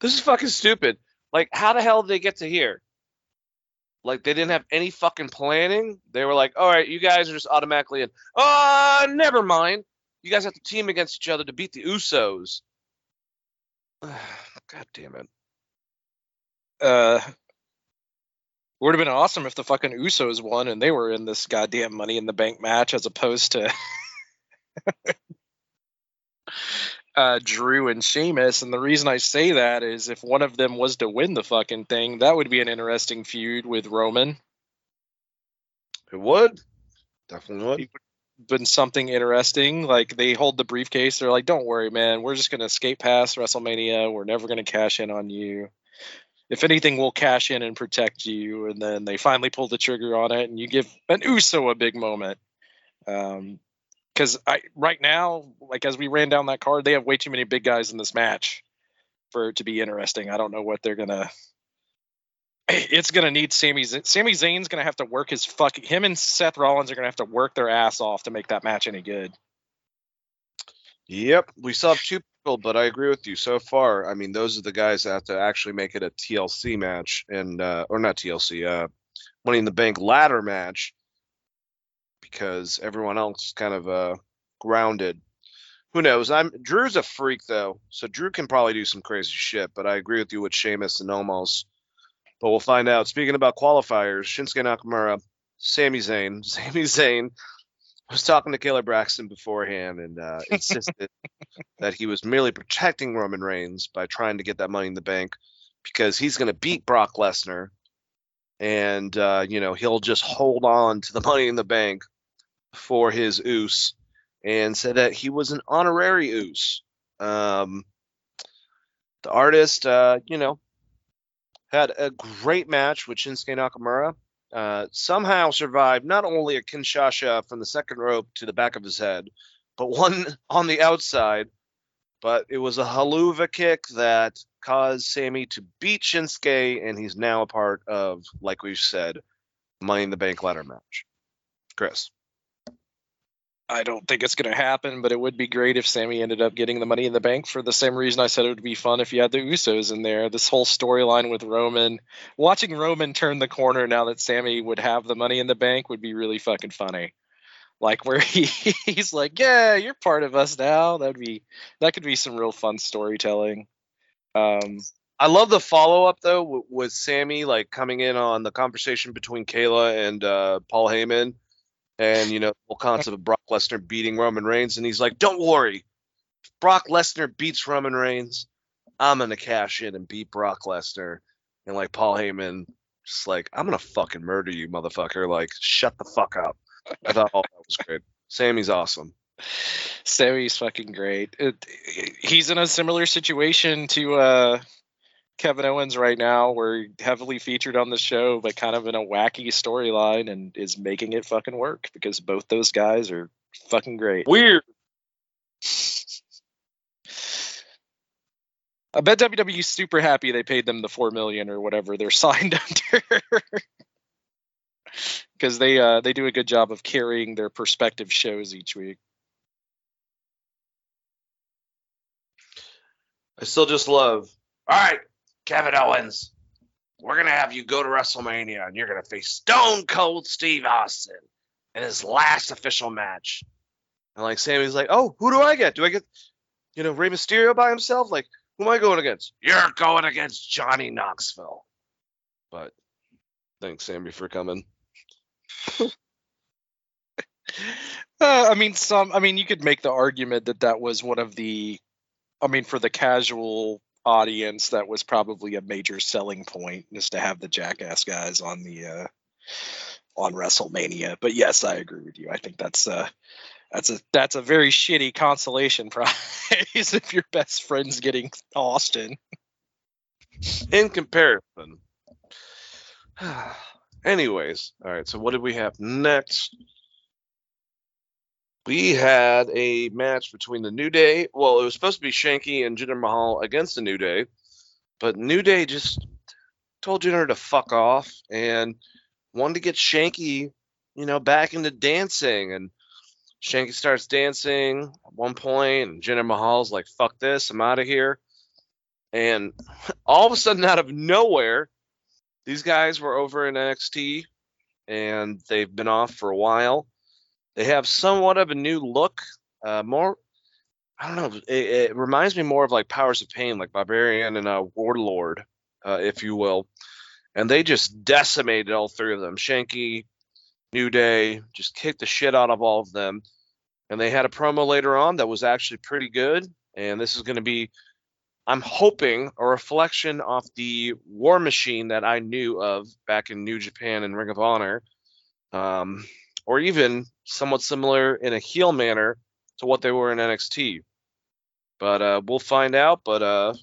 this is fucking stupid. Like, how the hell did they get to here? Like they didn't have any fucking planning. They were like, all right, you guys are just automatically in. Oh, never mind. You guys have to team against each other to beat the Usos. God damn it. Uh, would have been awesome if the fucking Usos won and they were in this goddamn Money in the Bank match as opposed to uh, Drew and Sheamus. And the reason I say that is if one of them was to win the fucking thing, that would be an interesting feud with Roman. It would. Definitely would. Been something interesting. Like they hold the briefcase. They're like, "Don't worry, man. We're just gonna skate past WrestleMania. We're never gonna cash in on you. If anything, we'll cash in and protect you." And then they finally pull the trigger on it, and you give an Uso a big moment. Um, because I right now, like as we ran down that card, they have way too many big guys in this match for it to be interesting. I don't know what they're gonna. It's gonna need Sami. Z- Sami Zayn's gonna have to work his fuck. Him and Seth Rollins are gonna have to work their ass off to make that match any good. Yep. We still have two people, but I agree with you so far. I mean, those are the guys that have to actually make it a TLC match and uh or not TLC, uh Money in the Bank ladder match because everyone else is kind of uh grounded. Who knows? I'm Drew's a freak though, so Drew can probably do some crazy shit, but I agree with you with Sheamus and Omos. But we'll find out. Speaking about qualifiers, Shinsuke Nakamura, Sami Zayn. Sami Zayn was talking to Kayla Braxton beforehand and uh, insisted that he was merely protecting Roman Reigns by trying to get that money in the bank because he's going to beat Brock Lesnar and uh, you know he'll just hold on to the money in the bank for his oos and said that he was an honorary Uce. Um, the artist, uh, you know, had a great match with Shinsuke Nakamura. Uh, somehow survived not only a Kinshasa from the second rope to the back of his head, but one on the outside. But it was a Helluva kick that caused Sami to beat Shinsuke, and he's now a part of, like we've said, Money in the Bank ladder match. Chris. I don't think it's going to happen, but it would be great if Sami ended up getting the money in the bank for the same reason I said it would be fun if you had the Usos in there. This whole storyline with Roman, watching Roman turn the corner now that Sami would have the money in the bank would be really fucking funny. Like where he he's like, "Yeah, you're part of us now." That'd be that could be some real fun storytelling. Um, I love the follow up though with, Sami like coming in on the conversation between Kayla and uh, Paul Heyman, and you know the whole concept of Brock Lesnar beating Roman Reigns, and he's like, "Don't worry, if Brock Lesnar beats Roman Reigns, I'm gonna cash in and beat Brock Lesnar." and like Paul Heyman just like I'm gonna fucking murder you, motherfucker. Like shut the fuck up. I thought all that was great. Sami's awesome. Sami's fucking great. It, he's in a similar situation to uh, Kevin Owens right now, We're heavily featured on the show, but kind of in a wacky storyline, and is making it fucking work because both those guys are fucking great. Weird. I bet WWE's super happy they paid them the four million or whatever they're signed under. Because they uh, they do a good job of carrying their perspective shows each week. I still just love. All right, Kevin Owens, we're gonna have you go to WrestleMania, and you're gonna face Stone Cold Steve Austin in his last official match. And like Sami's like, oh, who do I get? Do I get, you know, Rey Mysterio by himself? Like, who am I going against? You're going against Johnny Knoxville. But thanks, Sami, for coming. Uh, I mean, some. I mean, you could make the argument that that was one of the. I mean, for the casual audience, that was probably a major selling point, is to have the jackass guys on the uh, on WrestleMania. But yes, I agree with you. I think that's uh that's a that's a very shitty consolation prize if your best friend's getting Austin. In comparison. Anyways, all right. So what did we have next? We had a match between the New Day. Well, it was supposed to be Shanky and Jinder Mahal against the New Day, but New Day just told Jinder to fuck off and wanted to get Shanky, you know, back into dancing. And Shanky starts dancing at one point, and Jinder Mahal's like, "Fuck this, I'm out of here." And all of a sudden, out of nowhere, these guys were over in NXT, and they've been off for a while. They have somewhat of a new look, uh, more. I don't know. It, it reminds me more of like Powers of Pain, like Barbarian and uh, Warlord, uh, if you will. And they just decimated all three of them. Shanky, New Day, just kicked the shit out of all of them. And they had a promo later on that was actually pretty good. And this is going to be, I'm hoping, a reflection off the War Machine that I knew of back in New Japan and Ring of Honor. Um, or even somewhat similar in a heel manner to what they were in NXT. But uh, we'll find out. But uh,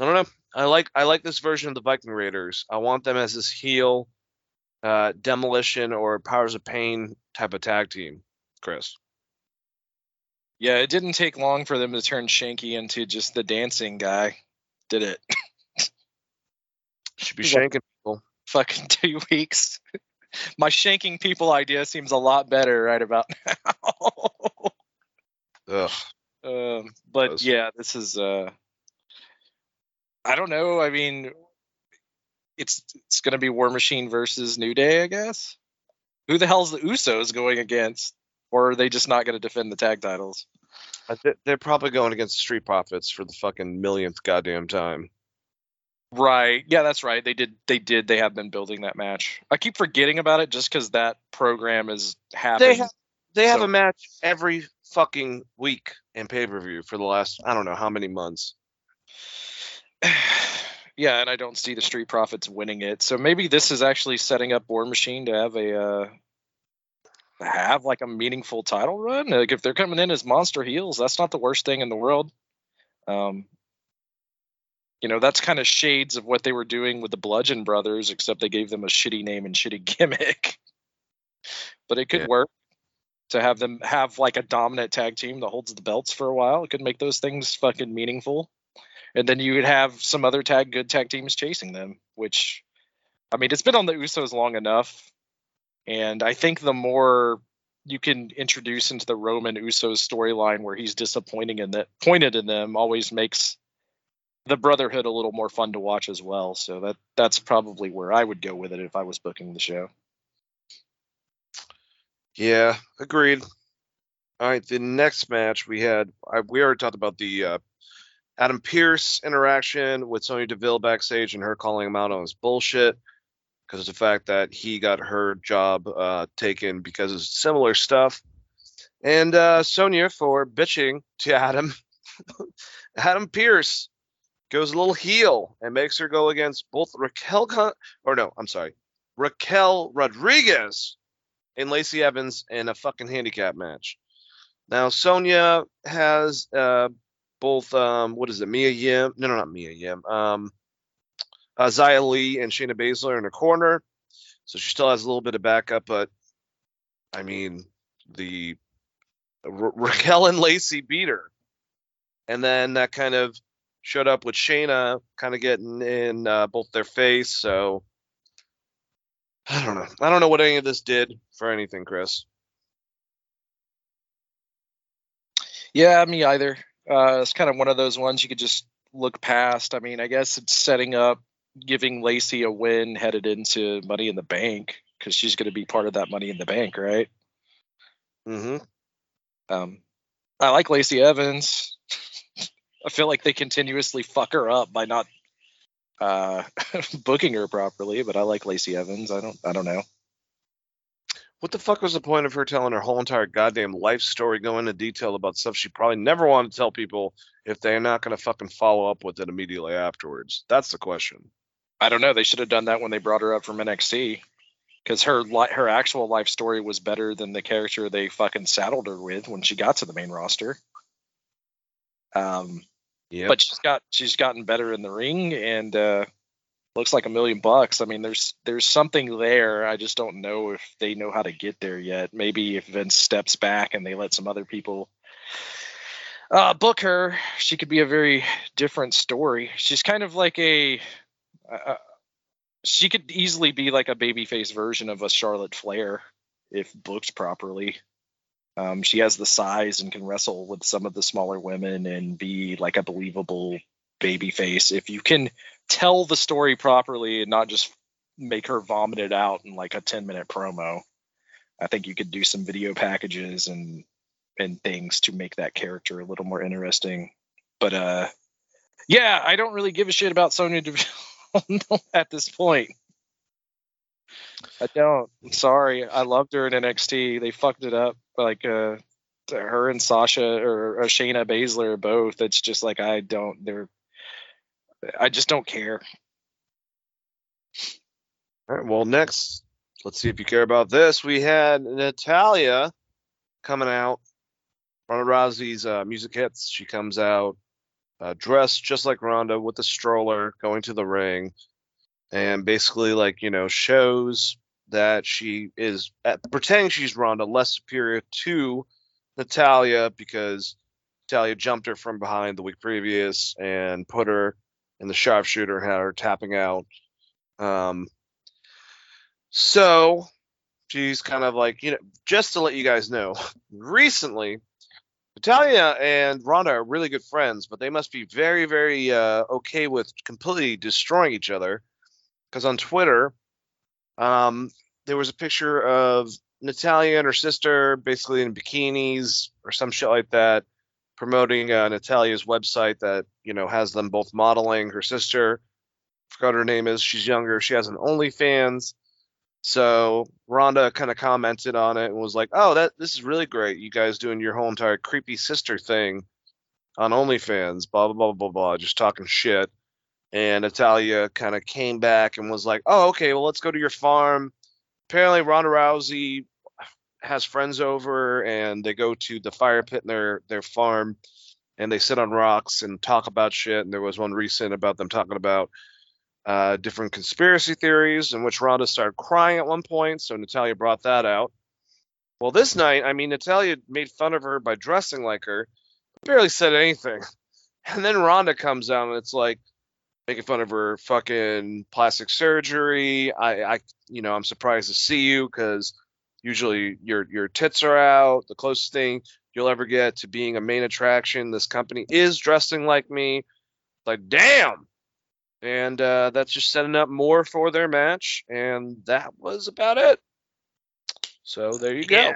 I don't know. I like I like this version of the Viking Raiders. I want them as this heel uh, demolition or powers of pain type of tag team. Chris. Yeah, it didn't take long for them to turn Shanky into just the dancing guy, did it? Should be shanking people. Fucking two weeks. My shanking people idea seems a lot better right about now. Ugh. um, but yeah, this is. uh I don't know. I mean, it's it's gonna be War Machine versus New Day, I guess. Who the hell's the Usos going against? Or are they just not going to defend the tag titles? I thi- They're probably going against Street Profits for the fucking millionth goddamn time. Right. Yeah, that's right. They did. They did. They have been building that match. I keep forgetting about it just because that program is happening. They have they have So- a match every fucking week in pay per view for the last I don't know how many months. yeah, and I don't see the Street Profits winning it. So maybe this is actually setting up War Machine to have a uh, have like a meaningful title run. Like if they're coming in as monster heels, that's not the worst thing in the world. Um, you know, that's kind of shades of what they were doing with the Bludgeon Brothers, except they gave them a shitty name and shitty gimmick. but it could Yeah. work to have them have like a dominant tag team that holds the belts for a while. It could make those things fucking meaningful and then you would have some other tag good tag teams chasing them which i mean it's been on the usos long enough and i think the more you can introduce into the roman usos storyline where he's disappointing and that pointed in them always makes the brotherhood a little more fun to watch as well so that that's probably where i would go with it if i was booking the show Yeah, agreed. All right, the next match we had, I, we already talked about the uh, Adam Pearce interaction with Sonya Deville backstage and her calling him out on his bullshit because of the fact that he got her job uh, taken because of similar stuff. And uh, Sonya for bitching to Adam, Adam Pearce goes a little heel and makes her go against both Raquel Con- or no, I'm sorry, Raquel Rodriguez and Lacey Evans in a fucking handicap match. Now Sonya has uh, both um, what is it, Mia Yim? No, no, not Mia Yim. Um, uh, Li and Shayna Baszler in her corner, so she still has a little bit of backup. But I mean, the Ra- Raquel and Lacey beat her, and then that kind of showed up with Shayna kind of getting in uh, both their face. So I don't know. I don't know what any of this did for anything, Chris. Yeah, me either. Uh, it's kind of one of those ones you could just look past. I mean, I guess it's setting up, giving Lacey a win headed into Money in the Bank because she's going to be part of that Money in the Bank, right? Mm-hmm. Um, I like Lacey Evans. I feel like they continuously fuck her up by not uh, booking her properly, but I like Lacey Evans. I don't. I don't know. What the fuck was the point of her telling her whole entire goddamn life story, going into detail about stuff she probably never wanted to tell people if they're not going to fucking follow up with it immediately afterwards? That's the question. I don't know. They should have done that when they brought her up from NXT, because her li- her actual life story was better than the character they fucking saddled her with when she got to the main roster. Um, Yeah. but she's got she's gotten better in the ring and uh, looks like a million bucks. I mean, there's there's something there. I just don't know if they know how to get there yet. Maybe if Vince steps back and they let some other people uh, book her, she could be a very different story. She's kind of like a uh, she could easily be like a babyface version of a Charlotte Flair if booked properly. Um, she has the size and can wrestle with some of the smaller women and be like a believable babyface. If you can tell the story properly and not just make her vomit it out in like a 10 minute promo, I think you could do some video packages and and things to make that character a little more interesting. But uh yeah, I don't really give a shit about Sonya Deville at this point. I don't. I'm sorry. I loved her in NXT. They fucked it up. Like uh, her and Sasha or, or Shayna Baszler both. It's just like I don't. They're. I just don't care. All right, well, next, let's see if you care about this. We had Natalya coming out. Ronda Rousey's uh, music hits. She comes out uh, dressed just like Ronda with a stroller going to the ring and basically, like, you know, shows that she is at, pretending she's Ronda less superior to Natalya because Natalya jumped her from behind the week previous and put her in the sharpshooter, had her tapping out. Um, so she's kind of like, you know, just to let you guys know, recently, Natalya and Ronda are really good friends, but they must be very, very uh, okay with completely destroying each other. Because on Twitter, um, there was a picture of Natalya and her sister basically in bikinis or some shit like that, promoting uh, Natalya's website that, you know, has them both modeling. Her sister, forgot her name is, she's younger, she has an OnlyFans. So Ronda kind of commented on it and was like, "Oh, that this is really great. You guys doing your whole entire creepy sister thing on OnlyFans, blah blah blah blah blah, just talking shit." And Natalya kind of came back and was like, "Oh, okay, well let's go to your farm." Apparently, Ronda Rousey has friends over, and they go to the fire pit in their their farm, and they sit on rocks and talk about shit. And there was one recent about them talking about uh, different conspiracy theories in which Ronda started crying at one point, so Natalya brought that out. Well, this night, I mean, Natalya made fun of her by dressing like her, barely said anything. And then Ronda comes out and it's like making fun of her fucking plastic surgery. I, I you know, I'm surprised to see you because usually your your tits are out. The closest thing you'll ever get to being a main attraction. This company is dressing like me. Like, damn and uh, that's just setting up more for their match. And that was about it. So there you go.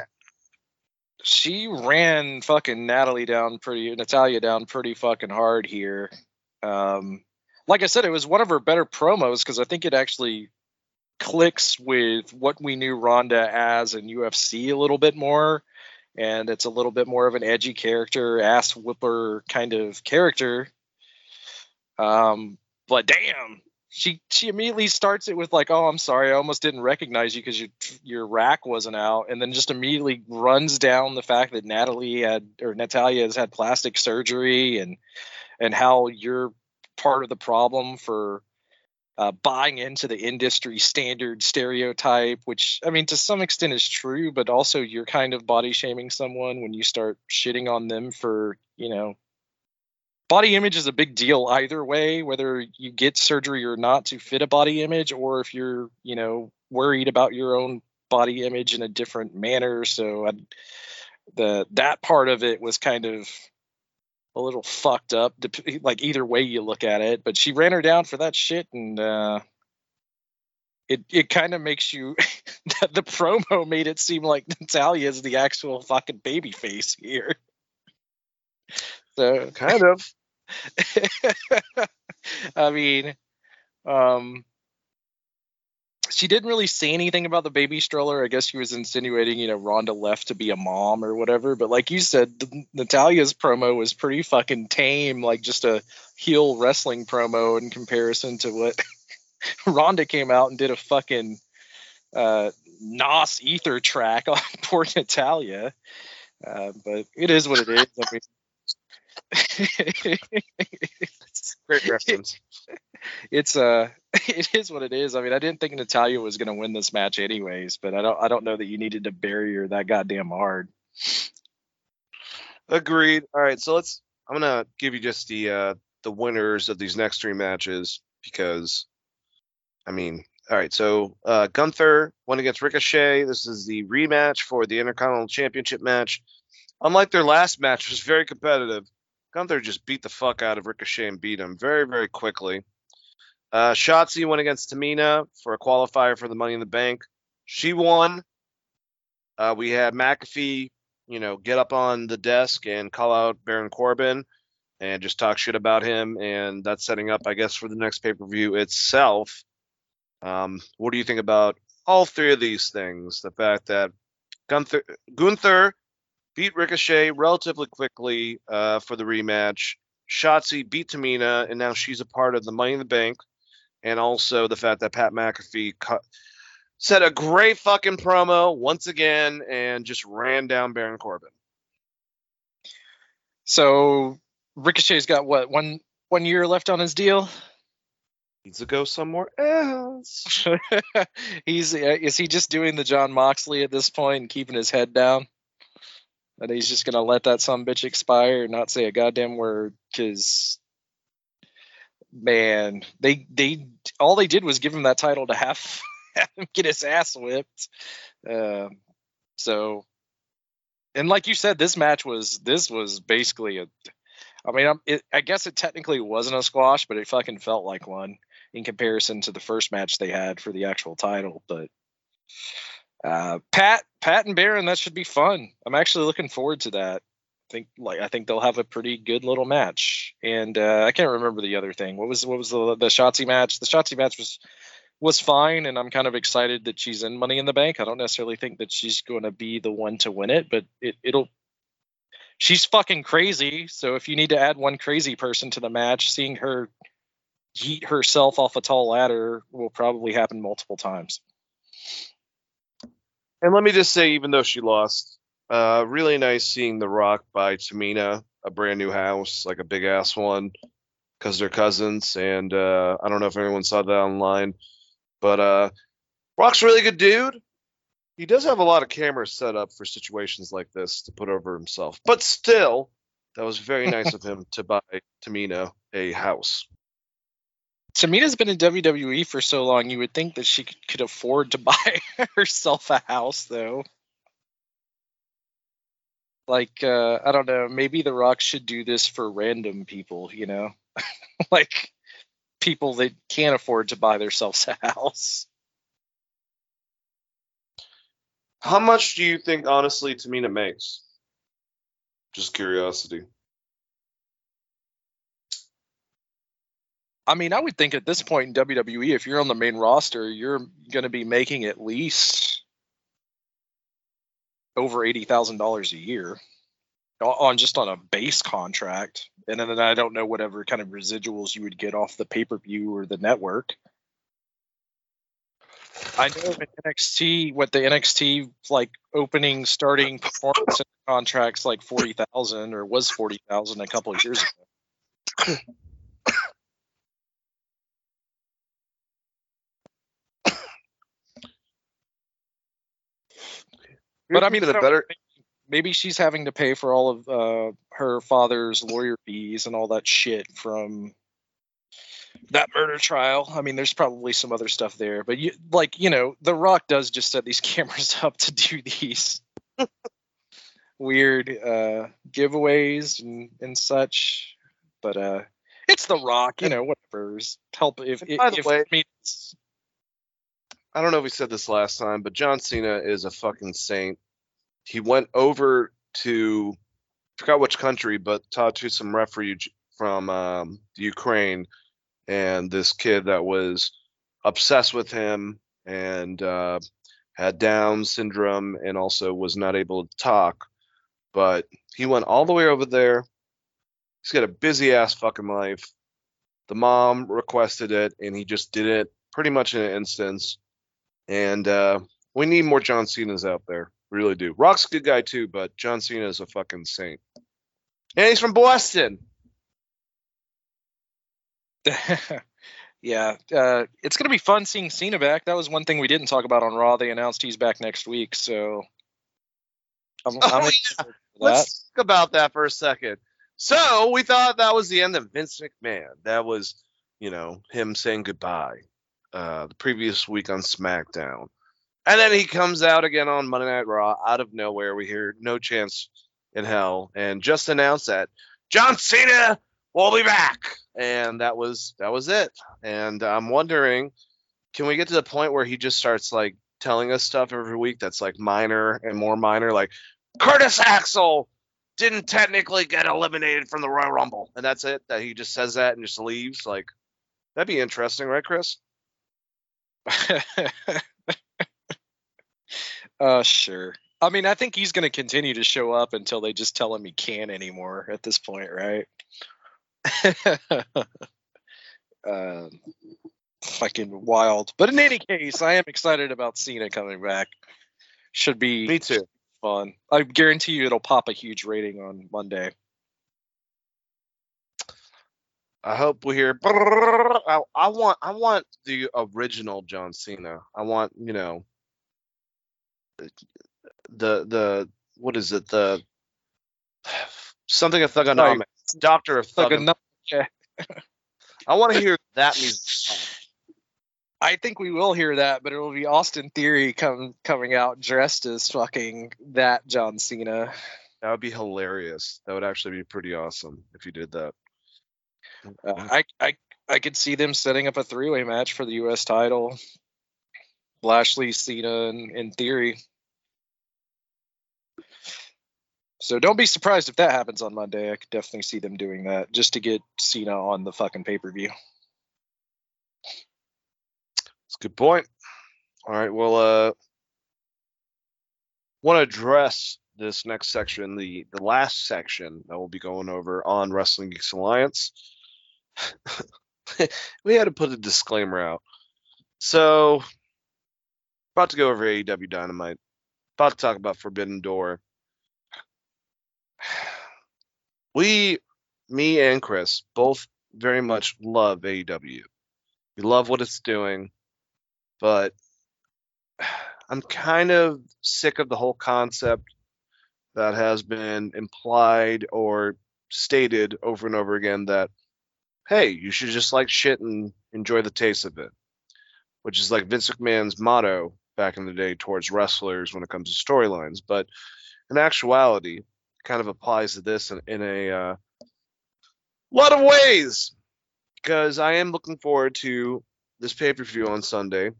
She ran fucking Natalie down pretty, Natalya down pretty fucking hard here. Um, like I said, it was one of her better promos because I think it actually clicks with what we knew Ronda as in UFC a little bit more. And it's a little bit more of an edgy character, ass whooper kind of character. Um, but damn, she she immediately starts it with like, "Oh, I'm sorry, I almost didn't recognize you because your your rack wasn't out," and then just immediately runs down the fact that Natalie had or Natalya has had plastic surgery and and how you're part of the problem for uh, buying into the industry standard stereotype, which I mean to some extent is true, but also you're kind of body shaming someone when you start shitting on them for you know body image is a big deal either way, whether you get surgery or not to fit a body image, or if you're, you know, worried about your own body image in a different manner. So I, the that part of it was kind of a little fucked up, like either way you look at it. But she ran her down for that shit, and uh, it it kind of makes you. the promo made it seem like Natalya is the actual fucking baby face here. So Kind of. I mean, um, she didn't really say anything about the baby stroller. I guess she was insinuating, you know, Ronda left to be a mom or whatever. But like you said, Natalya's promo was pretty fucking tame, like just a heel wrestling promo in comparison to what Ronda came out and did a fucking uh, Nas ether track on poor Natalya. Uh, but it is what it is. Great reference. It's uh it is what it is. I mean, I didn't think Natalya was gonna win this match anyways, but I don't I don't know that you needed to bury her that goddamn hard. Agreed. All right, so let's. I'm gonna give you just the uh, the winners of these next three matches because, I mean, all right. So uh, Gunther won against Ricochet. This is the rematch for the Intercontinental Championship match. Unlike their last match, was very competitive, Gunther just beat the fuck out of Ricochet and beat him very very quickly. Uh, Shotzi went against Tamina for a qualifier for the Money in the Bank. She won. Uh, we had McAfee you know, get up on the desk and call out Baron Corbin and just talk shit about him. And that's setting up, I guess, for the next pay per view itself. Um, what do you think about all three of these things? The fact that Gunther, Gunther beat Ricochet relatively quickly uh, for the rematch. Shotzi beat Tamina, and now she's a part of the Money in the Bank. And also the fact that Pat McAfee cut, said a great fucking promo once again and just ran down Baron Corbin. So Ricochet's got what one one year left on his deal. Needs to go somewhere else. he's uh, is he just doing the Jon Moxley at this point and keeping his head down? And he's just gonna let that some bitch expire and not say a goddamn word because man, they they all they did was give him that title to have, have him get his ass whipped. Um, so, and like you said, this match was this was basically a. I mean, it, I guess it technically wasn't a squash, but it fucking felt like one in comparison to the first match they had for the actual title. But uh, Pat, Pat and Baron, that should be fun. I'm actually looking forward to that. Think like I think they'll have a pretty good little match. And uh, I can't remember the other thing. What was what was the the Shotzi match? The Shotzi match was was fine, and I'm kind of excited that she's in Money in the Bank. I don't necessarily think that she's going to be the one to win it, but it, it'll. She's fucking crazy. So if you need to add one crazy person to the match, seeing her yeet herself off a tall ladder will probably happen multiple times. And let me just say, even though she lost, uh, really nice seeing The Rock by Tamina, a brand new house, like a big ass one, because they're cousins. And uh, I don't know if anyone saw that online, but uh, Rock's a really good dude. He does have a lot of cameras set up for situations like this to put over himself, but still, that was very nice of him to buy Tamina a house. Tamina's been in WWE for so long, you would think that she could, could afford to buy herself a house, though. Like, uh, I don't know, maybe The Rock should do this for random people, you know? like, people that can't afford to buy themselves a house. How much do you think, honestly, Tamina makes? Just curiosity. I mean, I would think at this point in WWE, if you're on the main roster, you're going to be making at least over eighty thousand dollars a year on just on a base contract. and then I don't know whatever kind of residuals you would get off the pay per view or the network. I know in NXT what the NXT like opening starting performance contracts like forty thousand or was forty thousand a couple of years ago. But I mean, the better. maybe she's having to pay for all of uh, her father's lawyer fees and all that shit from that murder trial. I mean, there's probably some other stuff there, but you like, you know, The Rock does just set these cameras up to do these weird uh, giveaways and, and such. But uh, it's The Rock, you know, whatever. Help if, And by if, the if way- it means I don't know if we said this last time, but John Cena is a fucking saint. He went over to I forgot which country, but talked to some refuge from um, Ukraine, and this kid that was obsessed with him and uh, had Down syndrome and also was not able to talk. But he went all the way over there. He's got a busy ass fucking life. The mom requested it, and he just did it pretty much in an instance. And uh, we need more John Cena's out there. We really do. Rock's a good guy too, but John Cena is a fucking saint. And he's from Boston. yeah, uh, it's gonna be fun seeing Cena back. That was one thing we didn't talk about on Raw. They announced he's back next week, so I'm, Oh, I'm yeah. excited for that. Let's talk about that for a second. So we thought that was the end of Vince McMahon. That was, you know, him saying goodbye uh, the previous week on SmackDown. And then he comes out again on Monday Night Raw out of nowhere. We hear no chance in hell and just announced that John Cena will be back. And that was that was it. And I'm wondering, can we get to the point where he just starts like telling us stuff every week that's like minor and more minor, like Curtis Axel didn't technically get eliminated from the Royal Rumble, and that's it. That he just says that and just leaves. Like that'd be interesting, right, Chris? uh, sure. I mean, I think he's going to continue to show up until they just tell him he can't anymore at this point, right? um, fucking wild. But in any case, I am excited about Cena coming back. Should be Me too. fun. I guarantee you it'll pop a huge rating on Monday. I hope we hear. I, I want. I want the original John Cena. I want you know. The the what is it the something of thuganomics doctor of thuganomics. nu- I want to hear that music. I think we will hear that, but it will be Austin Theory come coming out dressed as fucking that John Cena. That would be hilarious. That would actually be pretty awesome if you did that. Uh, I I I could see them setting up a three way match for the U.S. title. Lashley, Cena, and, in Theory. So don't be surprised if that happens on Monday. I could definitely see them doing that just to get Cena on the fucking pay per view. That's a good point. All right. Well, uh, want to address this next section, the the last section that we'll be going over on Wrestling Geeks Alliance. we had to put a disclaimer out. So, about to go over AEW Dynamite. About to talk about Forbidden Door. We, me and Chris, both very much love AEW. We love what it's doing but I'm kind of sick of the whole concept that has been implied or stated over and over again that hey, you should just like shit and enjoy the taste of it, which is like Vince McMahon's motto back in the day towards wrestlers when it comes to storylines. But in actuality, kind of applies to this in, in a uh, lot of ways because I am looking forward to this pay per view on Sunday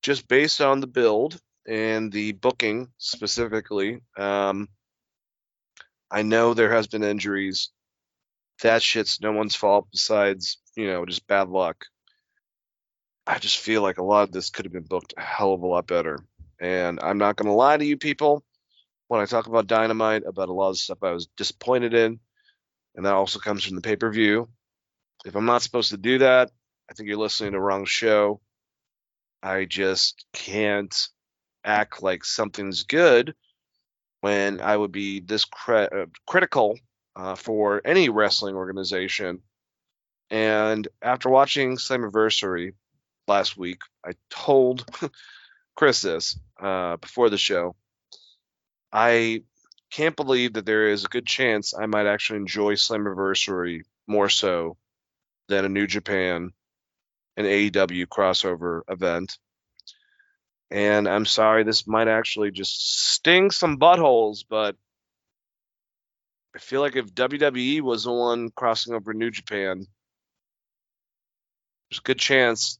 just based on the build and the booking specifically. Um, I know there has been injuries. That shit's no one's fault besides, you know, just bad luck. I just feel like a lot of this could have been booked a hell of a lot better. And I'm not going to lie to you people when I talk about Dynamite, about a lot of stuff I was disappointed in. and that also comes from the pay per view. If I'm not supposed to do that, I think you're listening to the wrong show. I just can't act like something's good when I would be this cri- uh, critical uh, for any wrestling organization. And after watching Slammiversary last week, I told Chris this uh, before the show. I can't believe that there is a good chance I might actually enjoy Slammiversary more so than a New Japan an AEW crossover event. And I'm sorry, this might actually just sting some buttholes, but I feel like if WWE was the one crossing over New Japan, there's a good chance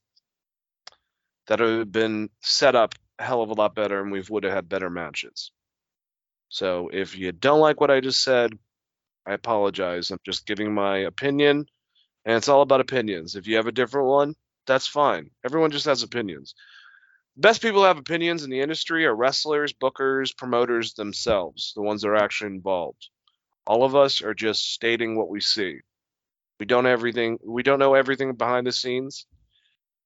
that it would have been set up a hell of a lot better and we would have had better matches. So if you don't like what I just said, I apologize. I'm just giving my opinion, and it's all about opinions. If you have a different one, that's fine. Everyone just has opinions. The best people who have opinions in the industry are wrestlers, bookers, promoters themselves, the ones that are actually involved. All of us are just stating what we see. We don't everything. We don't know everything behind the scenes,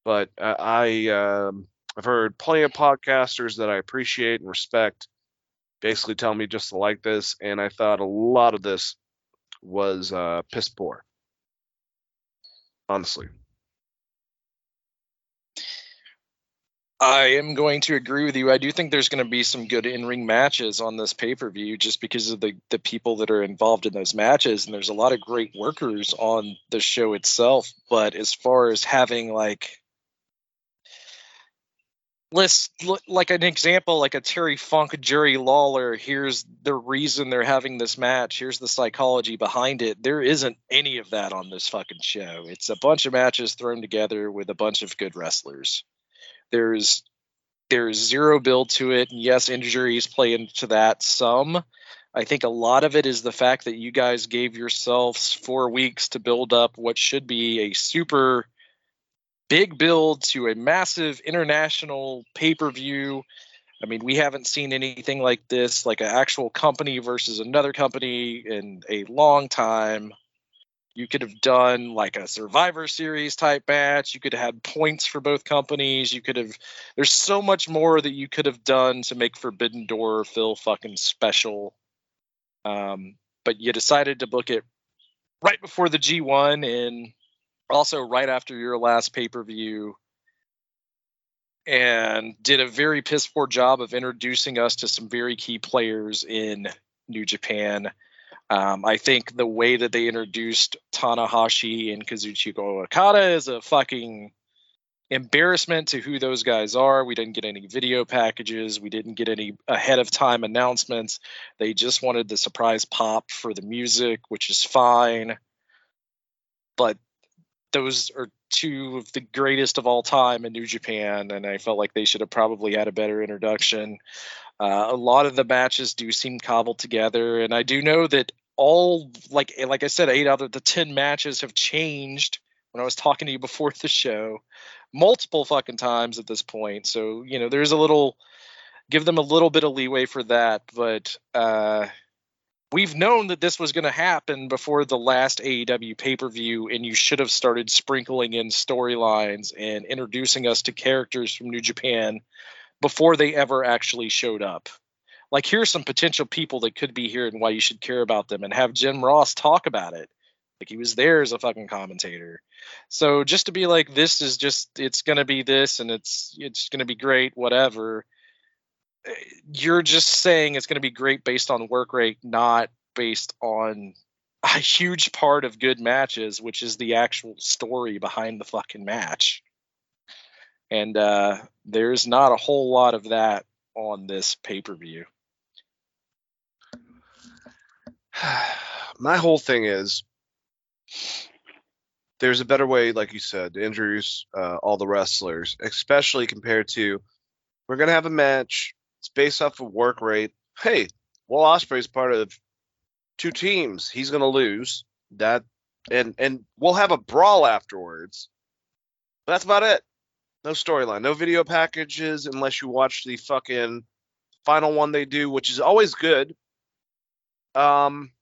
but uh, I um, I've heard plenty of podcasters that I appreciate and respect basically tell me just to like this, and I thought a lot of this was uh, piss poor. Honestly. I am going to agree with you. I do think there's going to be some good in-ring matches on this pay-per-view just because of the the people that are involved in those matches and there's a lot of great workers on the show itself, but as far as having like let's like an example like a Terry Funk Jerry Lawler here's the reason they're having this match here's the psychology behind it there isn't any of that on this fucking show it's a bunch of matches thrown together with a bunch of good wrestlers there's there's zero build to it and yes injuries play into that some I think a lot of it is the fact that you guys gave yourselves 4 weeks to build up what should be a super big build to a massive international pay per view. I mean, we haven't seen anything like this, like an actual company versus another company in a long time. You could have done like a Survivor Series type match. You could have had points for both companies. You could have, there's so much more that you could have done to make Forbidden Door feel fucking special. Um, but you decided to book it right before the G1 and also right after your last pay per view, and did a very piss poor job of introducing us to some very key players in New Japan. Um, I think the way that they introduced Tanahashi and Kazuchika Okada is a fucking embarrassment to who those guys are. We didn't get any video packages. We didn't get any ahead of time announcements. They just wanted the surprise pop for the music, which is fine. But those are two of the greatest of all time in New Japan, and I felt like they should have probably had a better introduction. Uh, a lot of the matches do seem cobbled together, and I do know that all like like I said, eight out of the ten matches have changed. When I was talking to you before the show, multiple fucking times at this point, so you know there's a little give them a little bit of leeway for that, but. uh we've known that this was going to happen before the last AEW pay per view, and you should have started sprinkling in storylines and introducing us to characters from New Japan before they ever actually showed up. Like, here's some potential people that could be here and why you should care about them, and have Jim Ross talk about it. Like, he was there as a fucking commentator. So, just to be like, this is just, it's going to be this, and it's, it's going to be great, whatever eh, you're just saying it's going to be great based on work rate, not based on a huge part of good matches, which is the actual story behind the fucking match. And uh, there's not a whole lot of that on this pay per view. My whole thing is there's a better way, like you said, to introduce uh, all the wrestlers, especially compared to we're going to have a match it's based off of work rate. Hey, Will Ospreay is part of two teams. He's going to lose that, and and we'll have a brawl afterwards. But that's about it. No storyline, no video packages unless you watch the fucking final one they do, which is always good. Um,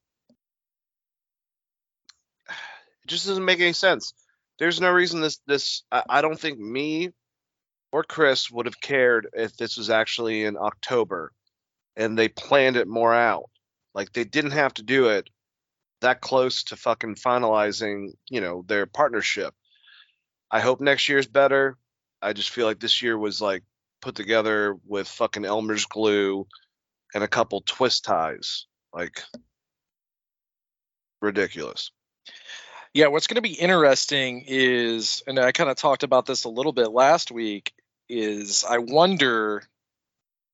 It just doesn't make any sense. There's no reason this this I, I don't think me or Chris would have cared if this was actually in October and they planned it more out. Like they didn't have to do it that close to fucking finalizing, you know, their partnership. I hope next year's better. I just feel like this year was like put together with fucking Elmer's glue and a couple twist ties. Like ridiculous. Yeah, what's going to be interesting is, and I kind of talked about this a little bit last week, is I wonder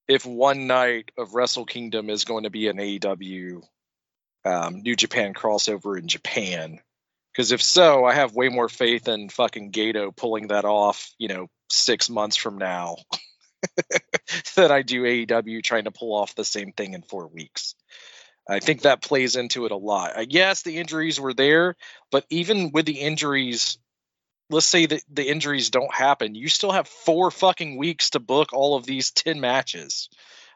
if one night of Wrestle Kingdom is going to be an AEW um, New Japan crossover in Japan. Because if so, I have way more faith in fucking Gedo pulling that off, you know, six months from now than I do AEW trying to pull off the same thing in four weeks. I think that plays into it a lot. Yes, the injuries were there, but even with the injuries, let's say that the injuries don't happen, you still have four fucking weeks to book all of these 10 matches.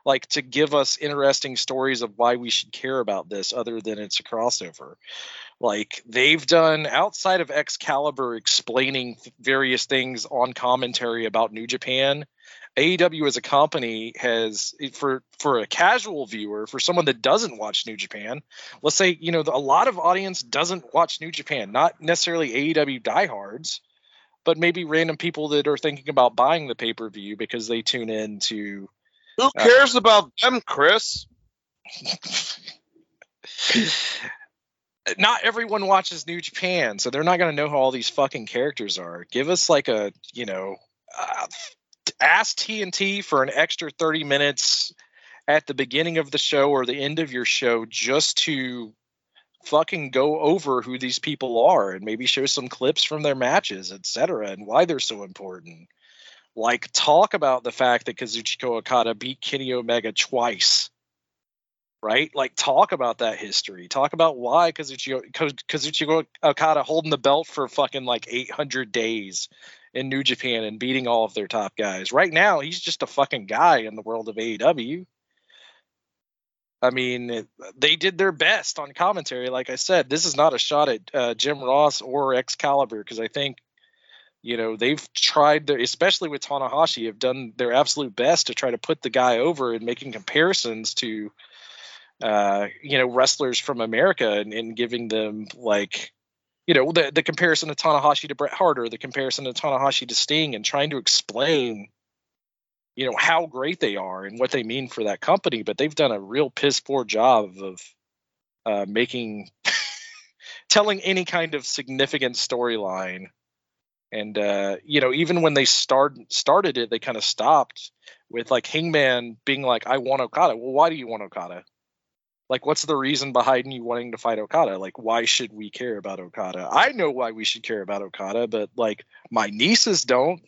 Like to give us interesting stories of why we should care about this other than it's a crossover. Like they've done outside of Excalibur explaining various things on commentary about New Japan AEW as a company has for for a casual viewer, for someone that doesn't watch New Japan, let's say you know a lot of audience doesn't watch New Japan, not necessarily AEW diehards, but maybe random people that are thinking about buying the pay per view because they tune in to. Who cares uh, about them, Chris? not everyone watches New Japan, so they're not going to know who all these fucking characters are. Give us like a, you know, uh, ask TNT for an extra 30 minutes at the beginning of the show or the end of your show just to fucking go over who these people are and maybe show some clips from their matches, etc., and why they're so important. Like talk about the fact that Kazuchika Okada beat Kenny Omega twice. Right? Like talk about that history. Talk about why Kazuchika, Okada holding the belt for fucking like 800 days in New Japan and beating all of their top guys. Right now, he's just a fucking guy in the world of AEW. I mean, they did their best on commentary. Like I said, this is not a shot at uh, Jim Ross or Excalibur because I think, you know, they've tried their, especially with Tanahashi, have done their absolute best to try to put the guy over and making comparisons to, uh, you know, wrestlers from America and, and giving them like you know the the comparison of Tanahashi to Bret Hart or the comparison of Tanahashi to Sting and trying to explain you know how great they are and what they mean for that company. But they've done a real piss poor job of uh, making telling any kind of significant storyline and uh, you know even when they start started it they kind of stopped with like Hangman being like I want Okada well why do you want Okada like, what's the reason behind you wanting to fight Okada? Like, why should we care about Okada? I know why we should care about Okada, but like my nieces don't.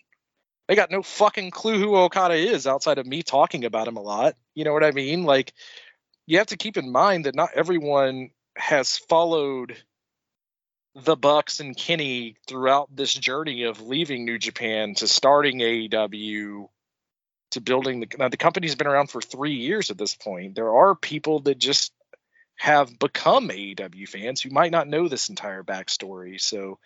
They got no fucking clue who Okada is outside of me talking about him a lot. You know what I mean? Like, you have to keep in mind that not everyone has followed the Bucks and Kenny throughout this journey of leaving New Japan to starting AEW to building the now the company's been around for three years at this point. There are people that just have become AEW fans who might not know this entire backstory. So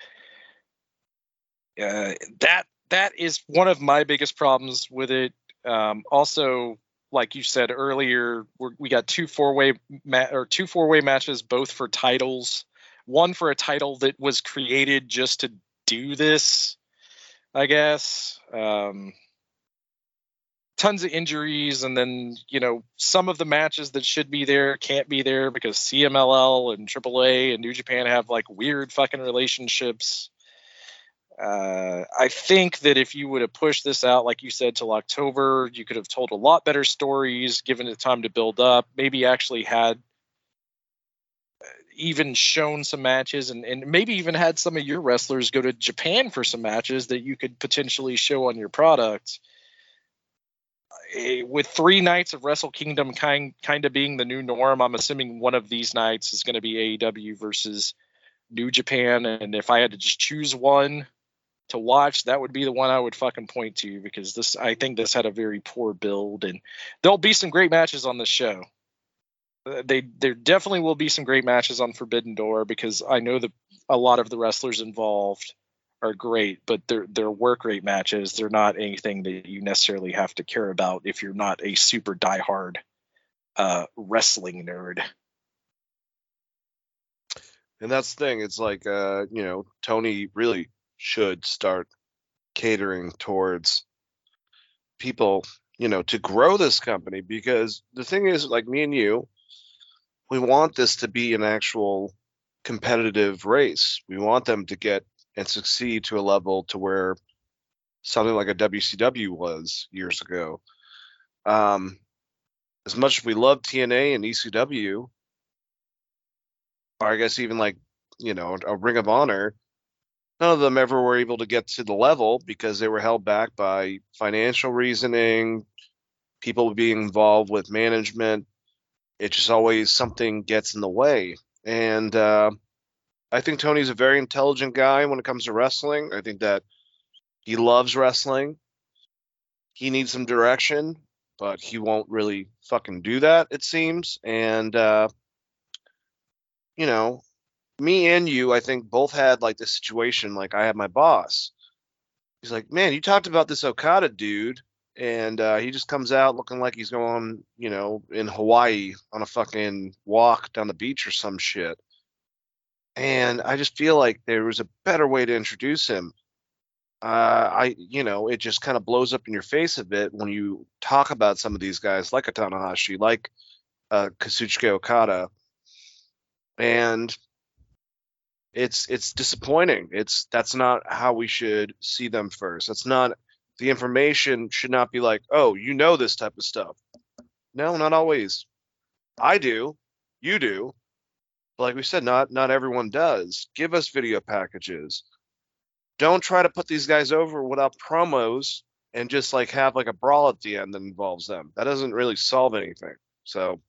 uh, that that is one of my biggest problems with it. Um, also, like you said earlier, we got two four way ma- or two four way matches, both for titles. One for a title that was created just to do this, I guess. Um, tons of injuries and then you know some of the matches that should be there can't be there because CMLL and AAA and New Japan have like weird fucking relationships. Uh, I think that if you would have pushed this out, like you said, till October, you could have told a lot better stories, given it time to build up. Maybe actually had even shown some matches and, and maybe even had some of your wrestlers go to Japan for some matches that you could potentially show on your product eh, with three nights of Wrestle Kingdom kind kind of being the new norm, I'm assuming one of these nights is going to be AEW versus New Japan, and if I had to just choose one to watch, that would be the one I would fucking point to because this I think this had a very poor build, and there'll be some great matches on this show. Uh, they there definitely will be some great matches on Forbidden Door because I know that a lot of the wrestlers involved are great, but they're they're work rate matches. They're not anything that you necessarily have to care about if you're not a super diehard uh, wrestling nerd. And that's the thing. It's like, uh, you know, Tony really should start catering towards people, you know, to grow this company because the thing is, like me and you, we want this to be an actual competitive race. We want them to get and succeed to a level to where something like a WCW was years ago. Um, as much as we love TNA and ECW, or I guess even like you know a Ring of Honor, none of them ever were able to get to the level because they were held back by financial reasoning, people being involved with management. It just always something gets in the way, and uh, I think Tony's a very intelligent guy when it comes to wrestling. I think that he loves wrestling. He needs some direction, but he won't really fucking do that, it seems. And uh, you know, me and you, I think both had like this situation. Like I had my boss. He's like, man, you talked about this Okada dude, and uh, he just comes out looking like he's going, you know, in Hawaii on a fucking walk down the beach or some shit. And I just feel like there was a better way to introduce him. Uh, I, you know, it just kind of blows up in your face a bit when you talk about some of these guys, like a Tanahashi, like uh, Okada, and it's it's disappointing. It's that's not how we should see them first. That's not the information should not be like, oh, you know this type of stuff. No, not always. I do. You do. But like we said, not not everyone does. Give us video packages. Don't try to put these guys over without promos and just like have like a brawl at the end that involves them. That doesn't really solve anything. So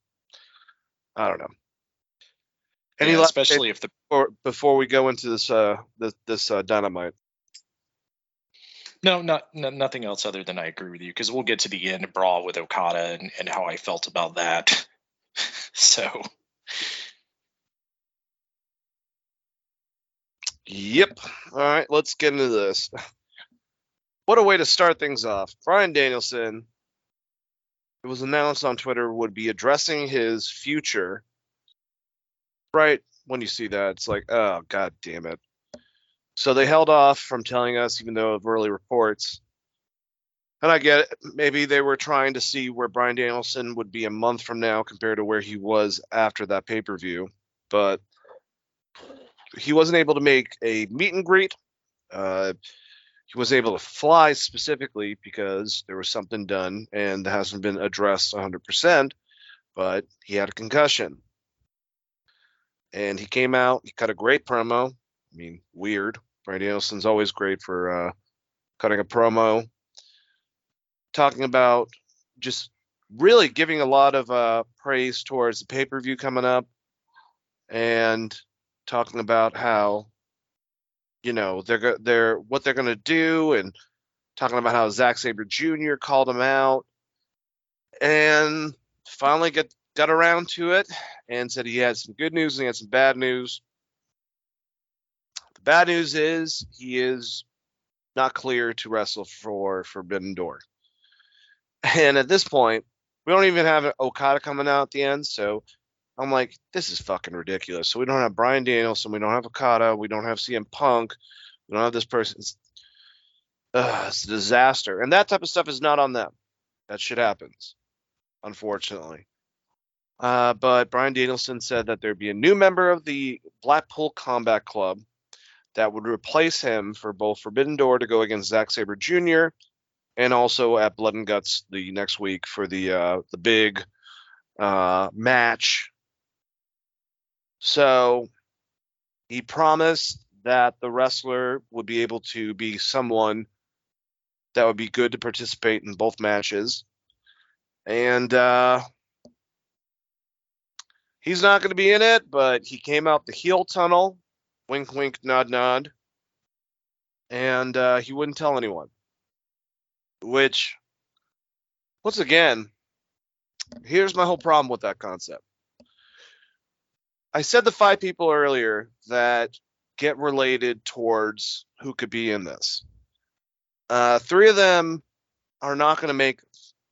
I don't know. Any Yeah, especially if the before, before we go into this uh this, this uh, dynamite? No, not no, nothing else other than I agree with you because we'll get to the end brawl with Okada and, and how I felt about that. so Yep. All right, let's get into this. What a way to start things off. Bryan Danielson, it was announced on Twitter, would be addressing his future. Right when you see that, it's like, oh, god damn it. So they held off from telling us, even though of early reports. And I get it. Maybe they were trying to see where Bryan Danielson would be a month from now compared to where he was after that pay per view. But he wasn't able to make a meet and greet. Uh, he was able to fly specifically because there was something done and hasn't been addressed 100%, but he had a concussion. And he came out, he cut a great promo. I mean, weird. Bryan Danielson's always great for uh, cutting a promo, talking about just really giving a lot of uh, praise towards the pay per view coming up and talking about how you know they're they're what they're going to do and talking about how Zack Sabre Jr. called him out and finally get got around to it and said he had some good news and he had some bad news. Bad news is he is not clear to wrestle for Forbidden Door. And at this point, we don't even have Okada coming out at the end, so I'm like, this is fucking ridiculous. So we don't have Bryan Danielson, we don't have Okada, we don't have CM Punk, we don't have this person. It's, uh, it's a disaster, and that type of stuff is not on them. That shit happens, unfortunately. Uh, but Bryan Danielson said that there'd be a new member of the Blackpool Combat Club that would replace him for both Forbidden Door to go against Zack Sabre Jr. and also at Blood and Guts the next week for the uh, the big uh, match so he promised that the wrestler would be able to be someone that would be good to participate in both matches. And uh, he's not going to be in it, but he came out the heel tunnel. Wink, wink, nod, nod. And uh, he wouldn't tell anyone. Which, once again, here's my whole problem with that concept. I said the five people earlier that get related towards who could be in this. Uh, three of them are not going to make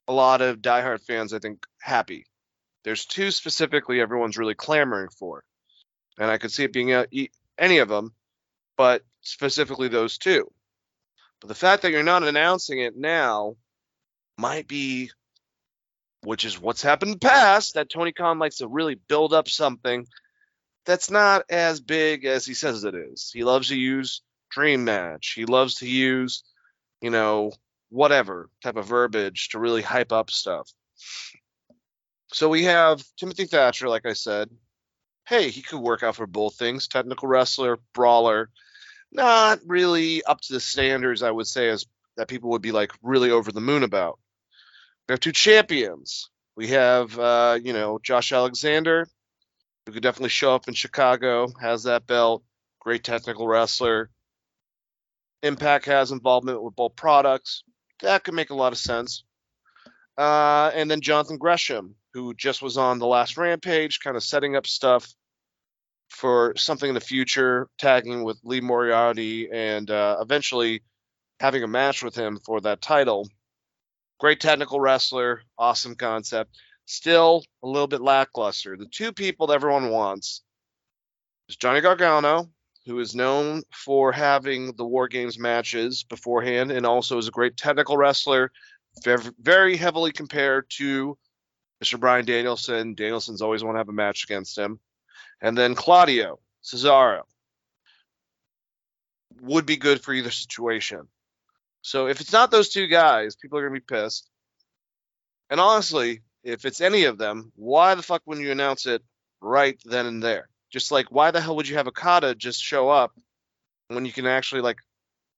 a lot of diehard fans, I think, happy. There's two specifically everyone's really clamoring for, and I could see it being any of them, but specifically those two. But the fact that you're not announcing it now might be, which is what's happened in the past, that Tony Khan likes to really build up something that's not as big as he says it is. He loves to use dream match. He loves to use, you know, whatever type of verbiage to really hype up stuff. So we have Timothy Thatcher, like I said. Hey, he could work out for both things technical wrestler, brawler. Not really up to the standards, I would say, as that people would be like really over the moon about. We have two champions. We have, uh, you know, Josh Alexander, who could definitely show up in Chicago, has that belt, great technical wrestler. Impact has involvement with both products. That could make a lot of sense. Uh, and then Jonathan Gresham, who just was on the last Rampage, kind of setting up stuff for something in the future, tagging with Lee Moriarty and uh, eventually having a match with him for that title. Great technical wrestler, awesome concept. Still a little bit lackluster. The two people that everyone wants is Johnny Gargano, who is known for having the War Games matches beforehand and also is a great technical wrestler, very heavily compared to Mr. Bryan Danielson. Danielson's always want to have a match against him. And then Claudio Cesaro would be good for either situation. So if it's not those two guys, people are going to be pissed. And honestly, if it's any of them, why the fuck wouldn't you announce it right then and there? Just like, why the hell would you have Okada just show up when you can actually like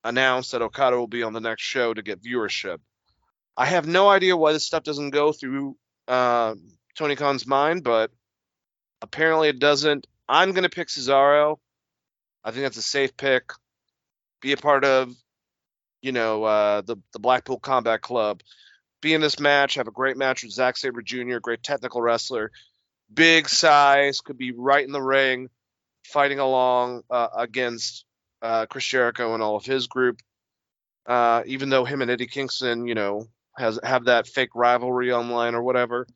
announce that Okada will be on the next show to get viewership? I have no idea why this stuff doesn't go through uh, Tony Khan's mind, but apparently it doesn't. I'm gonna pick Cesaro. I think that's a safe pick. Be a part of, you know, uh, the the Blackpool Combat Club. Be in this match. Have a great match with Zack Sabre Jr. Great technical wrestler. Big size. Could be right in the ring, fighting along uh, against uh, Chris Jericho and all of his group. Uh, even though him and Eddie Kingston, you know, has have that fake rivalry online or whatever.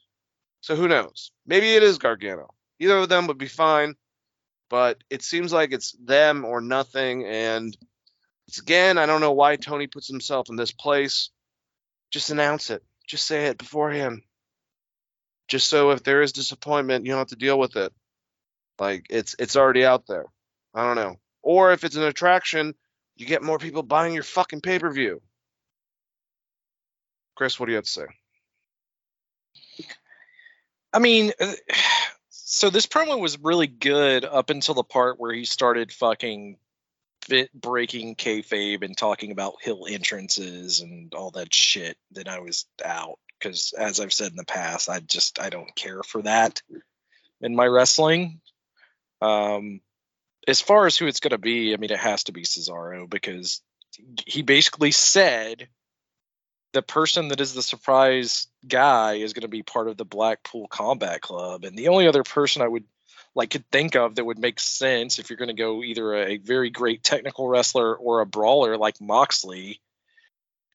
So who knows? Maybe it is Gargano. Either of them would be fine, but it seems like it's them or nothing. And it's again, I don't know why Tony puts himself in this place. Just announce it. Just say it beforehand. Just so if there is disappointment, you don't have to deal with it. Like it's it's already out there. I don't know. Or if it's an attraction, you get more people buying your fucking pay per view. Chris, what do you have to say? I mean, uh, so this promo was really good up until the part where he started fucking bit breaking kayfabe and talking about heel entrances and all that shit. Then I was out because, as I've said in the past, I just I don't care for that in my wrestling. Um, as far as who it's gonna be, I mean, it has to be Cesaro because he basically said the person that is the surprise guy is going to be part of the Blackpool Combat Club, and the only other person I would like could think of that would make sense if you're going to go either a, very great technical wrestler or a brawler like Moxley,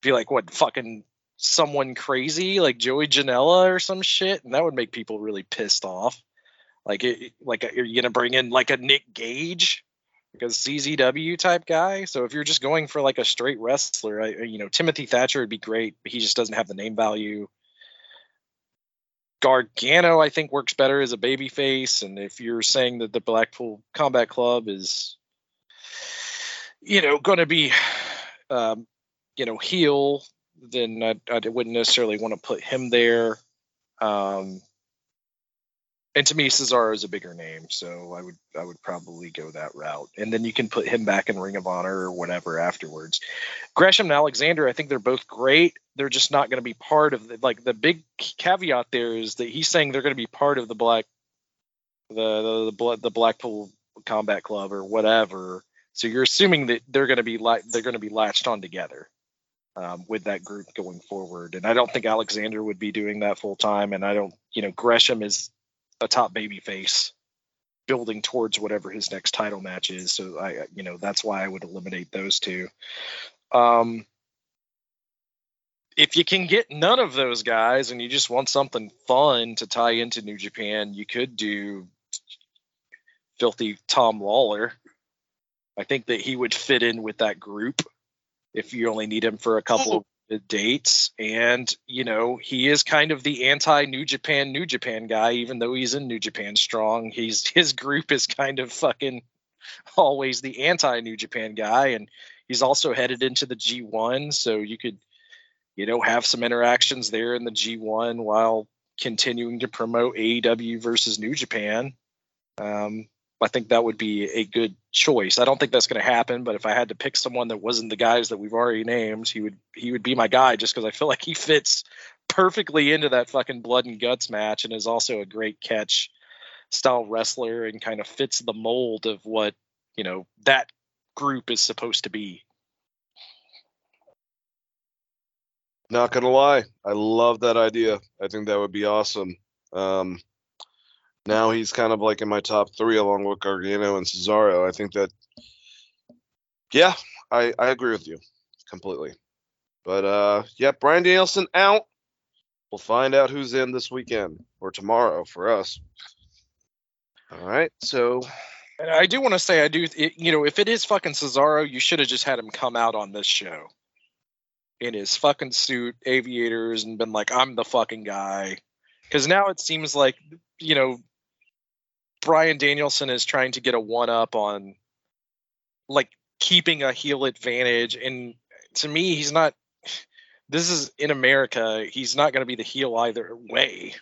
be like what fucking someone crazy like Joey Janela or some shit, and that would make people really pissed off. Like, it, like, are you gonna bring in like a Nick Gage? Like a CZW type guy. So if you're just going for like a straight wrestler, I, you know, Timothy Thatcher would be great, but he just doesn't have the name value. Gargano, I think, works better as a baby face. And if you're saying that the Blackpool Combat Club is, you know, going to be, um, you know, heel, then I, I wouldn't necessarily want to put him there. Um, and to me, Cesaro is a bigger name, so I would I would probably go that route. And then you can put him back in Ring of Honor or whatever afterwards. Gresham and Alexander, I think they're both great. They're just not going to be part of the like the big caveat there is that he's saying they're going to be part of the black the the the, the Blackpool Combat Club or whatever. So you're assuming that they're going to be like they're going to be latched on together um, with that group going forward. And I don't think Alexander would be doing that full time. And I don't, you know, Gresham is a top baby face. building towards whatever his next title match is. So I, you know, that's why I would eliminate those two. Um, if you can get none of those guys and you just want something fun to tie into New Japan, you could do filthy Tom Lawlor. I think that he would fit in with that group if you only need him for a couple of dates. And, you know, he is kind of the anti New Japan, New Japan guy, even though he's in New Japan strong. He's his group is kind of fucking always the anti New Japan guy. And he's also headed into the G1. So you could, you know, have some interactions there in the G1 while continuing to promote AEW versus New Japan. Um, I think that would be a good choice. I don't think that's going to happen, but if I had to pick someone that wasn't the guys that we've already named, he would he would be my guy just because I feel like he fits perfectly into that fucking blood and guts match and is also a great catch style wrestler and kind of fits the mold of what you know that group is supposed to be. Not gonna lie, I love that idea. I think that would be awesome. Um, now he's kind of like in my top three along with Gargano and Cesaro. I think that, yeah, I, I agree with you completely. But uh, yeah, Bryan Danielson out. We'll find out who's in this weekend or tomorrow for us. All right, so And I do want to say, I do, it, you know, if it is fucking Cesaro, you should have just had him come out on this show in his fucking suit, aviators, and been like, I'm the fucking guy. Because now it seems like, you know, Bryan Danielson is trying to get a one up on like keeping a heel advantage. And to me, he's not, this is in America, he's not going to be the heel either way,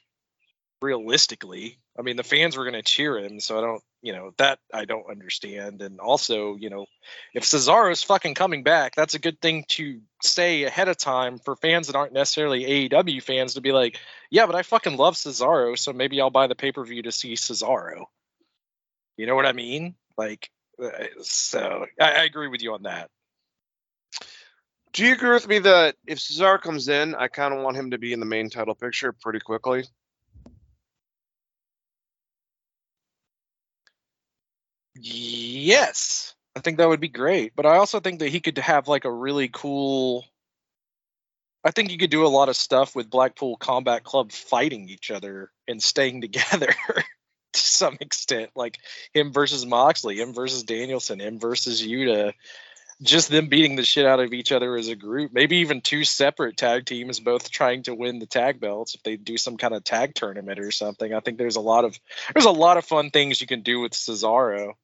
realistically. I mean, the fans were going to cheer him, so I don't, you know, that I don't understand. And also, you know, if Cesaro's fucking coming back, that's a good thing to say ahead of time for fans that aren't necessarily AEW fans to be like, yeah, but I fucking love Cesaro, so maybe I'll buy the pay per view to see Cesaro. You know what I mean? Like, uh, so I, I agree with you on that. do you agree with me that if Cesaro comes in, I kind of want him to be in the main title picture pretty quickly? Yes, I think that would be great. But I also think that he could have like a really cool. I think you could do a lot of stuff with Blackpool Combat Club fighting each other and staying together to some extent. Like him versus Moxley, him versus Danielson, him versus Yuta. Just them beating the shit out of each other as a group. Maybe even two separate tag teams, both trying to win the tag belts. If they do some kind of tag tournament or something, I think there's a lot of there's a lot of fun things you can do with Cesaro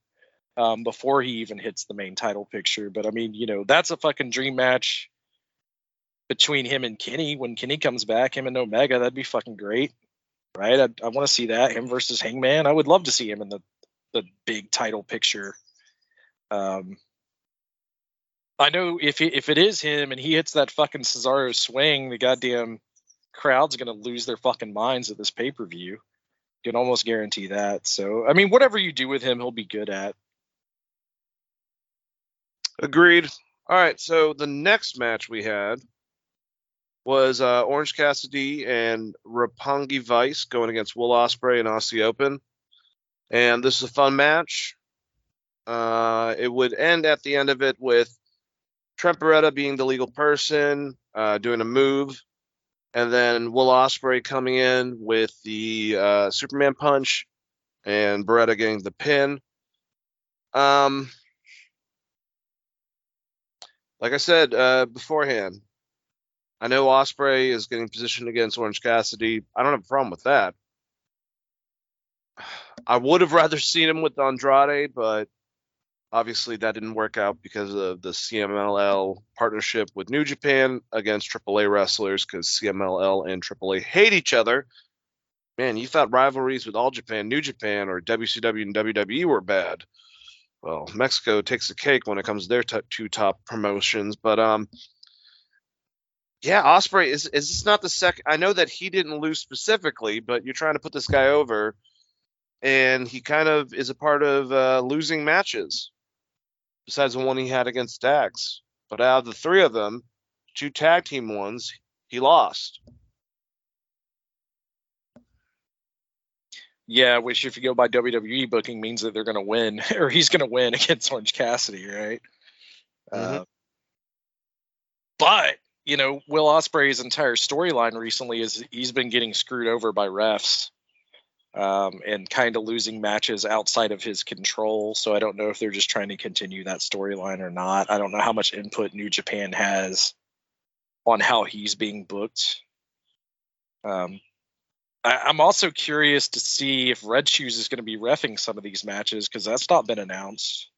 um, before he even hits the main title picture. But I mean, you know, that's a fucking dream match between him and Kenny. When Kenny comes back, him and Omega, that'd be fucking great, right? I, I want to see that him versus Hangman. I would love to see him in the the big title picture. Um, I know if he, if it is him and he hits that fucking Cesaro swing, the goddamn crowd's gonna lose their fucking minds at this pay per view. You can almost guarantee that. So I mean, whatever you do with him, he'll be good at. Agreed. All right, so the next match we had was uh, Orange Cassidy and Roppongi Vice going against Will Ospreay and Aussie Open, and this is a fun match. Uh, it would end at the end of it with Trent Beretta being the legal person, uh, doing a move, and then Will Ospreay coming in with the uh, Superman punch, and Beretta getting the pin. Um, like I said uh, beforehand, I know Ospreay is getting positioned against Orange Cassidy. I don't have a problem with that. I would have rather seen him with Andrade, but obviously that didn't work out because of the CMLL partnership with New Japan against AAA wrestlers because CMLL and AAA hate each other. Man, you thought rivalries with All Japan, New Japan, or WCW and WWE were bad well, Mexico takes the cake when it comes to their t- two top promotions. But um, yeah, Ospreay is is this not the second? I know that he didn't lose specifically, but you're trying to put this guy over, and he kind of is a part of uh, losing matches, besides the one he had against Dax. But out of the three of them, two tag team ones, he lost. Yeah, which if you go by WWE booking means that they're going to win or he's going to win against Orange Cassidy, right? Uh, but you know, Will Ospreay's entire storyline recently is he's been getting screwed over by refs um, and kind of losing matches outside of his control. So I don't know if they're just trying to continue that storyline or not. I don't know how much input New Japan has on how he's being booked. Um, I, I'm also curious to see if Red Shoes is going to be refing some of these matches because that's not been announced,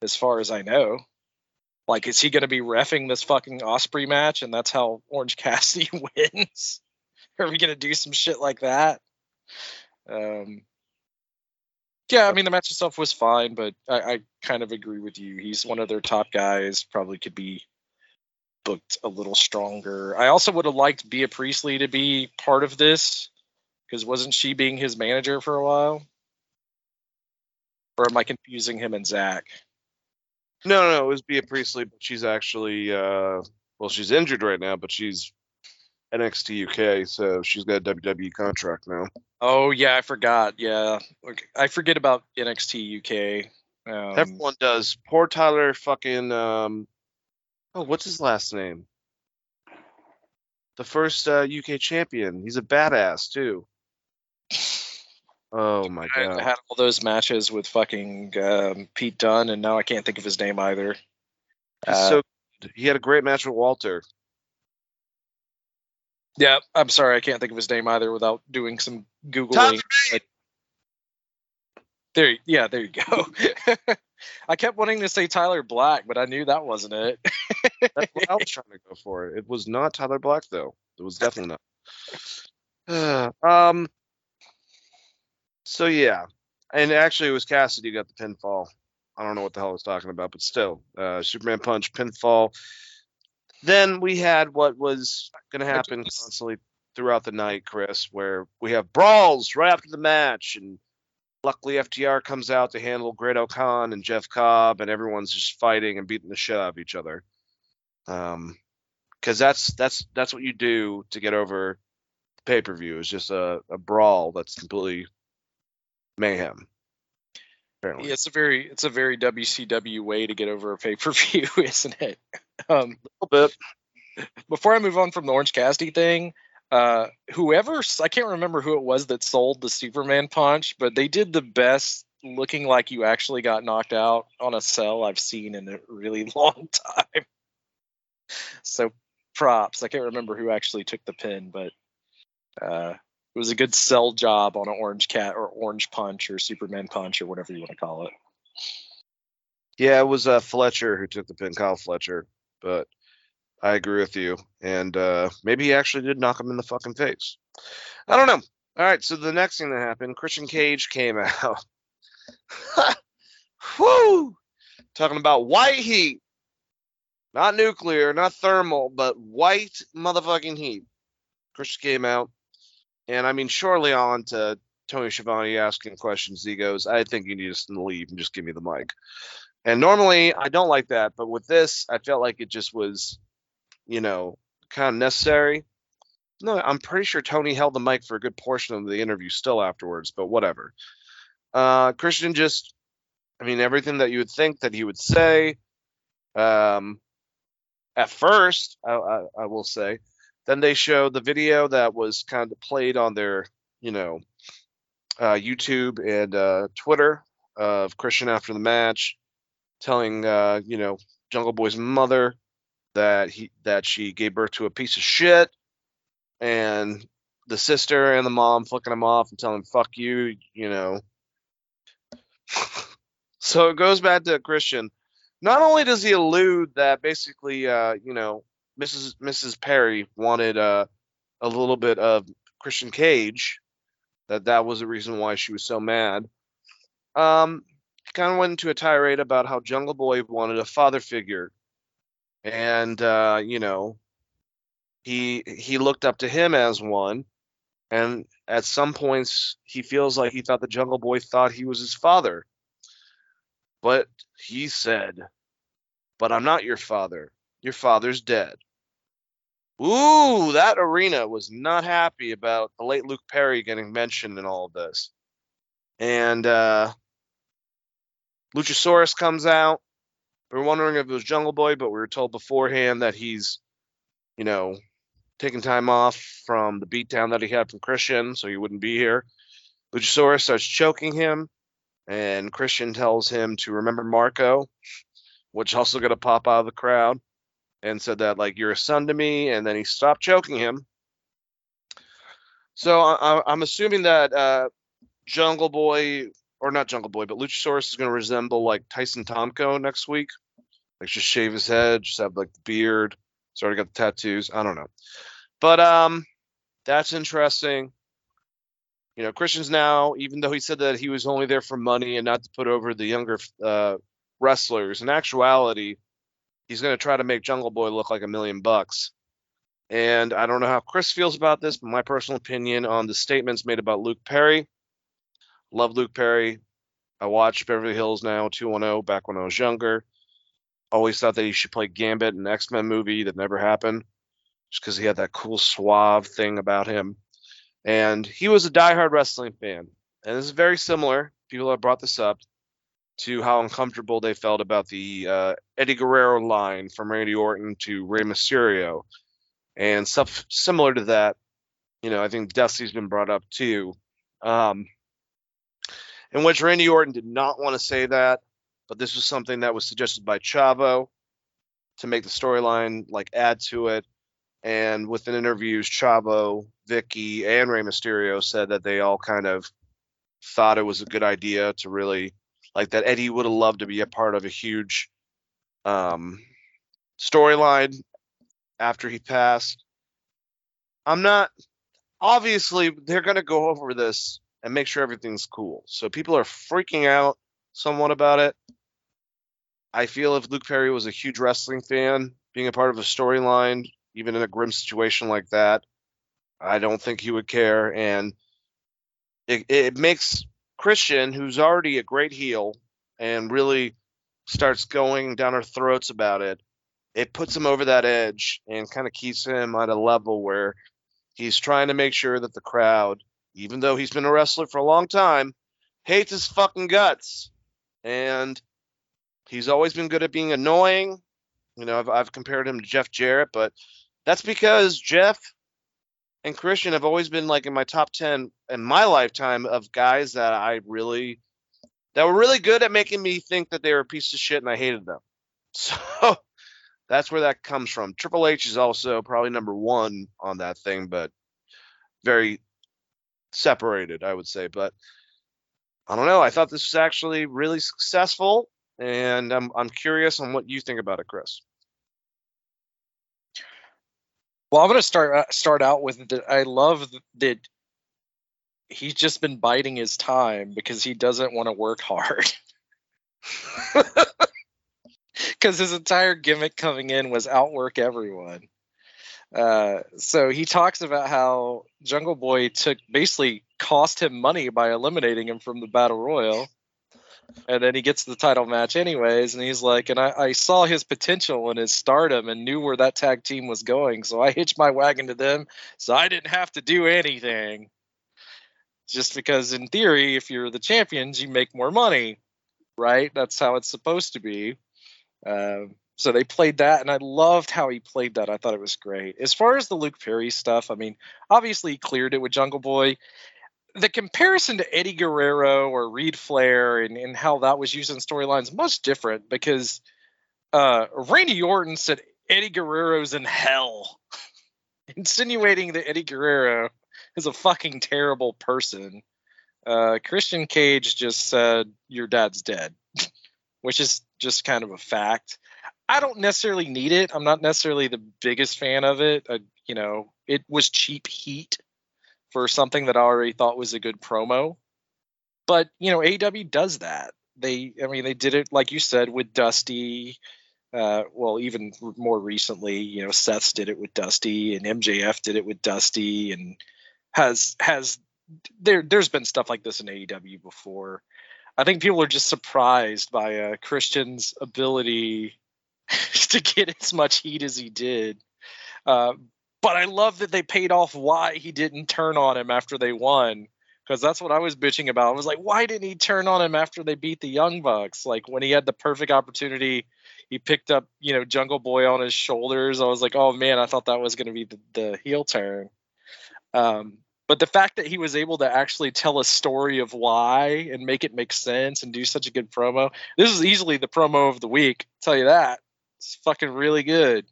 as far as I know. Like, is he going to be refing this fucking Ospreay match, and that's how Orange Cassidy wins? Are we going to do some shit like that? Um, yeah, I mean the match itself was fine, but I, I kind of agree with you. He's one of their top guys. Probably could be booked a little stronger. I also would have liked Bea Priestley to be part of this because wasn't she being his manager for a while? Or am I confusing him and Zach? No, no, it was Bea Priestley, but she's actually uh well, she's injured right now, but she's NXT UK, so she's got a WWE contract now. Oh yeah, I forgot. Yeah, Okay, I forget about NXT UK. Um, Everyone does. Poor Tyler fucking um oh, what's his last name? The first uh, UK champion. He's a badass too. Oh my I god. I had all those matches with fucking um, Pete Dunne, and now I can't think of his name either. He's Uh, so good. he had a great match with Walter. Yeah, I'm sorry, I can't think of his name either without doing some googling. There, yeah, there you go. I kept wanting to say Tyler Black, but I knew that wasn't it. That's what I was trying to go for. It was not Tyler Black though. It was definitely not. um. So yeah, and actually it was Cassidy who got the pinfall. I don't know what the hell I was talking about, but still, uh, Superman punch, pinfall. Then we had what was going to happen constantly throughout the night, Chris, where we have brawls right after the match, and luckily FTR comes out to handle Great Khan and Jeff Cobb, and everyone's just fighting and beating the shit out of each other. Um, because that's that's that's what you do to get over pay per view. Is just a, a brawl that's completely mayhem. Apparently, Yeah, it's a very, it's a very WCW way to get over a pay per view, isn't it? Um, a little bit. before I move on from the Orange Cassidy thing, uh, whoever I can't remember who it was that sold the Superman punch, but they did the best looking like you actually got knocked out on a cell I've seen in a really long time. So props. I can't remember who actually took the pin, but uh, it was a good sell job on an orange cat or orange punch or Superman punch or whatever you want to call it. Yeah, it was uh, Fletcher who took the pin, Kyle Fletcher. But I agree with you, and uh, maybe he actually did knock him in the fucking face. I don't know. All right, so the next thing that happened, Christian Cage came out. Whoo! Talking about white heat. Not nuclear, not thermal, but white motherfucking heat. Christian came out. And I mean, shortly on to Tony Schiavone asking questions, he goes, I think you need to leave and just give me the mic. And normally I don't like that, but with this, I felt like it just was, you know, kind of necessary. No, I'm pretty sure Tony held the mic for a good portion of the interview still afterwards, but whatever. Uh, Christian just, I mean, everything that you would think that he would say. Um, at first, I, I, I will say, then they showed the video that was kind of played on their, you know, uh, YouTube and uh, Twitter of Christian after the match, telling uh, you know Jungle Boy's mother that he that she gave birth to a piece of shit, and the sister and the mom flicking him off and telling him "fuck you," you know. so it goes back to Christian. Not only does he allude that basically, uh, you know, Mrs. Mrs. Perry wanted uh, a little bit of Christian Cage, that that was the reason why she was so mad. Um, kind of went into a tirade about how Jungle Boy wanted a father figure, and uh, you know, he he looked up to him as one, and at some points he feels like he thought the Jungle Boy thought he was his father. But he said, "But I'm not your father. Your father's dead." Ooh, that arena was not happy about the late Luke Perry getting mentioned in all of this. and uh, Luchasaurus comes out. We were wondering if it was Jungle Boy, but we were told beforehand that he's, you know, taking time off from the beatdown that he had from Christian, so he wouldn't be here. Luchasaurus starts choking him, and Christian tells him to remember Marco, which also going to pop out of the crowd, and said that like you're a son to me, and then he stopped choking him. So I, I'm assuming that uh, Jungle Boy, or not Jungle Boy, but Luchasaurus is going to resemble like Tyson Tomko next week, like just shave his head, just have like the beard. He's already got the tattoos. I don't know, but um, that's interesting. You know, Christian's now, even though he said that he was only there for money and not to put over the younger uh, wrestlers, in actuality, he's going to try to make Jungle Boy look like a million bucks. And I don't know how Chris feels about this, but my personal opinion on the statements made about Luke Perry. Love Luke Perry. I watched Beverly Hills Now 210 back when I was younger. Always thought that he should play Gambit in X Men movie that never happened, just because he had that cool suave thing about him. And he was a diehard wrestling fan. And this is very similar. People have brought this up to how uncomfortable they felt about the uh, Eddie Guerrero line from Randy Orton to Rey Mysterio and stuff similar to that. You know, I think Dusty's been brought up too, um, in which Randy Orton did not want to say that, but this was something that was suggested by Chavo to make the storyline like add to it. And within interviews, Chavo, Vicky, and Rey Mysterio said that they all kind of thought it was a good idea to really like that Eddie would have loved to be a part of a huge um, storyline after he passed. I'm not obviously they're going to go over this and make sure everything's cool. So people are freaking out somewhat about it. I feel if Luke Perry was a huge wrestling fan, being a part of a storyline, even in a grim situation like that, I don't think he would care. And it, it makes Christian, who's already a great heel and really starts going down our throats about it, it puts him over that edge and kind of keeps him at a level where he's trying to make sure that the crowd, even though he's been a wrestler for a long time, hates his fucking guts. And he's always been good at being annoying. You know, I've, I've compared him to Jeff Jarrett, but that's because Jeff and Christian have always been like in my top 10 in my lifetime of guys that I really that were really good at making me think that they were a piece of shit and I hated them. So that's where that comes from. Triple H is also probably number one on that thing, but very separated, I would say. But I don't know. I thought this was actually really successful, and I'm I'm curious on what you think about it, Chris. Well, I'm going to start uh, start out with that. I love that he's just been biding his time because he doesn't want to work hard. Because his entire gimmick coming in was outwork everyone. Uh, so he talks about how Jungle Boy took basically cost him money by eliminating him from the battle royal, and then he gets the title match anyways. And he's like, and I, I saw his potential and his stardom and knew where that tag team was going, so I hitched my wagon to them, so I didn't have to do anything. Just because, in theory, if you're the champions, you make more money, right? That's how it's supposed to be. Um, so they played that, and I loved how he played that. I thought it was great. As far as the Luke Perry stuff, I mean, obviously he cleared it with Jungle Boy. The comparison to Eddie Guerrero or Reid Flair and, and how that was used in storylines much different because uh, Randy Orton said Eddie Guerrero's in hell, insinuating that Eddie Guerrero is a fucking terrible person. Uh, Christian Cage just said your dad's dead, which is just kind of a fact. I don't necessarily need it. I'm not necessarily the biggest fan of it. Uh, you know, it was cheap heat for something that I already thought was a good promo. But you know, AEW does that. They, I mean, they did it like you said with Dusty. Uh, well, even more recently, you know, Seth's did it with Dusty, and MJF did it with Dusty, and has has there. There's been stuff like this in AEW before. I think people are just surprised by uh, Christian's ability to get as much heat as he did. Uh, but I love that they paid off why he didn't turn on him after they won because that's what I was bitching about. I was like, why didn't he turn on him after they beat the Young Bucks? Like when he had the perfect opportunity, he picked up, you know, Jungle Boy on his shoulders. I was like, oh man, I thought that was going to be the, the heel turn. Um, but the fact that he was able to actually tell a story of why and make it make sense and do such a good promo, this is easily the promo of the week. I'll tell you that it's fucking really good.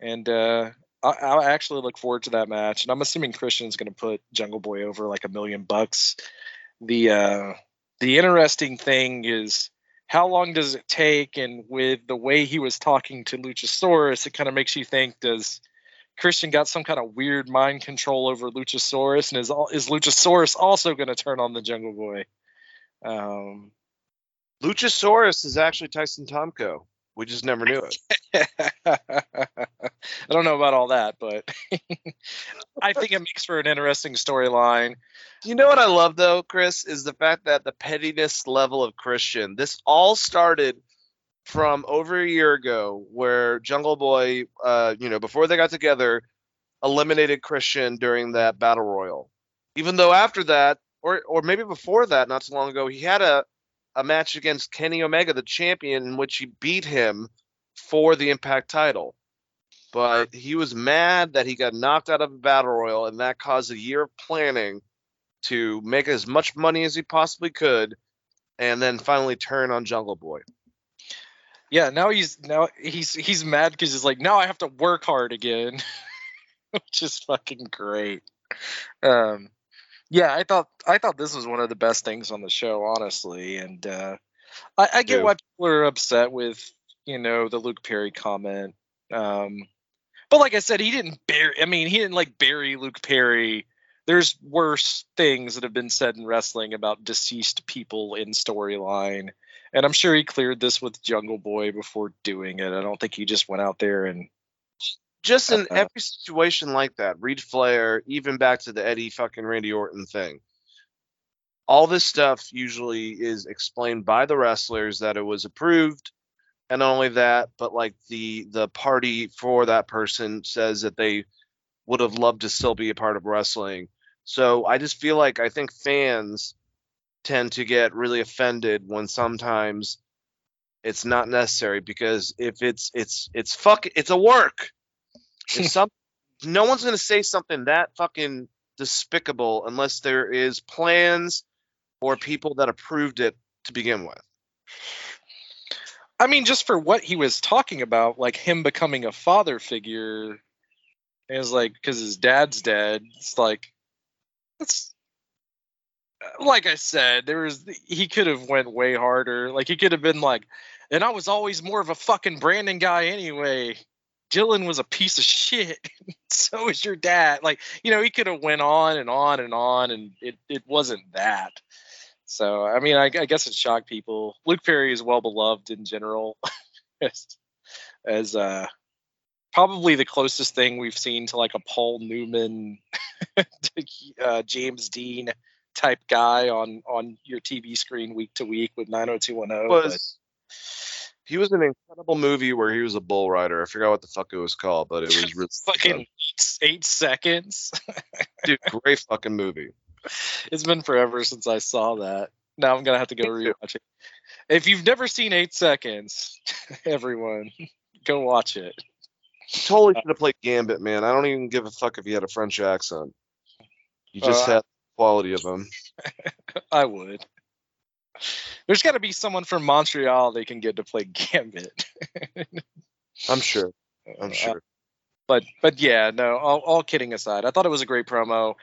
And uh, I, I actually look forward to that match. And I'm assuming Christian's going to put Jungle Boy over like a million bucks. The uh, the interesting thing is how long does it take? And with the way he was talking to Luchasaurus, it kind of makes you think does Christian got some kind of weird mind control over Luchasaurus, and is is Luchasaurus also going to turn on the Jungle Boy? Um, Luchasaurus is actually Tyson Tomko. We just never knew it. I don't know about all that, but I think it makes for an interesting storyline. You know what I love though, Chris, is the fact that the pettiness level of Christian. This all started from over a year ago, where Jungle Boy, uh, you know, before they got together, eliminated Christian during that battle royal. Even though after that, or or maybe before that, not so long ago, he had a a match against Kenny Omega, the champion, in which he beat him for the Impact title. But he was mad that he got knocked out of a battle royal, and that caused a year of planning to make as much money as he possibly could, and then finally turn on Jungle Boy. Yeah, now he's now he's he's mad because he's like now I have to work hard again, which is fucking great. Um, yeah, I thought I thought this was one of the best things on the show, honestly, and uh, I, I get Yeah. why people are upset with you know the Luke Perry comment. Um, but like I said, he didn't bury. I mean, he didn't like bury Luke Perry. There's worse things that have been said in wrestling about deceased people in storyline, and I'm sure he cleared this with Jungle Boy before doing it. I don't think he just went out there and Just in Uh-uh. every situation like that, Reid Flair, even back to the Eddie fucking Randy Orton thing, all this stuff usually is explained by the wrestlers that it was approved, and not only that, but like the the party for that person says that they would have loved to still be a part of wrestling. So I just feel like I think fans tend to get really offended when sometimes it's not necessary because if it's it's it's fuck it's a work. If some no one's gonna say something that fucking despicable unless there is plans or people that approved it to begin with. I mean, just for what he was talking about, like him becoming a father figure, is like because his dad's dead. It's like that's like I said, there was he could have went way harder. Like he could have been like, and I was always more of a fucking Brandon guy anyway. Dylan was a piece of shit. so is your dad. Like you know, he could have went on and on and on, and it it wasn't that. So I mean, I, I guess it shocked people. Luke Perry is well beloved in general, as, as uh, probably the closest thing we've seen to like a Paul Newman, uh, James Dean type guy on on your TV screen week to week with 90210. but- was he was in an incredible movie where he was a bull rider. I forgot what the fuck it was called, but it was really fucking eight, eight seconds. dude, great fucking movie. it's been forever since I saw that. Now I'm gonna have to go rewatch it. If you've never seen Eight Seconds, everyone, go watch it. Totally should have played Gambit, man. I don't even give a fuck if he had a French accent. You just Uh, had the quality of him. I would. There's got to be someone from Montreal they can get to play Gambit. I'm sure. I'm Uh, sure. but but yeah, no. All, all kidding aside, I thought it was a great promo.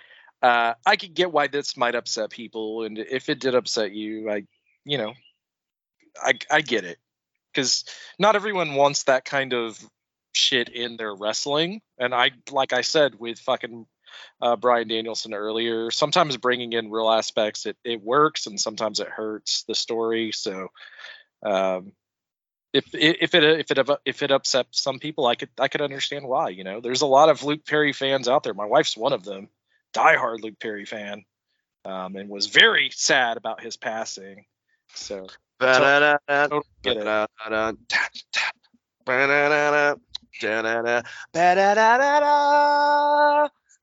Uh, I could get why this might upset people, and if it did upset you, I, you know, I I get it because not everyone wants that kind of shit in their wrestling. And I, like I said with fucking uh, Bryan Danielson earlier, sometimes bringing in real aspects it it works, and sometimes it hurts the story. So. Um, if if it if it if it upsets some people, I could I could understand why. You know, there's a lot of Luke Perry fans out there. My wife's one of them, diehard Luke Perry fan, um, and was very sad about his passing. So.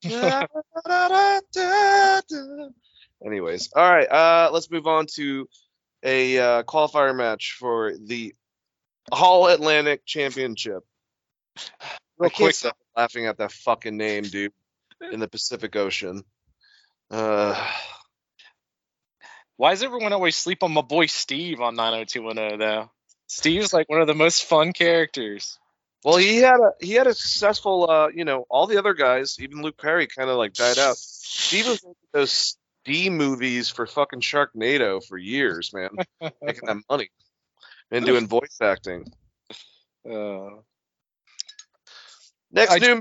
Anyways, all right. Uh, let's move on to a uh, qualifier match for the All Atlantic Championship. Real I quick, stop laughing at that fucking name, dude. In the Pacific Ocean. Uh, Why does everyone always sleep on my boy Steve on 90210 though? Steve's like one of the most fun characters. Well, he had a he had a successful. Uh, you know, all the other guys, even Luke Perry, kind of like died out. Steve was making those D movies for fucking Sharknado for years, man, making that money and doing voice acting. Uh, Next I new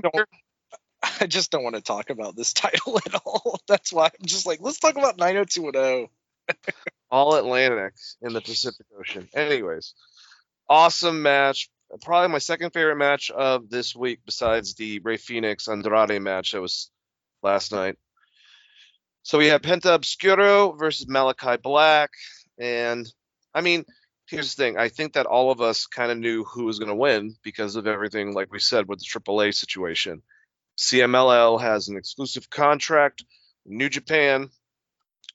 I just don't want to talk about this title at all. That's why I'm just like, let's talk about 90210. All Atlantic in the Pacific Ocean. Anyways, awesome match. Probably my second favorite match of this week, besides the Rey Fenix Andrade match that was last night. So we have Penta Oscuro versus Malakai Black. And I mean, here's the thing. I think that all of us kind of knew who was going to win because of everything, like we said, with the AAA situation. CMLL has an exclusive contract. New Japan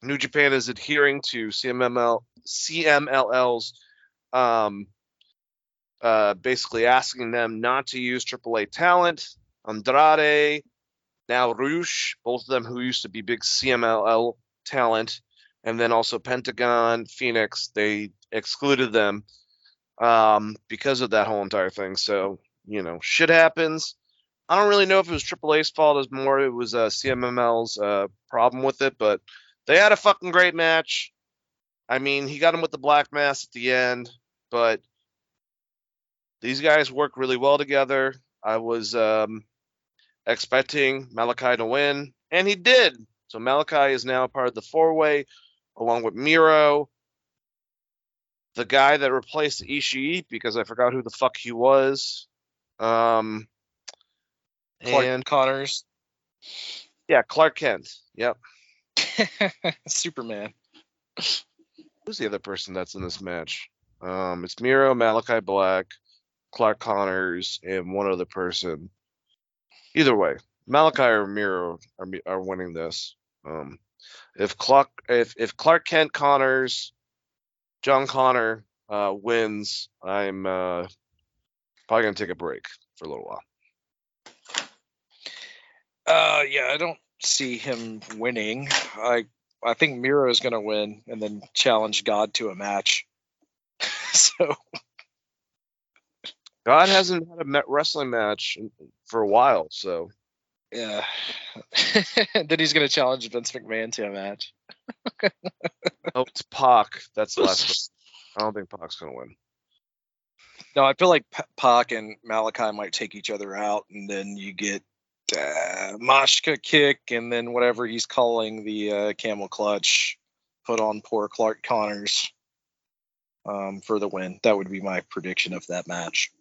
New Japan is adhering to CMML CMLL's um, uh, basically asking them not to use AAA talent. Andrade, now Rush, both of them who used to be big CMLL talent, and then also Pentagon, Fenix, they excluded them um, because of that whole entire thing. So, you know, shit happens. I don't really know if it was AAA's fault as more it was uh, CMML's uh, problem with it, but they had a fucking great match. I mean, he got him with the black mass at the end, but these guys work really well together. I was um, expecting Malakai to win, and he did. So Malakai is now part of the four way, along with Miro, the guy that replaced Ishii because I forgot who the fuck he was. Um, Clark and Connors, yeah, Clark Kent. Yep. Superman. Who's the other person that's in this match? Um, it's Miro, Malakai Black, Clark Connors, and one other person. Either way, Malakai or Miro are are winning this. Um, if Clark if if Clark Kent Connors, John Connor uh, wins, I'm uh, probably gonna take a break for a little while. Uh, yeah, I don't see him winning. I I think Miro is to win and then challenge God to a match. so God hasn't had a met wrestling match for a while, so yeah, then he's going to challenge Vince McMahon to a match. oh, it's Pac. That's the last. one. I don't think Pac's gonna win. No, I feel like P- Pac and Malakai might take each other out, and then you get uh, Machka kick, and then whatever he's calling the uh, camel clutch put on poor Clark Connors um, for the win. That would be my prediction of that match.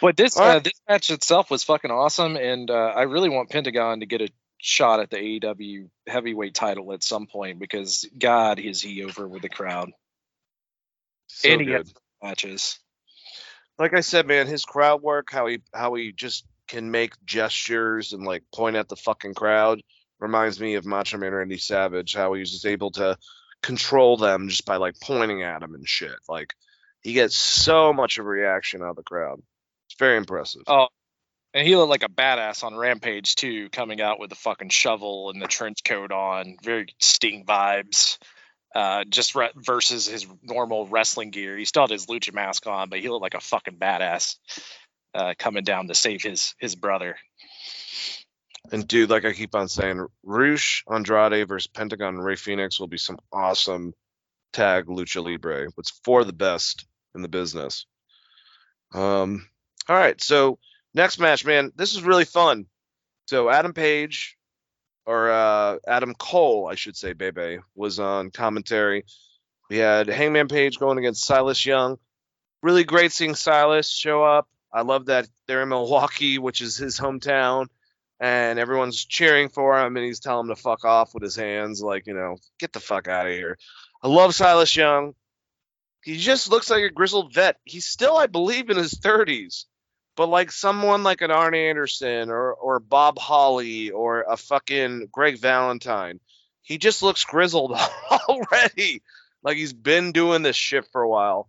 But this All uh, this match itself was fucking awesome, and uh, I really want Pentagon to get a shot at the AEW heavyweight title at some point because God is he over with the crowd So And he good. matches. like I said, man, his crowd work, how he how he just can make gestures and like point at the fucking crowd reminds me of Macho Man Randy Savage, how he's just able to control them just by like pointing at them and shit. Like he gets so much of a reaction out of the crowd. It's very impressive. Oh, and he looked like a badass on Rampage too, coming out with the fucking shovel and the trench coat on. Very Sting vibes. Uh, just re- versus his normal wrestling gear. He still had his lucha mask on, but he looked like a fucking badass uh, coming down to save his his brother. And dude, like I keep on saying, Rush Andrade versus Pentagon Rey Fenix will be some awesome tag lucha libre. It's for the best in the business. Um, all right, so next match, man, this is really fun. So Adam Page, or uh, Adam Cole, I should say, Bebe, was on commentary. We had Hangman Page going against Silas Young. Really great seeing Silas show up. I love that they're in Milwaukee, which is his hometown and everyone's cheering for him and he's telling him to fuck off with his hands like you know get the fuck out of here i love silas young he just looks like a grizzled vet he's still i believe in his 30s But like someone like an Arn Anderson or or Bob Holly or a fucking Greg Valentine, he just looks grizzled already. Like he's been doing this shit for a while.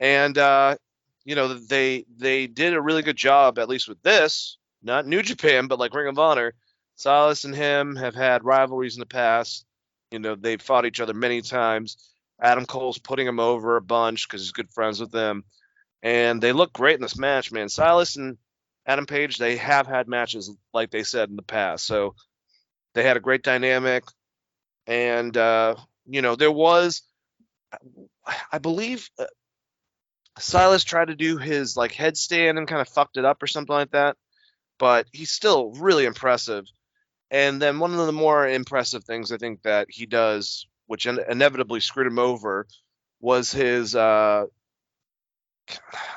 And uh, you know, they they did a really good job, at least with this, not New Japan, but like Ring of Honor. Silas and him have had rivalries in the past. You know, they've fought each other many times. Adam Cole's putting him over a bunch because he's good friends with them. And they look great in this match, man. Silas and Adam Page, they have had matches like they said in the past. So they had a great dynamic. And, uh, you know, there was, I believe, uh, Silas tried to do his like headstand and kind of fucked it up or something like that. But he's still really impressive. And then one of the more impressive things I think that he does, which in- inevitably screwed him over, was his uh,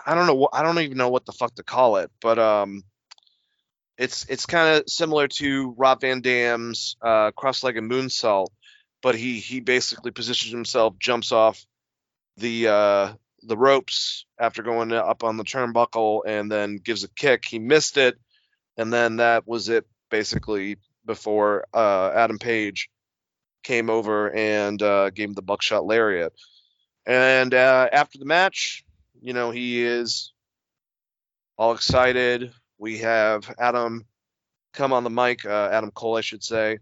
I don't know I don't even know what the fuck to call it, but um, it's it's kind of similar to Rob Van Dam's uh, cross-legged moonsault, but he he basically positions himself, jumps off the uh, the ropes after going up on the turnbuckle, and then gives a kick. He missed it, and then that was it basically before uh, Adam Page came over and uh, gave him the buckshot lariat. And uh, after the match, you know, he is all excited. We have Adam come on the mic, uh, Adam Cole, I should say,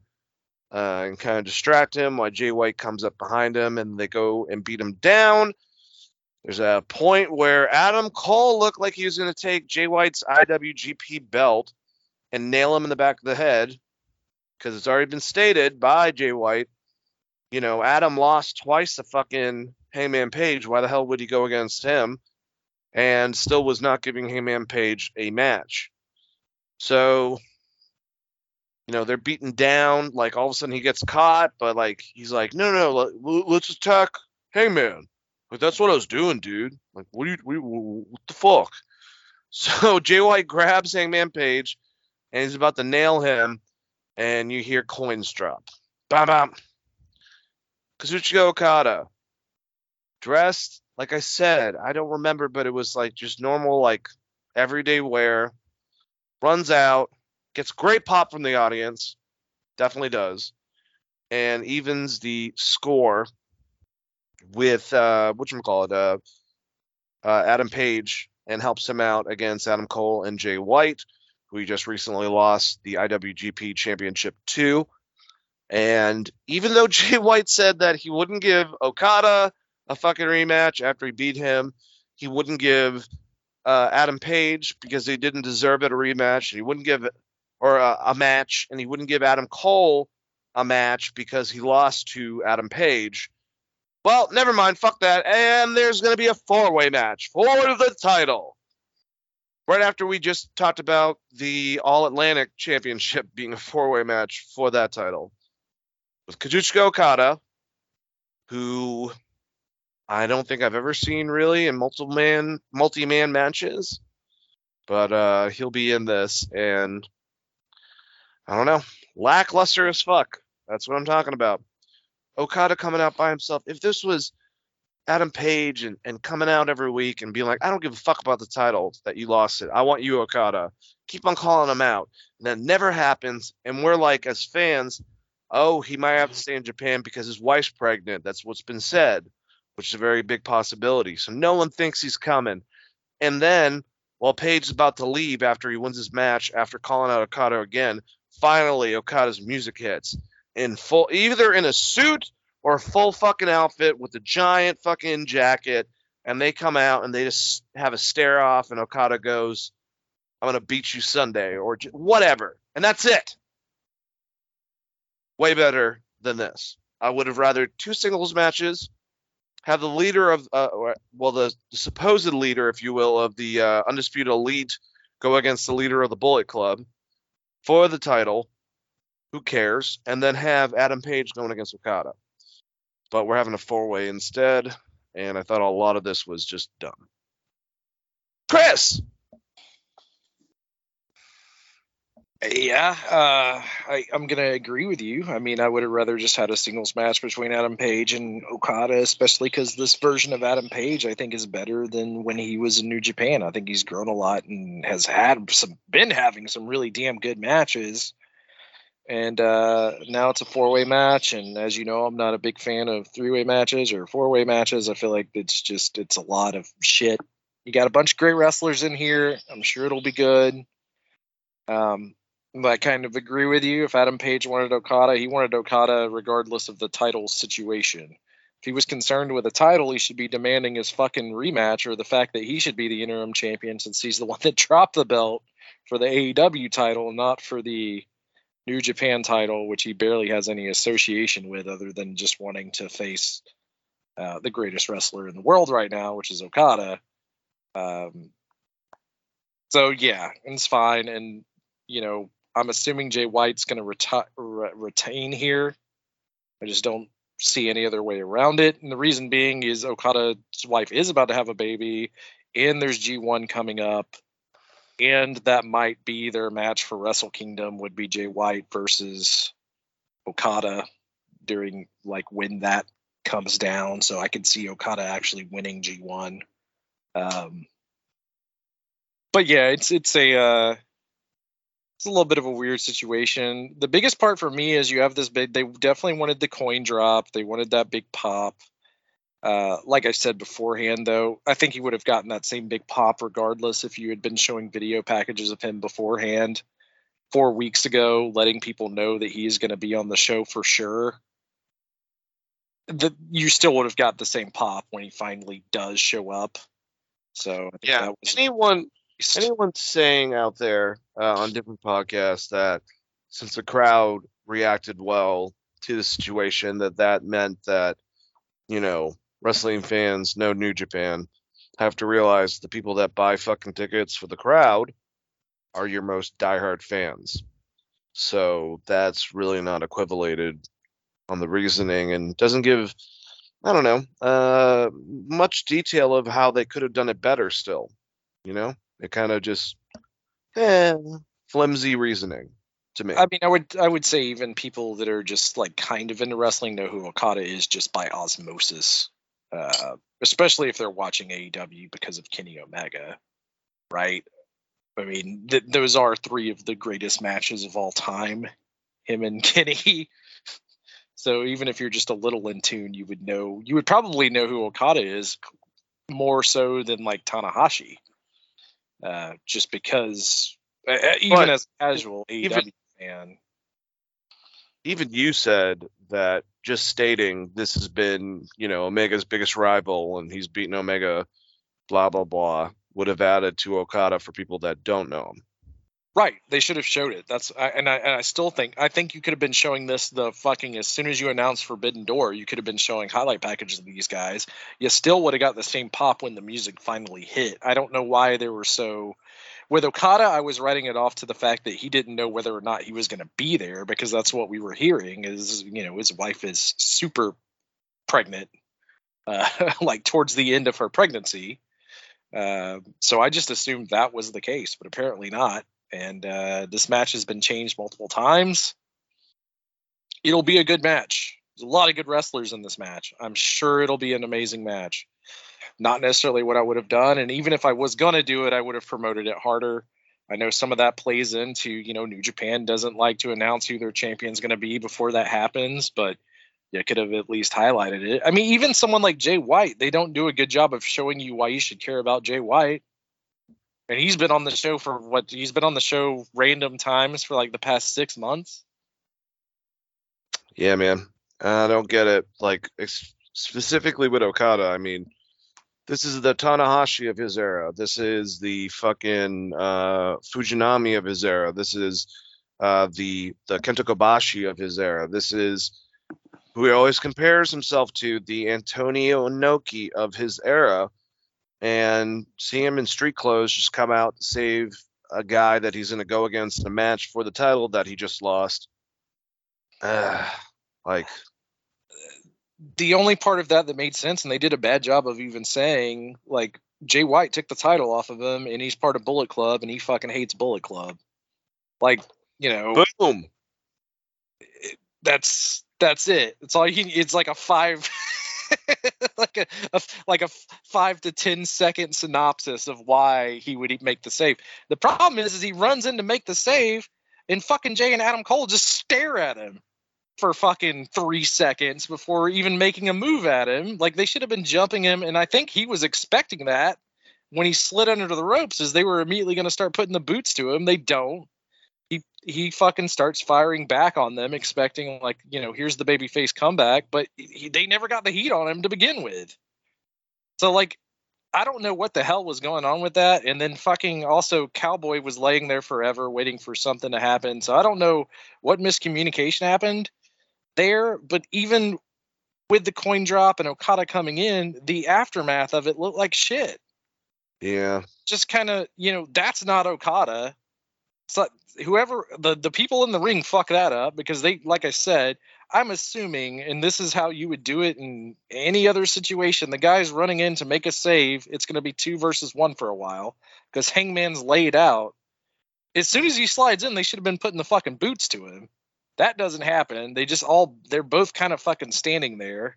uh, and kind of distract him while Jay White comes up behind him and they go and beat him down. There's a point where Adam Cole looked like he was going to take Jay White's IWGP belt and nail him in the back of the head because it's already been stated by Jay White. You know, Adam lost twice to fucking Hangman Page. Why the hell would he go against him? And still was not giving Hangman Page a match. So, you know, they're beaten down. Like all of a sudden he gets caught, but like he's like, no, no, let, let's attack Hangman. Like that's what I was doing, dude. Like, what do you, what, what the fuck? So Jay White grabs Hangman Page, and he's about to nail him, and you hear coins drop. Bam, bam. Kazuchika Okada, dressed like I said, I don't remember, but it was like just normal, like everyday wear. Runs out, gets great pop from the audience, definitely does, and evens the score with uh, what you call it, uh, uh, Adam Page, and helps him out against Adam Cole and Jay White, who he just recently lost the IWGP Championship to. And even though Jay White said that he wouldn't give Okada a fucking rematch after he beat him, he wouldn't give uh, Adam Page because he didn't deserve it a rematch. He wouldn't give or a, a match, and he wouldn't give Adam Cole a match because he lost to Adam Page. Well, never mind. Fuck that. And there's going to be a four way match for the title. Right after we just talked about the All Atlantic Championship being a four way match for that title. With Kazuchika Okada, who I don't think I've ever seen really in multiple man multi man matches. But uh, he'll be in this, and I don't know, lackluster as fuck. That's what I'm talking about. Okada coming out by himself. If this was Adam Page and, and coming out every week and being like, I don't give a fuck about the title that you lost it. I want you, Okada. Keep on calling him out. And that never happens. And we're like, as fans, oh, he might have to stay in Japan because his wife's pregnant. That's what's been said, which is a very big possibility. So no one thinks he's coming. And then, while Page is about to leave after he wins his match, after calling out Okada again, finally Okada's music hits in full, either in a suit or a full fucking outfit with a giant fucking jacket, and they come out and they just have a stare off, and Okada goes, "I'm gonna beat you Sunday" or whatever, and that's it. Way better than this. I would have rather two singles matches, have the leader of, uh, well, the, the supposed leader, if you will, of the uh, undisputed elite go against the leader of the Bullet Club for the title. Who cares? And then have Adam Page going against Okada but we're having a four way instead. And I thought a lot of this was just dumb. Chris! Yeah, uh, I, I'm gonna agree with you. I mean, I would have rather just had a singles match between Adam Page and Okada, especially because this version of Adam Page, I think, is better than when he was in New Japan. I think he's grown a lot and has had some, been having some really damn good matches. And uh, now it's a four way match, and as you know, I'm not a big fan of three way matches or four way matches. I feel like it's just it's a lot of shit. You got a bunch of great wrestlers in here. I'm sure it'll be good. Um, I kind of agree with you. If Adam Page wanted Okada, he wanted Okada regardless of the title situation. If he was concerned with a title, he should be demanding his fucking rematch or the fact that he should be the interim champion since he's the one that dropped the belt for the AEW title, not for the New Japan title, which he barely has any association with other than just wanting to face uh, the greatest wrestler in the world right now, which is Okada. Um, so yeah, it's fine. And you know, I'm assuming Jay White's going to reti- re- retain here. I just don't see any other way around it. And the reason being is Okada's wife is about to have a baby, and there's G1 coming up, and that might be their match for Wrestle Kingdom would be Jay White versus Okada during like when that comes down. So I could see Okada actually winning G1. Um, but yeah, it's it's a uh, it's a little bit of a weird situation. The biggest part for me is you have this big. They definitely wanted the coin drop. They wanted that big pop. Uh, like I said beforehand, though, I think he would have gotten that same big pop regardless if you had been showing video packages of him beforehand four weeks ago, letting people know that he's going to be on the show for sure. That you still would have got the same pop when he finally does show up. So Yeah. that was Anyone anyone saying out there uh, on different podcasts that since the crowd reacted well to the situation, that that meant that you know wrestling fans, no New Japan, have to realize the people that buy fucking tickets for the crowd are your most diehard fans. So that's really not equivalated on the reasoning and doesn't give I don't know uh, much detail of how they could have done it better. Still, you know, it kind of just eh, flimsy reasoning to me. I mean, I would I would say even people that are just like kind of into wrestling know who Okada is just by osmosis, uh, especially if they're watching AEW because of Kenny Omega, right? I mean, th- those are three of the greatest matches of all time, him and Kenny. so even if you're just a little in tune, you would know you would probably know who Okada is more so than like Tanahashi, uh, just because uh, even But as a casual even- AEW fan. Even you said that just stating this has been, you know, Omega's biggest rival and he's beaten Omega, blah blah blah, would have added to Okada for people that don't know him. Right, they should have showed it. That's I, and I and I still think I think you could have been showing this the fucking as soon as you announced Forbidden Door, you could have been showing highlight packages of these guys. You still would have got the same pop when the music finally hit. I don't know why they were so. With Okada, I was writing it off to the fact that he didn't know whether or not he was going to be there because that's what we were hearing. Is you know his wife is super pregnant, uh, like towards the end of her pregnancy. Uh, so I just assumed that was the case, but apparently not and uh, this match has been changed multiple times. It'll be a good match. There's a lot of good wrestlers in this match. I'm sure it'll be an amazing match. Not necessarily what I would have done, and even if I was gonna do it, I would have promoted it harder. I know some of that plays into, you know, New Japan doesn't like to announce who their champion's going to be before that happens, but you could have at least highlighted it. I mean, even someone like Jay White, they don't do a good job of showing you why you should care about Jay White and he's been on the show for what he's been on the show random times for like the past six months. Yeah, man. I don't get it. Like specifically with Okada, I mean, this is the Tanahashi of his era. This is the fucking uh, Fujinami of his era. This is uh, the the Kenta Kobashi of his era. This is who he always compares himself to, the Antonio Inoki of his era. And see him in street clothes just come out save a guy that he's going to go against in a match for the title that he just lost. Uh, like The only part of that that made sense, and they did a bad job of even saying, like, Jay White took the title off of him, and he's part of Bullet Club, and he fucking hates Bullet Club. Like, you know, Boom. that's that's it. It's all he. It's like a five, like a, a like a five to ten second synopsis of why he would make the save. The problem is, is he runs in to make the save, and fucking Jay and Adam Cole just stare at him for fucking three seconds before even making a move at him. Like they should have been jumping him, and I think he was expecting that when he slid under the ropes, is they were immediately going to start putting the boots to him. They don't he he fucking starts firing back on them, expecting like you know here's the babyface comeback, but he, they never got the heat on him to begin with. So like I don't know what the hell was going on with that, and then fucking also Cowboy was laying there forever waiting for something to happen. So I don't know what miscommunication happened there, but even with the coin drop and Okada coming in, the aftermath of it looked like shit Yeah. just kind of you know that's not Okada. So whoever the the people in the ring fuck that up because they like I said, I'm assuming, and this is how you would do it in any other situation. The guy's running in to make a save. It's going to be two versus one for a while because Hangman's laid out. As soon as he slides in, they should have been putting the fucking boots to him. That doesn't happen. They just all they're both kind of fucking standing there.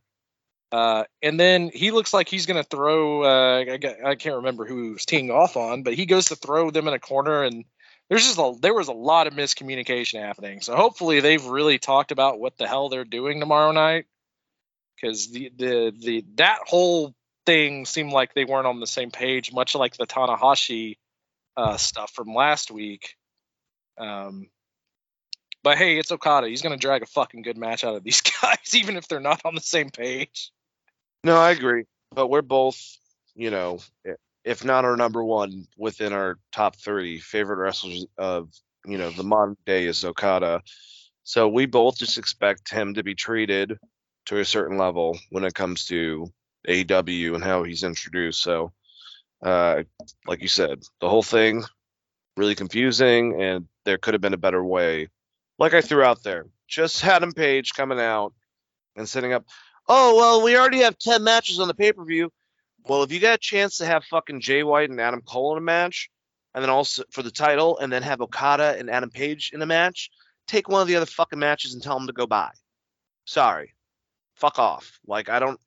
Uh, and then he looks like he's going to throw. Uh, I, I can't remember who he was teeing off on, but he goes to throw them in a corner, and there's just a there was a lot of miscommunication happening. So hopefully they've really talked about what the hell they're doing tomorrow night, because the the the that whole thing seemed like they weren't on the same page, much like the Tanahashi uh, stuff from last week. Um, but hey, it's Okada. He's going to drag a fucking good match out of these guys, even if they're not on the same page. No, I agree. But we're both, you know, if not our number one within our top 30 favorite wrestlers of, you know, the modern day is Okada. So we both just expect him to be treated to a certain level when it comes to AEW and how he's introduced. So, uh, like you said, the whole thing really confusing, and there could have been a better way. Like I threw out there, just Adam Page coming out and setting up oh well we already have 10 matches on the pay-per-view. Well if you got a chance to have fucking jay white and adam cole in a match and then also for the title and then have okada and adam page in a match take one of the other fucking matches and tell them to go by sorry. Fuck off. Like i don't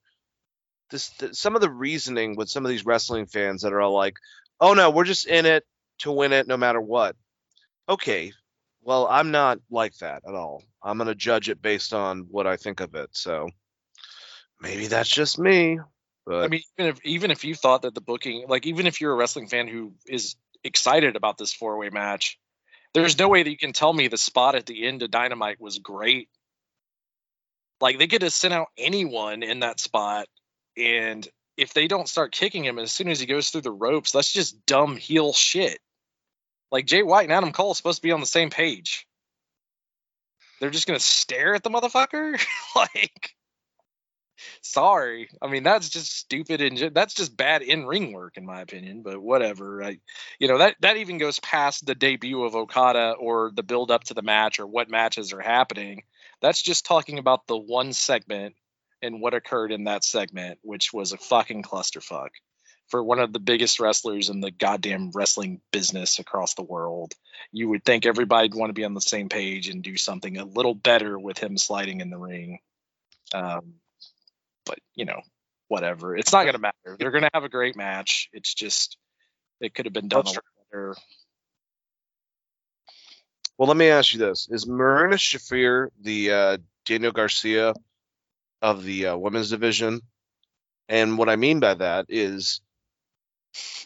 this th- some of the reasoning with some of these wrestling fans that are all like oh no we're just in it to win it no matter what. Okay well i'm not like that at all i'm going to judge it based on what i think of it so maybe that's just me. But I mean, even if even if you thought that the booking, like even if you're a wrestling fan who is excited about this four way match, there's no way that you can tell me the spot at the end of Dynamite was great. Like they could have sent out anyone in that spot, and if they don't start kicking him as soon as he goes through the ropes, that's just dumb heel shit. Like Jay White and Adam Cole supposed to be on the same page. They're just gonna stare at the motherfucker, like sorry. I mean that's just stupid and that's just bad in ring work in my opinion but whatever. I you know that that even goes past the debut of okada or the build up to the match or what matches are happening. That's just talking about the one segment and what occurred in that segment which was a fucking clusterfuck for one of the biggest wrestlers in the goddamn wrestling business across the world you would think everybody'd want to be on the same page and do something a little better with him sliding in the ring um, but you know, whatever. It's not gonna matter. They're gonna have a great match. It's just it could have been done a lot better. well, let me ask you this: Is Marina Shafir the uh, Daniel Garcia of the uh, women's division? And what I mean by that is,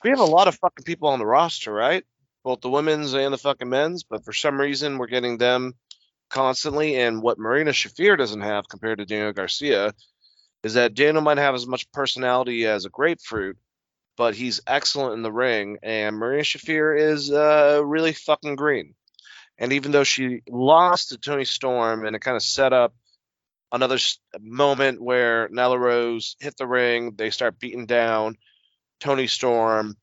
we have a lot of fucking people on the roster, right? Both the women's and the fucking men's, but for some reason we're getting them constantly. And what Marina Shafir doesn't have compared to Daniel Garcia is that Daniel might have as much personality as a grapefruit, but he's excellent in the ring, and Marina Shafir is uh, really fucking green. And even though she lost to Toni Storm, and it kind of set up another moment where Nyla Rose hit the ring, they start beating down Toni Storm.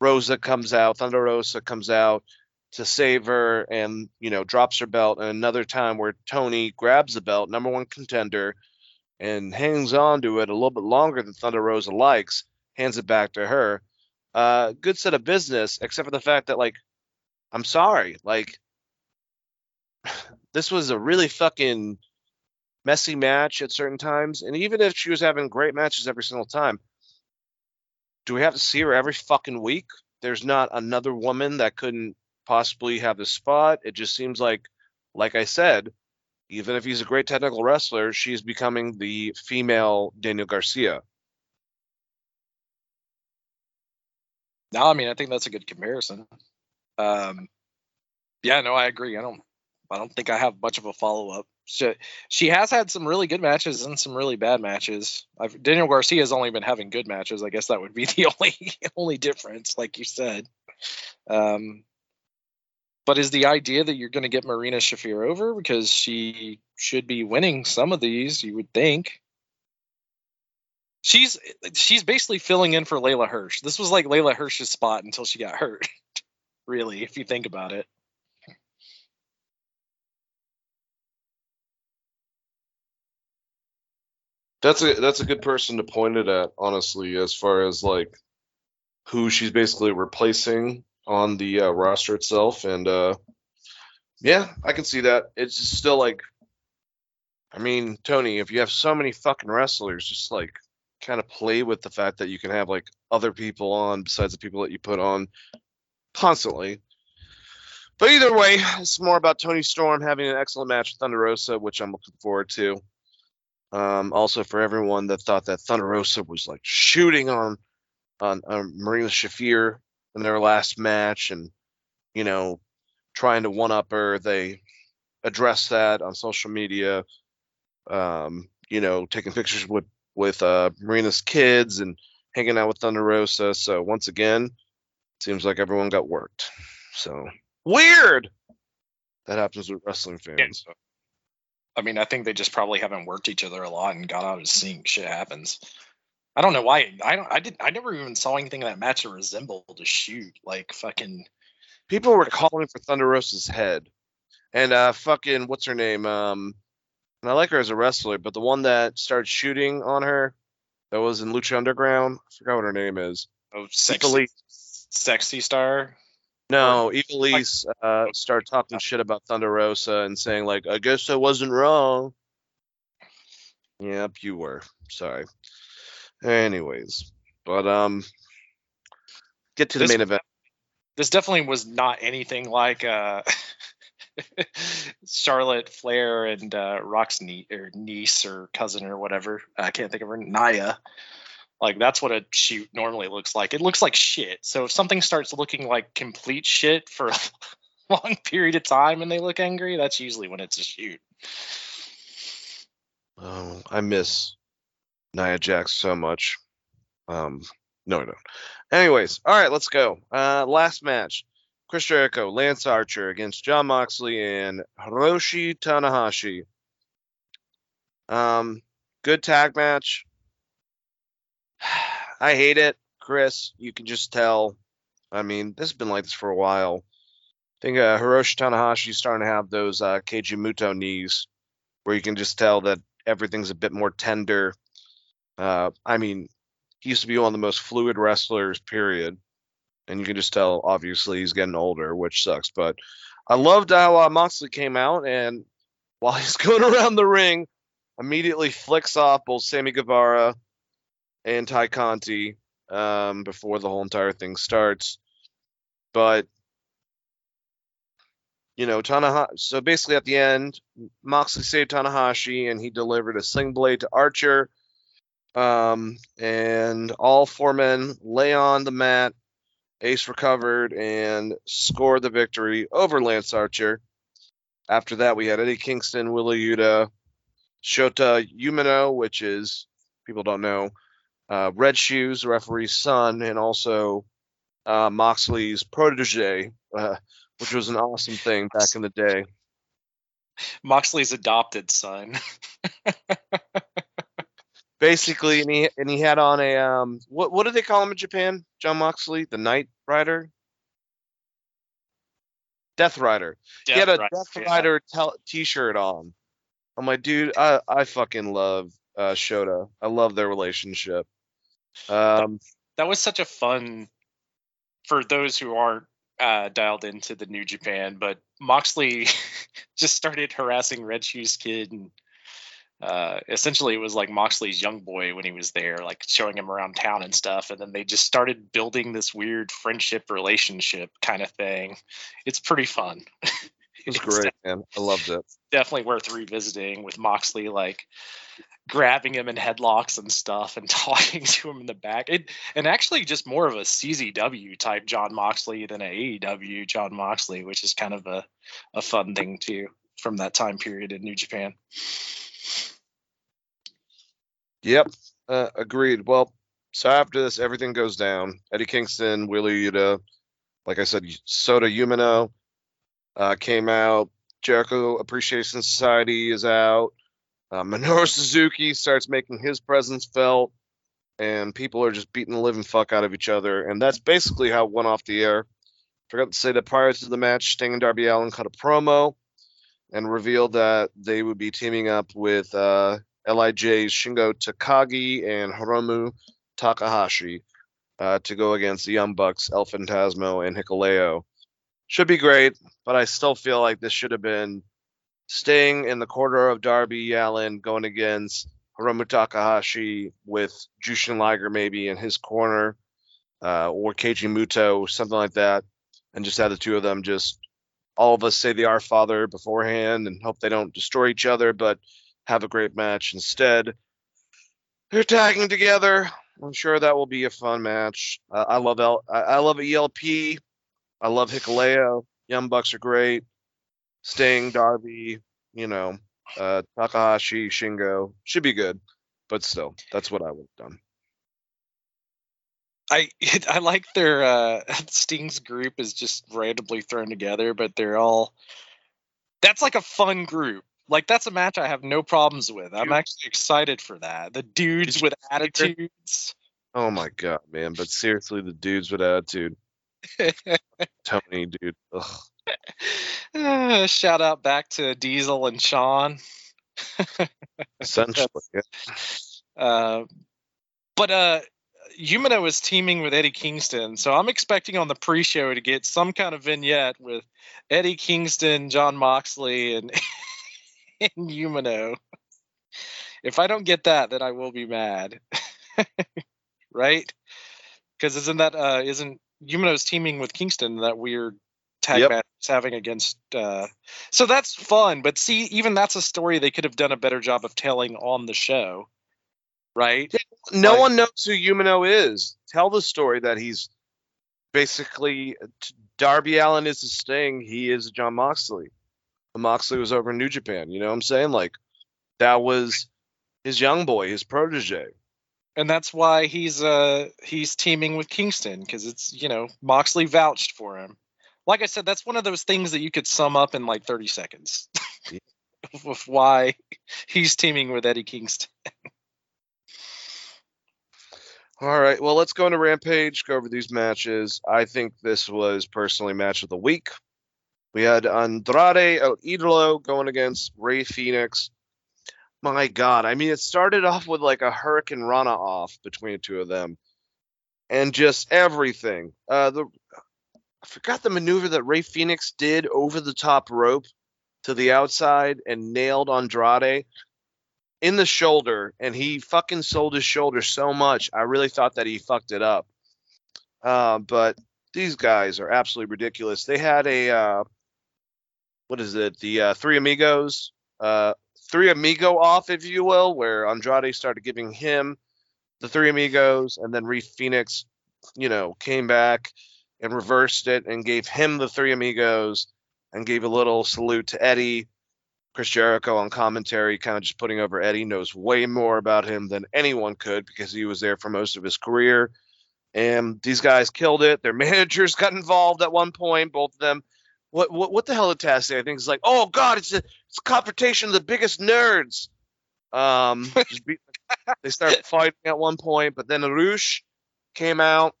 Rosa comes out, Thunder Rosa comes out to save her, and you know drops her belt. And another time where Toni grabs the belt, number one contender, and hangs on to it a little bit longer than Thunder Rosa likes, hands it back to her. Uh, good set of business, except for the fact that like, I'm sorry, like, this was a really fucking messy match at certain times. And even if she was having great matches every single time, do we have to see her every fucking week? There's not another woman that couldn't possibly have the spot. It just seems like, like I said, even if he's a great technical wrestler, she's becoming the female Daniel Garcia. No, I mean I think that's a good comparison. Um, yeah, no, I agree. I don't, I don't think I have much of a follow up. She, she has had some really good matches and some really bad matches. I've, Daniel Garcia has only been having good matches. I guess that would be the only only difference, like you said. Um, but is the idea that you're going to get Marina Shafir over because she should be winning some of these? You would think. She's she's basically filling in for Leyla Hirsch. This was like Leyla Hirsch's spot until she got hurt. really, if you think about it. That's a that's a good person to point it at, honestly, as far as like who she's basically replacing on the uh, roster itself, and uh, yeah, I can see that. It's just still like, I mean, Tony, if you have so many fucking wrestlers, just like kind of play with the fact that you can have like other people on besides the people that you put on constantly. But either way, it's more about Toni Storm having an excellent match with Thunder Rosa, which I'm looking forward to. Um, also, for everyone that thought that Thunder Rosa was like shooting on on, on Marina Shafir in their last match, and you know, trying to one up her, they addressed that on social media. Um, you know, taking pictures with with uh, Marina's kids and hanging out with Thunder Rosa. So once again, seems like everyone got worked. So weird. That happens with wrestling fans. I mean, I think they just probably haven't worked each other a lot and got out of sync. Shit happens. I don't know why. I don't. I didn't. I never even saw anything in that match that resembled a shoot. Like fucking. People were calling for Thunder Rosa's head, and uh, fucking what's her name? Um, and I like her as a wrestler, but the one that started shooting on her, that was in Lucha Underground. I forgot what her name is. Oh, sexy, sexy star. No, Ivelisse uh, started talking shit about Thunder Rosa and saying like, "I guess I wasn't wrong." Yep, you were. Sorry. Anyways, but um, get to the This- main event. This definitely was not anything like uh, Charlotte Flair and uh, Rock's niece or cousin or whatever. I can't think of her. Nia. Like that's what a shoot normally looks like. It looks like shit. So if something starts looking like complete shit for a long period of time and they look angry, that's usually when it's a shoot. Oh, I miss Nia Jax so much. Um, no, I don't. Anyways, all right, let's go. Uh, last match: Chris Jericho, Lance Archer against Jon Moxley and Hiroshi Tanahashi. Um, good tag match. I hate it, Chris. You can just tell. I mean, this has been like this for a while. I think uh, Hiroshi Tanahashi's starting to have those uh, Keiji Muto knees, where you can just tell that everything's a bit more tender. Uh, I mean, he used to be one of the most fluid wrestlers, period. And you can just tell, obviously, he's getting older, which sucks. But I loved how uh, Moxley came out, and while he's going around the ring, immediately flicks off both Sammy Guevara and Ty Conti um, before the whole entire thing starts. But you know, Tanahashi. So basically, at the end, Moxley saved Tanahashi, and he delivered a sling blade to Archer. Um, and all four men lay on the mat. Ace recovered and scored the victory over Lance Archer. After that, we had Eddie Kingston, Wheeler Yuta, Shota Umino, which is people don't know, uh, Red Shoes, the referee's son, and also uh, Moxley's protege, uh, which was an awesome thing back in the day. Moxley's adopted son. Basically, and he and he had on a um, what what do they call him in Japan? Jon Moxley, the Knight Rider, Death Rider. he had a Right, Death. Rider tel- T-shirt on. I'm like, dude, I I fucking love uh, Shota. I love their relationship. Um, that was such a fun for those who aren't uh, dialed into the New Japan, but Moxley just started harassing Red Shoes Kid, and uh, essentially it was like Moxley's young boy when he was there, like showing him around town and stuff. And then they just started building this weird friendship relationship kind of thing. It's pretty fun. It was great, man. I loved it. definitely worth revisiting with Moxley like grabbing him in headlocks and stuff and talking to him in the back. It and actually just more of a CZW type Jon Moxley than a AEW Jon Moxley, which is kind of a, a fun thing too from that time period in New Japan. Yep, uh, agreed. Well, so after this, everything goes down. Eddie Kingston, Wheeler Yuta, like I said, Shota Umino uh, came out. Jericho Appreciation Society is out. Uh, Minoru Suzuki starts making his presence felt, and people are just beating the living fuck out of each other. And that's basically how it went off the air. Forgot to say that prior to the match, Sting and Darby Allin cut a promo and revealed that they would be teaming up with uh, Lij's Shingo Takagi and Hiromu Takahashi uh, to go against the Young Bucks, El Fantasmo, and Hikuleo. Should be great, but I still feel like this should have been Sting in the corner of Darby Allin going against Hiromu Takahashi with Jushin Liger maybe in his corner, uh, or Keiji Muto, something like that, and just have the two of them just all of us say the Our Father beforehand and hope they don't destroy each other, but have a great match instead. They're tagging together. I'm sure that will be a fun match. Uh, I love L- I, I love ELP. I love Hikuleo. Young Bucks are great. Sting, Darby, you know, uh, Takahashi, Shingo should be good, but still, that's what I would have done. I I like their uh Sting's group is just randomly thrown together, but they're all that's like a fun group. Like that's a match I have no problems with. I'm actually excited for that. The dudes with attitudes. Oh my god, man! But seriously, the dudes with attitude, Tony, dude. Uh, shout out back to Diesel and Shawn. Essentially, yeah. Uh, but uh, Umino is teaming with Eddie Kingston, so I'm expecting on the pre-show to get some kind of vignette with Eddie Kingston, Jon Moxley, and, and Umino. If I don't get that, then I will be mad. right? Because isn't that uh, isn't Umino's teaming with Kingston that weird tag Yep. match he's having against? Uh, so that's fun, but see, even that's a story they could have done a better job of telling on the show, right? no Like- one knows who Umino is. Tell the story that he's basically Darby Allin is a Sting. He is Jon Moxley. Moxley was over in New Japan. You know what I'm saying? Like that was his young boy, his protege. And that's why he's uh he's teaming with Kingston because it's you know Moxley vouched for him. Like I said, that's one of those things that you could sum up in like 30 seconds Yeah. of why he's teaming with Eddie Kingston. All right. Well, let's go into Rampage, go over these matches. I think this was personally match of the week. We had Andrade El Idolo going against Rey Fenix. My God. I mean, it started off with like a hurricanrana off between the two of them. And just everything. Uh the I forgot the maneuver that Rey Fenix did over the top rope to the outside and nailed Andrade in the shoulder and he fucking sold his shoulder so much i really thought that he fucked it up uh, but these guys are absolutely ridiculous they had a uh, what is it the uh, three amigos uh, three amigo off if you will where andrade started giving him the three amigos and then Rey Fenix you know came back and reversed it and gave him the three amigos and gave a little salute to eddie Chris Jericho on commentary, kind of just putting over Eddie, knows way more about him than anyone could because he was there for most of his career. And these guys killed it. Their managers got involved at one point, both of them. What what, what the hell did Taz say? I think it's like, oh God, it's a it's confrontation of the biggest nerds. Um, beat, they start fighting at one point, but then Arush came out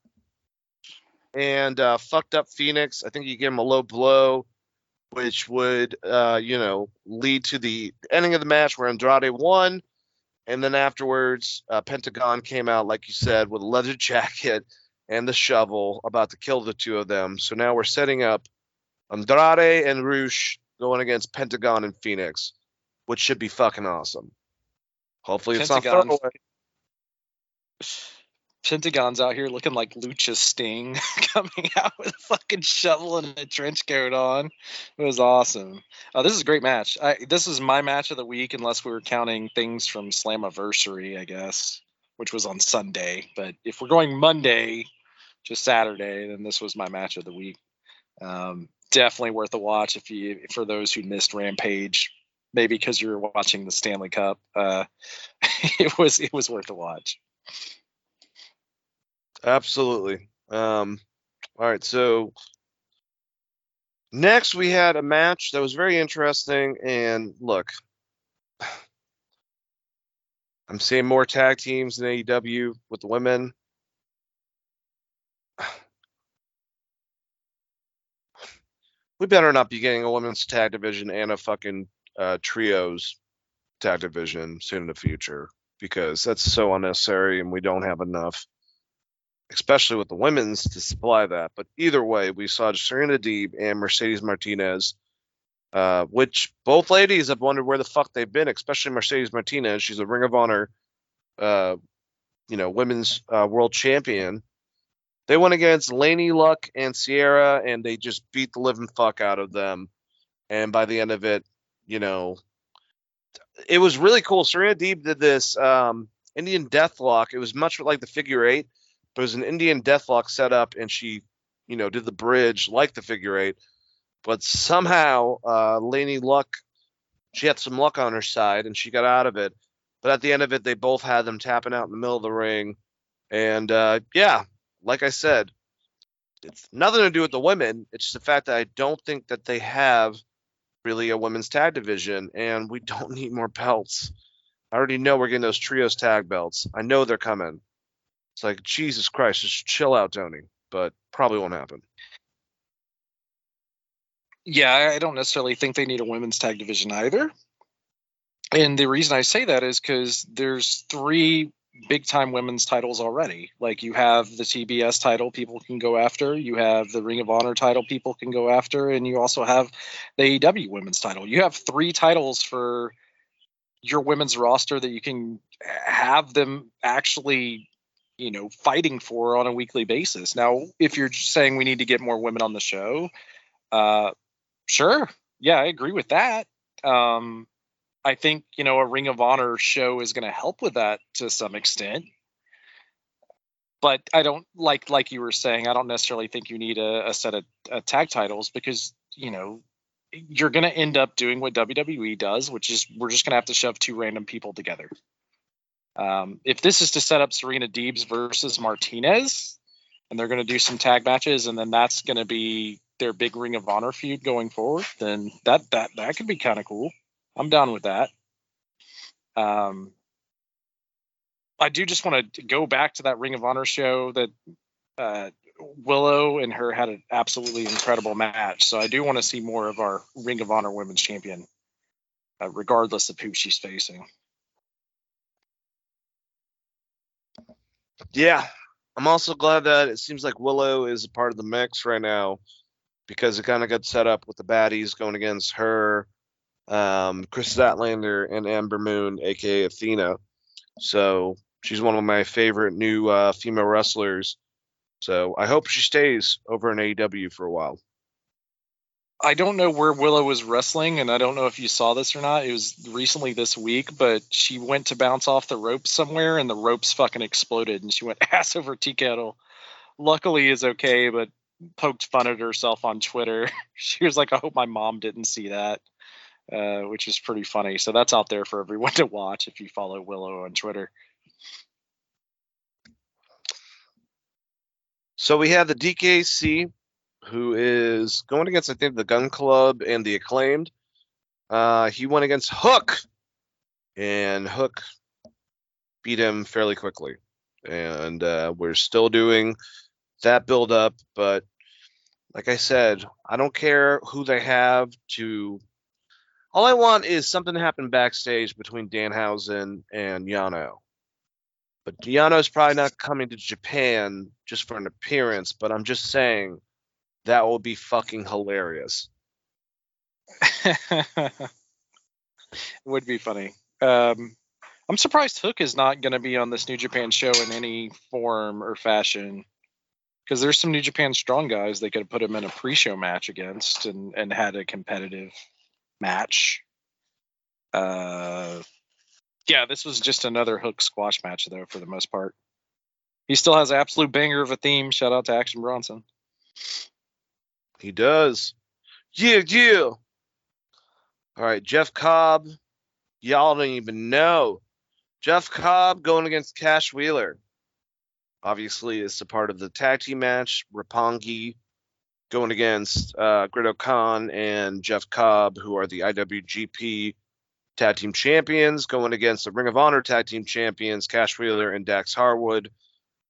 and uh, fucked up Fenix. I think he gave him a low blow which would uh, you know lead to the ending of the match where Andrade won, and then afterwards uh, Pentagon came out like you said with a leather jacket and the shovel about to kill the two of them. So now we're setting up Andrade and Roosh going against Pentagon and Fenix, which should be fucking awesome. Hopefully it's Pentagon. not throwaway. Pentagon's out here looking like Lucha Sting, coming out with a fucking shovel and a trench coat on. It was awesome. Uh, this is a great match. I, this is my match of the week, unless we were counting things from Slammiversary, I guess, which was on Sunday. But if we're going Monday to Saturday, then this was my match of the week. Um, definitely worth a watch if you for those who missed Rampage, maybe because you were watching the Stanley Cup. Uh, it was it was worth a watch. Absolutely. Um, all right, so next we had a match that was very interesting. And look, I'm seeing more tag teams in AEW with the women. We better not be getting a women's tag division and a fucking uh, trios tag division soon in the future because that's so unnecessary and we don't have enough especially with the women's to supply that. But either way, we saw Serena Deeb and Mercedes Martinez, uh, which both ladies have wondered where the fuck they've been, especially Mercedes Martinez. She's a Ring of Honor, uh, you know, women's uh, world champion. They went against Laynie Luck and Sierra, and they just beat the living fuck out of them. And by the end of it, you know, it was really cool. Serena Deeb did this um, Indian Deathlock. It was much like the figure eight, but it was an Indian Death Deathlock setup, and she, you know, did the bridge like the figure eight. But somehow, uh, Laynie Luck, she had some luck on her side, and she got out of it. But at the end of it, they both had them tapping out in the middle of the ring. And uh, yeah, like I said, it's nothing to do with the women. It's just the fact that I don't think that they have really a women's tag division, and we don't need more belts. I already know we're getting those trios tag belts. I know they're coming. It's like Jesus Christ, just chill out, Tony. But probably won't happen. Yeah, I don't necessarily think they need a women's tag division either. And the reason I say that is because there's three big time women's titles already. Like you have the TBS title people can go after, you have the Ring of Honor title people can go after, and you also have the AEW women's title. You have three titles for your women's roster that you can have them actually you know fighting for on a weekly basis now if you're saying we need to get more women on the show uh sure yeah i agree with that um i think you know a ring of honor show is going to help with that to some extent but i don't like like you were saying i don't necessarily think you need a, a set of uh, tag titles because you know you're going to end up doing what wwe does which is we're just going to have to shove two random people together um, if this is to set up Serena Deebs versus Martinez, and they're going to do some tag matches, and then that's going to be their big Ring of Honor feud going forward, then that that that could be kind of cool. I'm down with that. Um, I do just want to go back to that Ring of Honor show that uh, Willow and her had an absolutely incredible match. So I do want to see more of our Ring of Honor Women's Champion, uh, regardless of who she's facing. Yeah, I'm also glad that it seems like Willow is a part of the mix right now because it kind of got set up with the baddies going against her, um, Kris Statlander, and Ember Moon, aka Athena. So she's one of my favorite new uh, female wrestlers. So I hope she stays over in AEW for a while. I don't know where Willow was wrestling, and I don't know if you saw this or not. It was recently this week, but she went to bounce off the ropes somewhere, and the ropes fucking exploded, and she went ass over tea kettle. Luckily, is okay, but poked fun at herself on Twitter. she was like, "I hope my mom didn't see that," uh, which is pretty funny. So that's out there for everyone to watch if you follow Willow on Twitter. So we have the DKC, who is going against I think the Gunn Club and the Acclaimed. Uh, he went against Hook, and Hook beat him fairly quickly. And uh, we're still doing that build up, but like I said, I don't care who they have to. All I want is something to happen backstage between Danhausen and Yano. But Yano's probably not coming to Japan just for an appearance, but I'm just saying that will be fucking hilarious. it would be funny. Um, I'm surprised Hook is not going to be on this New Japan show in any form or fashion. Because there's some New Japan strong guys they could have put him in a pre-show match against and, and had a competitive match. Uh, yeah, this was just another Hook squash match though, for the most part. He still has absolute banger of a theme. Shout out to Action Bronson. He does. Yeah, yeah. All right, Jeff Cobb. Y'all don't even know. Jeff Cobb going against Cash Wheeler. Obviously, it's a part of the tag team match. Roppongi going against uh, Great-O-Khan and Jeff Cobb, who are the IWGP Tag Team Champions, going against the Ring of Honor Tag Team Champions, Cash Wheeler and Dax Harwood.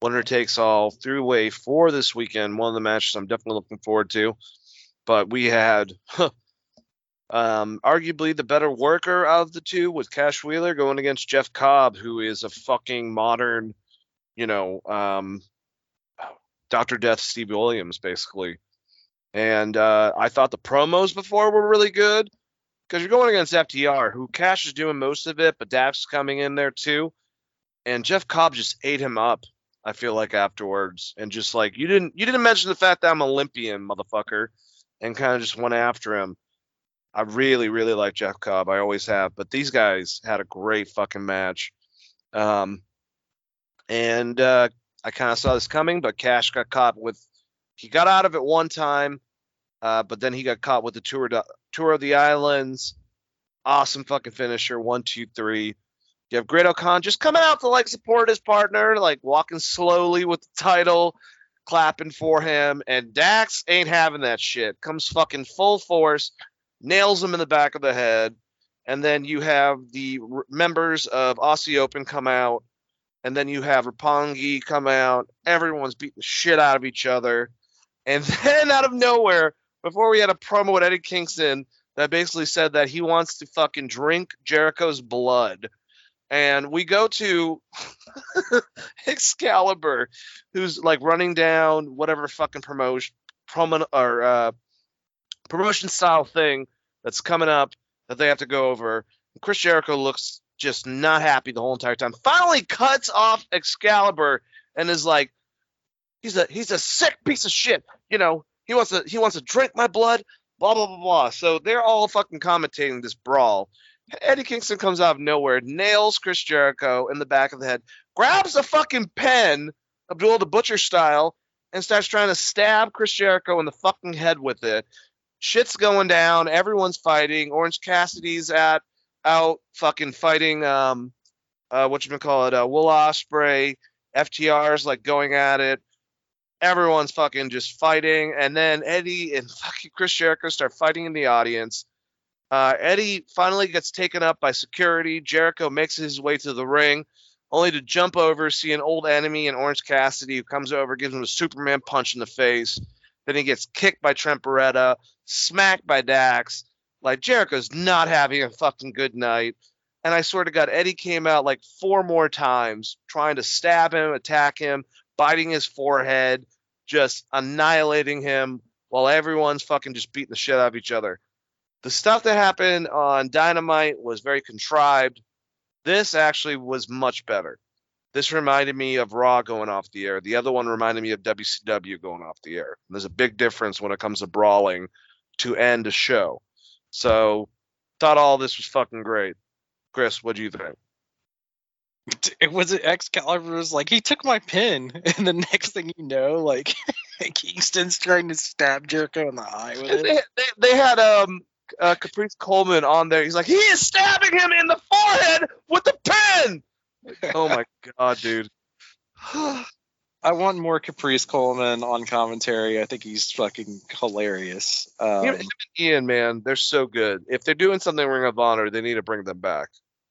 Winner takes all through way for this weekend. One of the matches I'm definitely looking forward to. But we had um, arguably the better worker of the two with Cash Wheeler going against Jeff Cobb, who is a fucking modern, you know, um, Dr. Death Steve Williams, basically. And uh, I thought the promos before were really good because you're going against FTR, who Cash is doing most of it, but Dax is coming in there too. And Jeff Cobb just ate him up. I feel like afterwards, and just like you didn't you didn't mention the fact that I'm Olympian, motherfucker, and kind of just went after him. I really really like Jeff Cobb. I always have, but these guys had a great fucking match. Um, and uh, I kind of saw this coming, but Cash got caught with he got out of it one time, uh, but then he got caught with the tour tour of the islands. Awesome fucking finisher. One, two, three. You have Great Khan just coming out to like support his partner, like walking slowly with the title, clapping for him. And Dax ain't having that shit. Comes fucking full force, nails him in the back of the head. And then you have the r- members of Aussie Open come out. And then you have Roppongi come out. Everyone's beating the shit out of each other. And then out of nowhere, before we had a promo with Eddie Kingston that basically said that he wants to fucking drink Jericho's blood. And we go to Excalibur, who's like running down whatever fucking promotion promo or uh, promotion style thing that's coming up that they have to go over. And Chris Jericho looks just not happy the whole entire time. Finally cuts off Excalibur and is like, he's a he's a sick piece of shit. You know, he wants to he wants to drink my blood. Blah blah blah blah. So they're all fucking commentating this brawl. Eddie Kingston comes out of nowhere, nails Chris Jericho in the back of the head, grabs a fucking pen, Abdullah the Butcher style, and starts trying to stab Chris Jericho in the fucking head with it. Shit's going down. Everyone's fighting. Orange Cassidy's at out fucking fighting. Um, uh, what you gonna call it? Uh, Will Ospreay. FTR's like going at it. Everyone's fucking just fighting, and then Eddie and fucking Chris Jericho start fighting in the audience. Uh, Eddie finally gets taken up by security. Jericho makes his way to the ring, only to jump over, see an old enemy in Orange Cassidy, who comes over, gives him a Superman punch in the face. Then he gets kicked by Trent Beretta, smacked by Dax. Like Jericho's not having a fucking good night. And I swear to God, Eddie came out like four more times, trying to stab him, attack him, biting his forehead, just annihilating him while everyone's fucking just beating the shit out of each other. The stuff that happened on Dynamite was very contrived. This actually was much better. This reminded me of Raw going off the air. The other one reminded me of WCW going off the air. There's a big difference when it comes to brawling to end a show. So, thought all this was fucking great. Chris, what do you think? It was it Excalibur was like he took my pin, and the next thing you know, like Kingston's trying to stab Jericho in the eye with it. They, they, they had um uh, Caprice Coleman on there. He's like, he is stabbing him in the forehead with the pen. Oh my god, dude. I want more Caprice Coleman on commentary. I think he's fucking hilarious. Um, Him- him and Ian, man, they're so good. If they're doing something in Ring of Honor, they need to bring them back.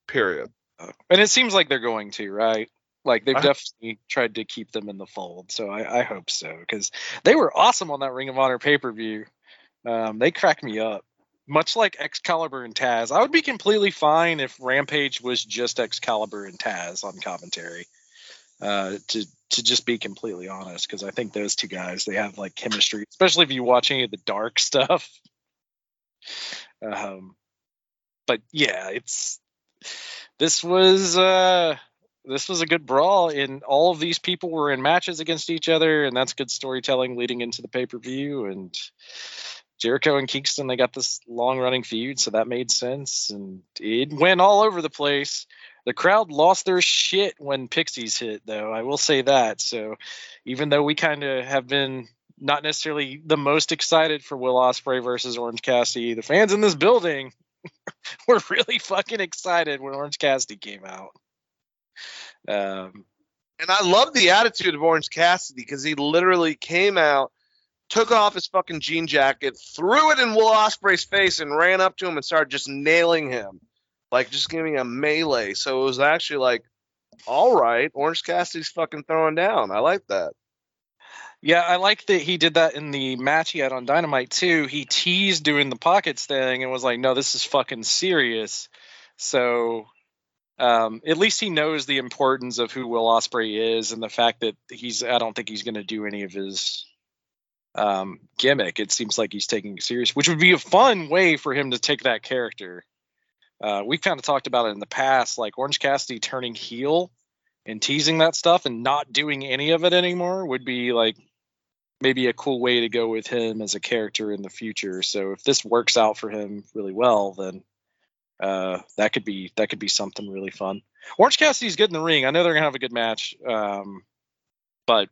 Period. And it seems like they're going to, right? Like they've I- definitely tried to keep them in the fold. So I, I hope so because they were awesome on that Ring of Honor pay per view. Um, they cracked me up. Much like Excalibur and Taz, I would be completely fine if Rampage was just Excalibur and Taz on commentary. Uh, to to just be completely honest, because I think those two guys they have like chemistry, especially if you watch any of the dark stuff. Um, but yeah, it's this was uh this was a good brawl and all of these people were in matches against each other and that's good storytelling leading into the pay-per-view and Jericho and Kingston they got this long running feud so that made sense and it went all over the place. The crowd lost their shit when Pixies hit though. I will say that. So even though we kind of have been not necessarily the most excited for Will Ospreay versus Orange Cassidy, the fans in this building were really fucking excited when Orange Cassidy came out. Um, And I love the attitude of Orange Cassidy because he literally came out, took off his fucking jean jacket, threw it in Will Ospreay's face, and ran up to him and started just nailing him, like just giving a melee. So it was actually like, all right, Orange Cassidy's fucking throwing down. I like that. Yeah, I like that he did that in the match he had on Dynamite too. He teased doing the pockets thing and was like, "No, this is fucking serious." So um, at least he knows the importance of who Will Ospreay is and the fact that he's. I don't think he's going to do any of his um, gimmick. It seems like he's taking it serious, which would be a fun way for him to take that character. Uh, we've kind of talked about it in the past, like Orange Cassidy turning heel and teasing that stuff and not doing any of it anymore would be like maybe a cool way to go with him as a character in the future. So if this works out for him really well, then uh, that could be that could be something really fun. Orange Cassidy's good in the ring. I know they're gonna have a good match, um, but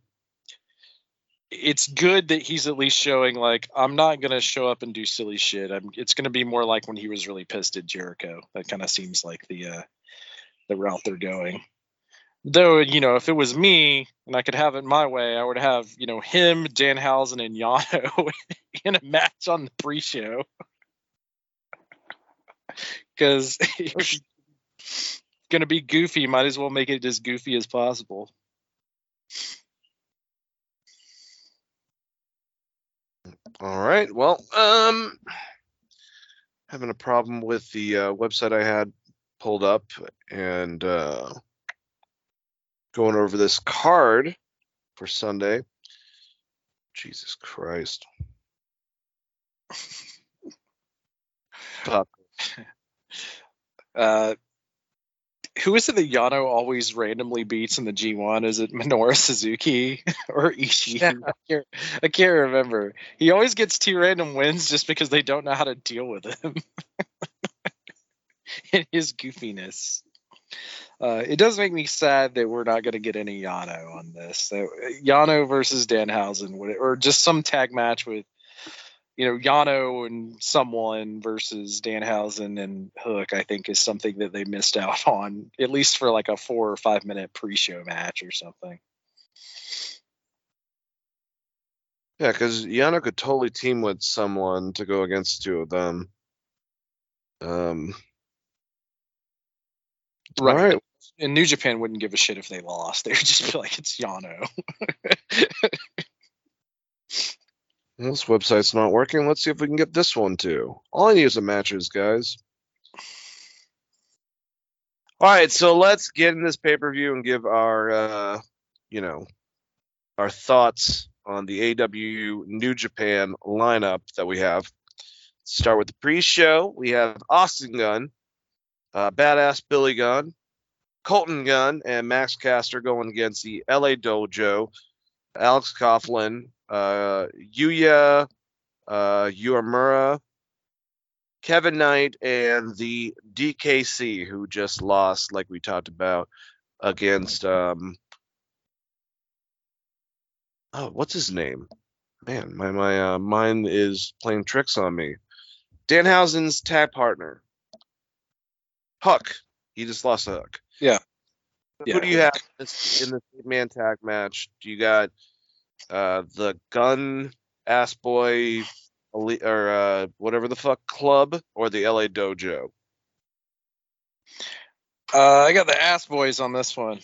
it's good that he's at least showing like I'm not gonna show up and do silly shit. I'm, it's gonna be more like when he was really pissed at Jericho. That kind of seems like the uh, the route they're going. Though you know, if it was me and I could have it my way, I would have you know him, Danhausen, and Yano in a match on the pre-show. Because it's gonna be goofy, might as well make it as goofy as possible. All right. Well, um, having a problem with the uh, website I had pulled up and uh, going over this card for Sunday. Jesus Christ. Uh, who is it that Yano always randomly beats in the G1? Is it Minoru Suzuki or Ishii? I, can't, I can't remember. He always gets two random wins just because they don't know how to deal with him. and his goofiness. Uh, it does make me sad that we're not going to get any Yano on this. So, Yano versus Danhausen, or just some tag match with, you know, Yano and someone versus Danhausen and Hook. I think is something that they missed out on, at least for like a four or five minute pre-show match or something. Yeah, because Yano could totally team with someone to go against two of them. Um, All right. And New Japan wouldn't give a shit if they lost. They would just be like, it's Yano. This website's not working. Let's see if we can get this one too. All I need is the matches, guys. All right, so let's get in this pay per view and give our, uh, you know, our thoughts on the AEW New Japan lineup that we have. Start with the pre-show. We have Austin Gunn, uh, Badass Billy Gunn, Colton Gunn, and Max Caster going against the LA Dojo, Alex Coughlin, uh, Yuya uh, Kevin Knight, and the DKC, who just lost, like we talked about, against um, oh, what's his name? Man, my my uh, mind is playing tricks on me. Danhausen's tag partner, Hook. He just lost to Hook. Yeah. Who do you have in the man tag match? Do you got uh, the gun ass boy or uh, whatever the fuck club or the LA dojo? Uh, I got the Ass Boys on this one.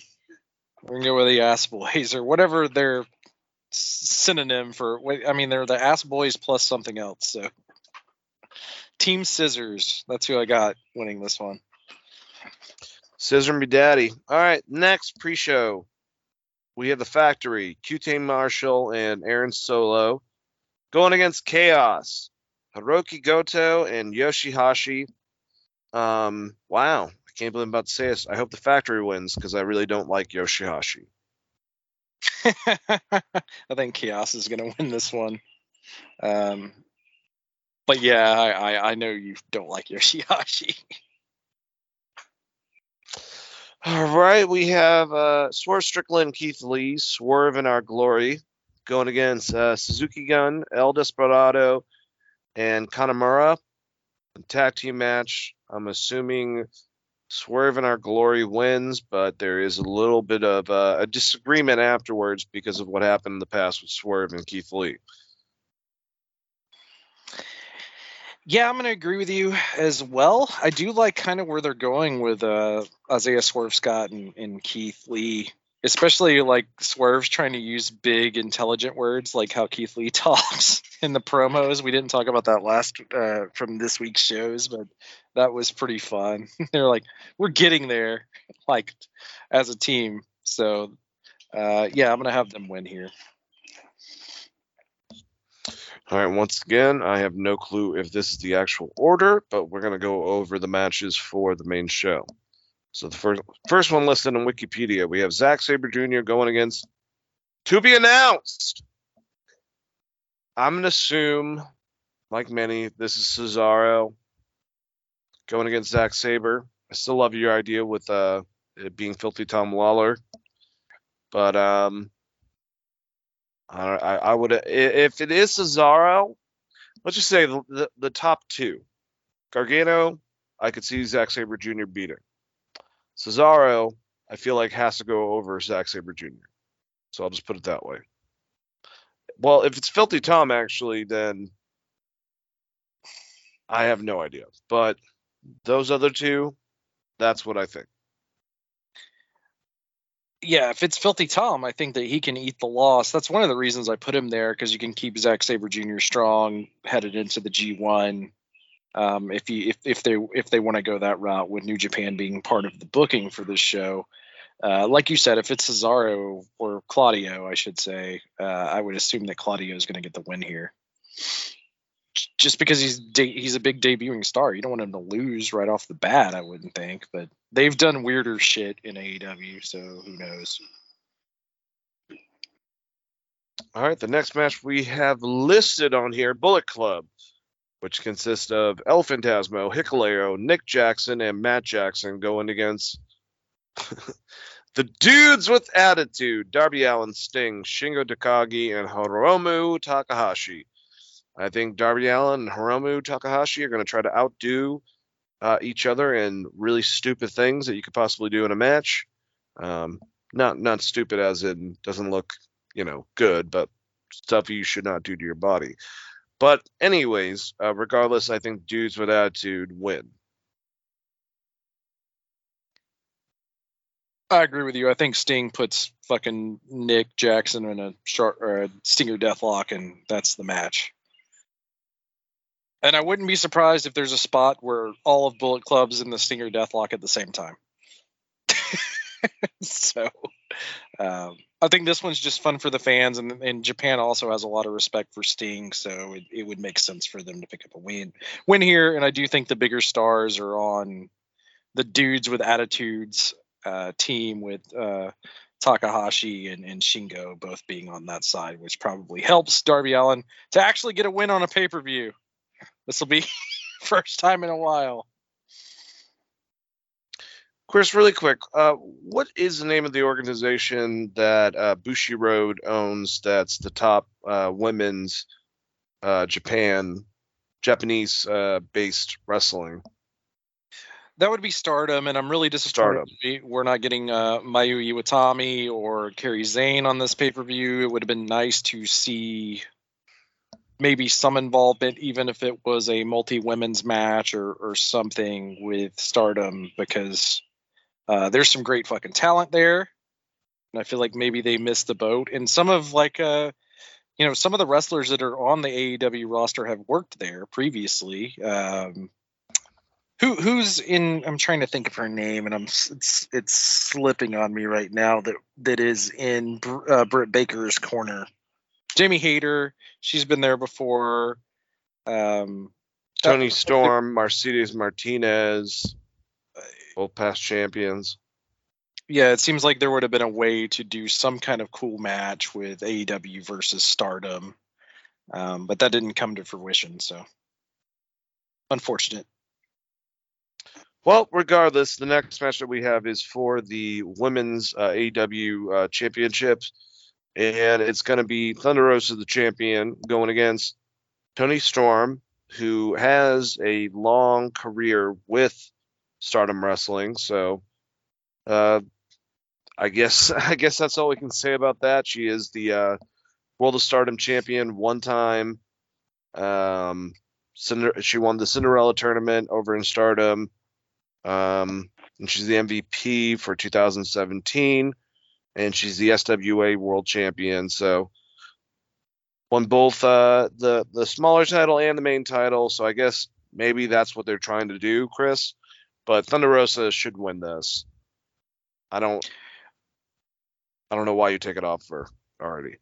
We're gonna go with the Ass Boys or whatever their synonym for. I mean, they're the Ass Boys plus something else. So, Team Scissors. That's who I got winning this one. Scissor me daddy. All right, next pre-show. we have the Factory, QT Marshall, and Aaron Solo going against Chaos, Hiroki Goto, and Yoshihashi. Um, wow, I can't believe I'm about to say this. I hope the Factory wins because I really don't like Yoshihashi. I think Chaos is going to win this one. Um, but yeah, I, I, I know you don't like Yoshihashi. All right, we have uh, Swerve Strickland, Keith Lee, Swerve in Our Glory, going against uh, Suzuki Gun, El Desperado, and Kanemaru. Tag team match. I'm assuming Swerve in Our Glory wins, but there is a little bit of uh, a disagreement afterwards because of what happened in the past with Swerve and Keith Lee. Yeah, I'm going to agree with you as well. I do like kind of where they're going with uh, Isaiah Swerve Scott and, and Keith Lee, especially like Swerve's trying to use big, intelligent words like how Keith Lee talks in the promos. We didn't talk about that last uh, from this week's shows, but that was pretty fun. They're like, we're getting there, like as a team. So, uh, yeah, I'm going to have them win here. All right, once again, I have no clue if this is the actual order, but we're going to go over the matches for the main show. So the first first one listed on Wikipedia, we have Zack Sabre Jr. going against to be announced. I'm going to assume, like many, this is Cesaro going against Zack Sabre. I still love your idea with uh, it being Filthy Tom Lawlor, but um, I, I, would if it is Cesaro, let's just say the, the, the top two, Gargano, I could see Zack Sabre Jr. beating. Cesaro, I feel like has to go over Zack Sabre Jr. So I'll just put it that way. Well, if it's Filthy Tom, actually, then I have no idea. But those other two, that's what I think. Yeah, if it's Filthy Tom, I think that he can eat the loss. That's one of the reasons I put him there because you can keep Zack Sabre Jr. strong headed into the G1. Um, if you if, if they if they want to go that route with New Japan being part of the booking for this show, uh, like you said, if it's Cesaro or Claudio, I should say, uh, I would assume that Claudio is going to get the win here. Just because he's de- he's a big debuting star, you don't want him to lose right off the bat. I wouldn't think, but they've done weirder shit in AEW, so who knows? All right, the next match we have listed on here Bullet Club, which consists of El Phantasmo, Hikuleo, Nick Jackson, and Matt Jackson going against the dudes with attitude Darby Allin, Sting, Shingo Takagi, and Hiromu Takahashi. I think Darby Allin and Hiromu Takahashi are going to try to outdo uh, each other in really stupid things that you could possibly do in a match. Um, not not stupid as in doesn't look you know good, but stuff you should not do to your body. But anyways, uh, regardless, I think dudes with attitude win. I agree with you. I think Sting puts fucking Nick Jackson in a short or a Stinger Deathlock, and that's the match. And I wouldn't be surprised if there's a spot where all of Bullet Club's in the Stinger Deathlock at the same time. so um, I think this one's just fun for the fans, and, and Japan also has a lot of respect for Sting, so it, it would make sense for them to pick up a win win here. And I do think the bigger stars are on the dudes with attitudes uh, team with uh, Takahashi and, and Shingo both being on that side, which probably helps Darby Allin to actually get a win on a pay per view. This will be first time in a while. Chris, really quick, uh, what is the name of the organization that uh, Bushiroad owns? That's the top uh, women's uh, Japan, Japanese uh, based wrestling. That would be Stardom, and I'm really disappointed Stardom. we- we're not getting uh, Mayu Iwatani or Kairi Sane on this pay per view. It would have been nice to see maybe some involvement, even if it was a multi women's match or, or something with Stardom, because uh, there's some great fucking talent there, and I feel like maybe they missed the boat. And some of like uh, you know, some of the wrestlers that are on the AEW roster have worked there previously. Um, Who who's in? I'm trying to think of her name, and I'm it's it's slipping on me right now. That that is in uh, Britt Baker's corner. Jamie Hayter. She's been there before. Um, Toni uh, Storm, Mercedes Martinez, both past champions. yeah, it seems like there would have been a way to do some kind of cool match with AEW versus Stardom, um, but that didn't come to fruition. So unfortunate. Well, regardless, the next match that we have is for the women's uh, AEW uh, championships, and it's going to be Thunder Rosa, the champion, going against Toni Storm, who has a long career with Stardom Wrestling. So, uh, I guess I guess that's all we can say about that. She is the uh, World of Stardom champion one time. Um, Cinder- she won the Cinderella tournament over in Stardom. Um, and she's the MVP for 2017, and she's the SWA World Champion. So won both uh, the the smaller title and the main title. So I guess maybe that's what they're trying to do, Chris. But Thunder Rosa should win this. I don't. I don't know why you take it off for already.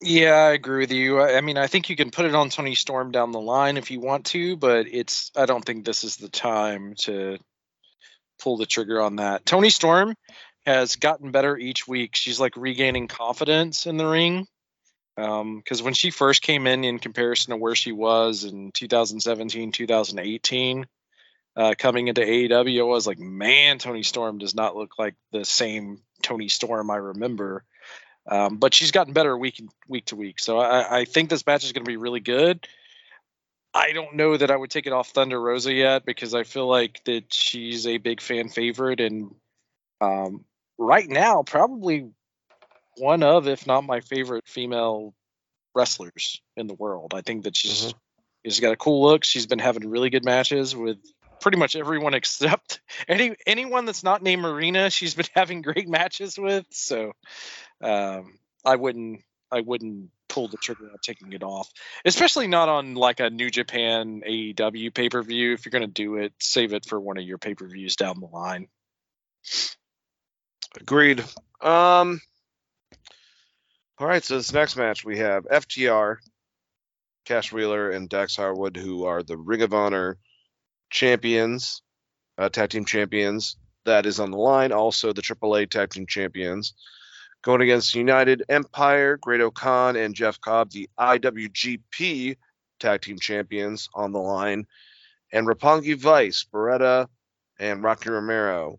Yeah, I agree with you. I I mean, I think you can put it on Toni Storm down the line if you want to, but it's I don't think this is the time to pull the trigger on that. Toni Storm has gotten better each week. She's like regaining confidence in the ring. Because when she first came in, in comparison to where she was in 2017, 2018, uh, coming into AEW, I was like, man, Toni Storm does not look like the same Toni Storm I remember. Um, but she's gotten better week week to week. So I, I think this match is going to be really good. I don't know that I would take it off Thunder Rosa yet because I feel like that she's a big fan favorite and um, right now probably one of, if not my favorite female wrestlers in the world. I think that she's Mhm. she's got a cool look. She's been having really good matches with pretty much everyone except any anyone that's not named Marina. She's been having great matches with. So um, I wouldn't I wouldn't pull the trigger on taking it off, especially not on like a New Japan AEW pay per view. If you're gonna do it, save it for one of your pay per views down the line. Agreed. Um. All right, so this next match we have FTR, Cash Wheeler, and Dax Harwood, who are the Ring of Honor champions, uh, tag team champions. That is on the line. Also, the AAA tag team champions. Going against United Empire, Great O'Khan, and Jeff Cobb, the IWGP tag team champions on the line. And Roppongi Vice, Beretta, and Rocky Romero.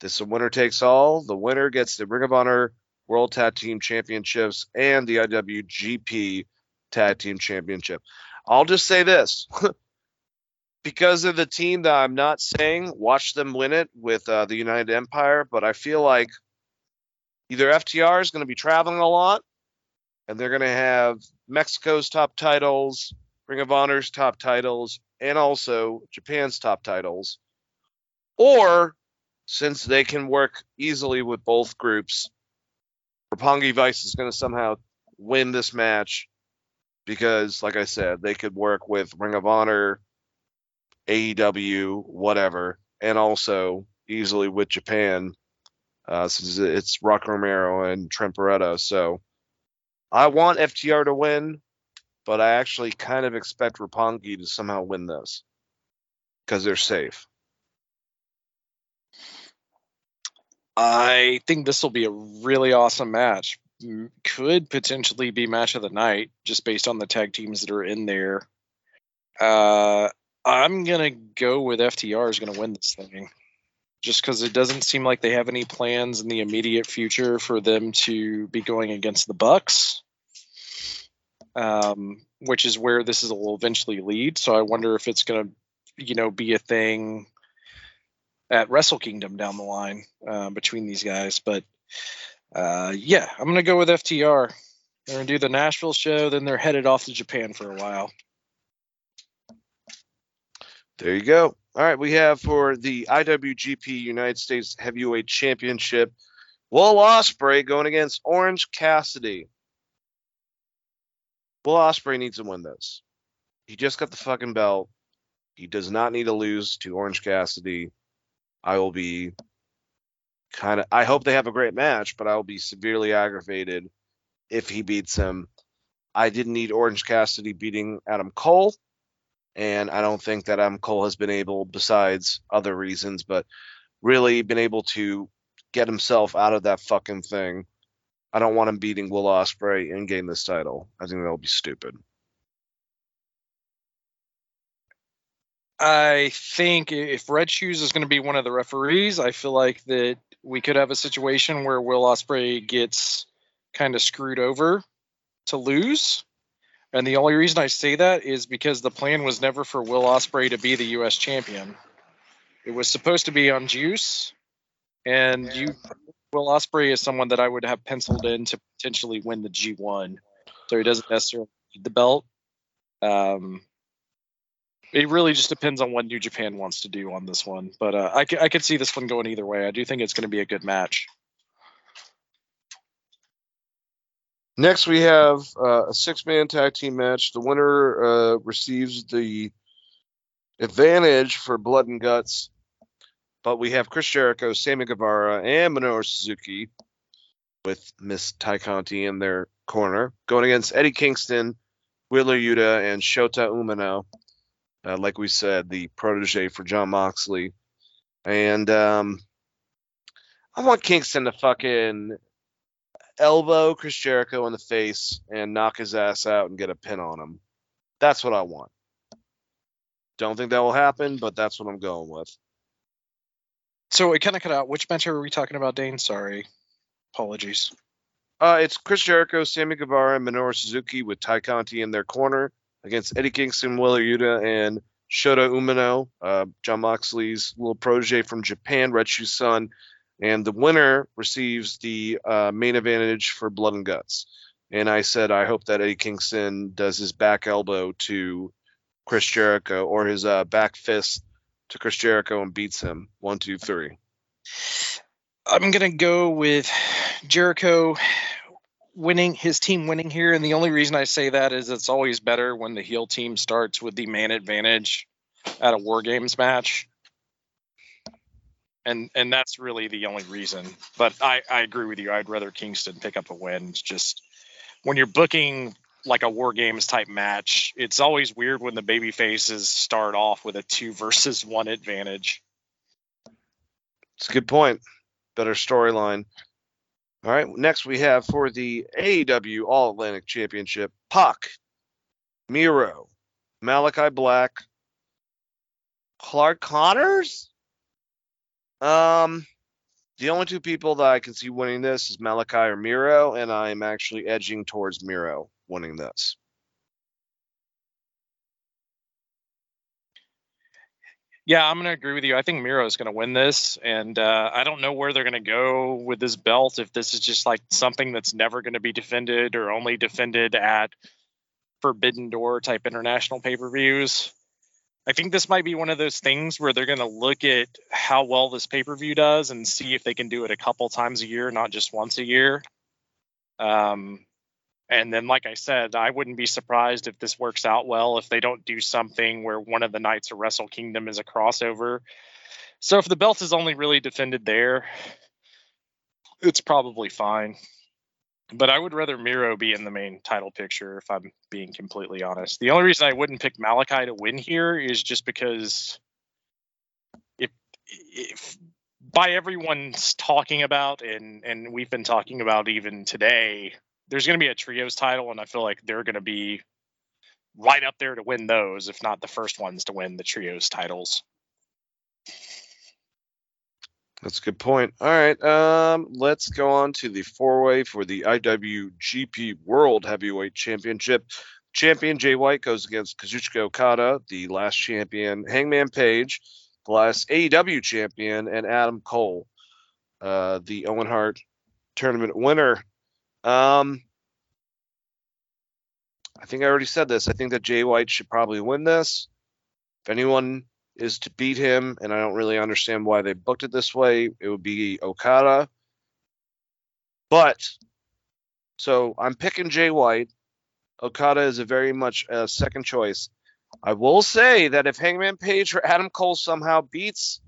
This is a winner takes all. The winner gets the Ring of Honor World Tag Team Championships and the IWGP Tag Team Championship. I'll just say this. because of the team that I'm not saying, watch them win it with uh, the United Empire, but I feel like either FTR is going to be traveling a lot and they're going to have Mexico's top titles, Ring of Honor's top titles, and also Japan's top titles. Or since they can work easily with both groups, Roppongi Vice is going to somehow win this match because, like I said, they could work with Ring of Honor, AEW, whatever, and also easily with Japan uh, since it's Rock Romero and Trent Beretta. So I want FTR to win, but I actually kind of expect Roppongi to somehow win this because they're safe. I think this will be a really awesome match. Could potentially be match of the night just based on the tag teams that are in there. Uh, I'm gonna go with FTR is gonna win this thing, just because it doesn't seem like they have any plans in the immediate future for them to be going against the Bucks, um, which is where this is will eventually lead. So I wonder if it's gonna, you know, be a thing at Wrestle Kingdom down the line uh, between these guys. But uh, yeah, I'm gonna go with FTR. They're gonna do the Nashville show, then they're headed off to Japan for a while. There you go. All right, we have for the IWGP United States Heavyweight Championship, Will Ospreay going against Orange Cassidy. Will Ospreay needs to win this. He just got the fucking belt. He does not need to lose to Orange Cassidy. I will be kind of. I hope they have a great match, but I will be severely aggravated if he beats him. I didn't need Orange Cassidy beating Adam Cole, and I don't think that Adam Cole has been able, besides other reasons, but really been able to get himself out of that fucking thing. I don't want him beating Will Ospreay and gain this title. I think that'll be stupid. I think if Red Shoes is going to be one of the referees, I feel like that we could have a situation where Will Ospreay gets kind of screwed over to lose. And the only reason I say that is because the plan was never for Will Ospreay to be the U.S. champion. It was supposed to be on Juice, and you Will Ospreay is someone that I would have penciled in to potentially win the G1, so he doesn't necessarily need the belt. Um, it really just depends on what New Japan wants to do on this one, but uh, I, c- I could see this one going either way. I do think it's going to be a good match. Next, we have uh, a six-man tag team match. The winner uh, receives the advantage for Blood and Guts, but we have Chris Jericho, Sammy Guevara, and Minoru Suzuki with Miss Tay Conti in their corner, going against Eddie Kingston, Wheeler Yuta, and Shota Umino. Uh, like we said, the protege for Jon Moxley. And um, I want Kingston to fucking elbow Chris Jericho in the face and knock his ass out and get a pin on him. That's what I want. Don't think that will happen, but that's what I'm going with. So it kind of cut out. Which match are we talking about, Dane? Sorry, apologies. Uh, it's Chris Jericho, Sammy Guevara, and Minoru Suzuki with Tay Conti in their corner against Eddie Kingston, Wheeler Yuta, and Shota Umino, uh, Jon Moxley's little protege from Japan, Red Shoe son. And the winner receives the uh, main advantage for Blood and Guts. And I said, I hope that Eddie Kingston does his back elbow to Chris Jericho or his uh, back fist to Chris Jericho and beats him. One, two, three. I'm gonna go with Jericho winning his team winning here, and the only reason I say that is it's always better when the heel team starts with the man advantage at a War Games match, and and that's really the only reason. But I I agree with you. I'd rather Kingston pick up a win. It's just when you're booking like a War Games type match, it's always weird when the baby faces start off with a two versus one advantage. It's a good point. Better storyline. All right. Next, we have for the AEW All Atlantic Championship, Pac, Miro, Malakai Black, Clark Connors. Um, the only two people that I can see winning this is Malakai or Miro, and I'm actually edging towards Miro winning this. Yeah, I'm going to agree with you. I think Miro is going to win this, and uh, I don't know where they're going to go with this belt. If this is just like something that's never going to be defended or only defended at Forbidden Door type international pay per views. I think this might be one of those things where they're going to look at how well this pay per view does and see if they can do it a couple times a year, not just once a year. Um, and then, like I said, I wouldn't be surprised if this works out well if they don't do something where one of the nights of Wrestle Kingdom is a crossover. So if the belt is only really defended there, it's probably fine. But I would rather Miro be in the main title picture if I'm being completely honest. The only reason I wouldn't pick Malakai to win here is just because if if by everyone's talking about and and we've been talking about even today, there's going to be a trios title, and I feel like they're going to be right up there to win those, if not the first ones to win the trios titles. That's a good point. All right, um, let's go on to the four-way for the IWGP World Heavyweight Championship. Champion Jay White goes against Kazuchika Okada, the last champion Hangman Page, the last AEW champion, and Adam Cole, uh, the Owen Hart tournament winner. Um, I think I already said this. I think that Jay White should probably win this. If anyone is to beat him, and I don't really understand why they booked it this way, it would be Okada. But so I'm picking Jay White. Okada is a very much a second choice. I will say that if Hangman Page or Adam Cole somehow beats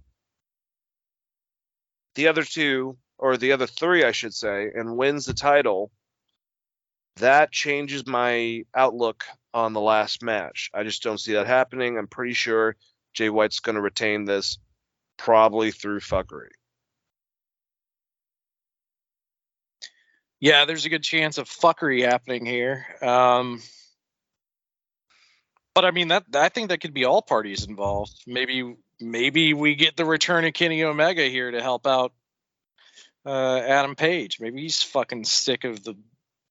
the other two, or the other three, I should say, and wins the title, that changes my outlook on the last match. I just don't see that happening. I'm pretty sure Jay White's going to retain this probably through fuckery. Yeah, there's a good chance of fuckery happening here. Um, but I mean that I think that could be all parties involved. Maybe maybe we get the return of Kenny Omega here to help out uh, Adam Page. Maybe he's fucking sick of the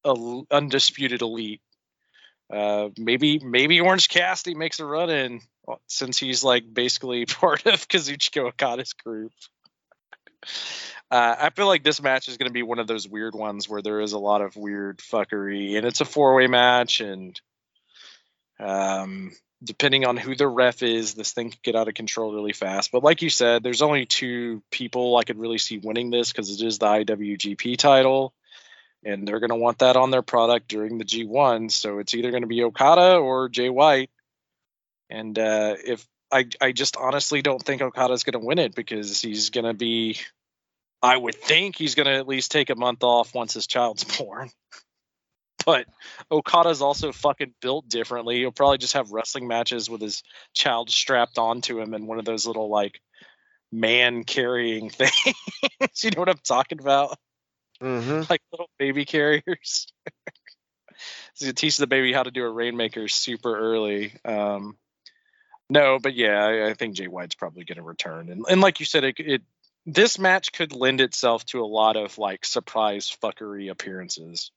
uh, undisputed elite. Uh, maybe maybe Orange Cassidy makes a run in uh, since he's like basically part of Kazuchika Okada's group. Uh, I feel like this match is going to be one of those weird ones where there is a lot of weird fuckery, and it's a four-way match, and um, depending on who the ref is, this thing could get out of control really fast. But like you said, there's only two people I could really see winning this because it is the IWGP title, and they're going to want that on their product during the G1. So it's either going to be Okada or Jay White. And uh, if I, I just honestly don't think Okada's going to win it because he's going to be I would think he's going to at least take a month off once his child's born. but Okada's also fucking built differently. He'll probably just have wrestling matches with his child strapped onto him in one of those little like man carrying things. you know what I'm talking about? Mm-hmm. Like little baby carriers. so you teach the baby how to do a rainmaker super early. Um, no, but yeah, I, I think Jay White's probably going to return, and and like you said, it, it this match could lend itself to a lot of like surprise fuckery appearances.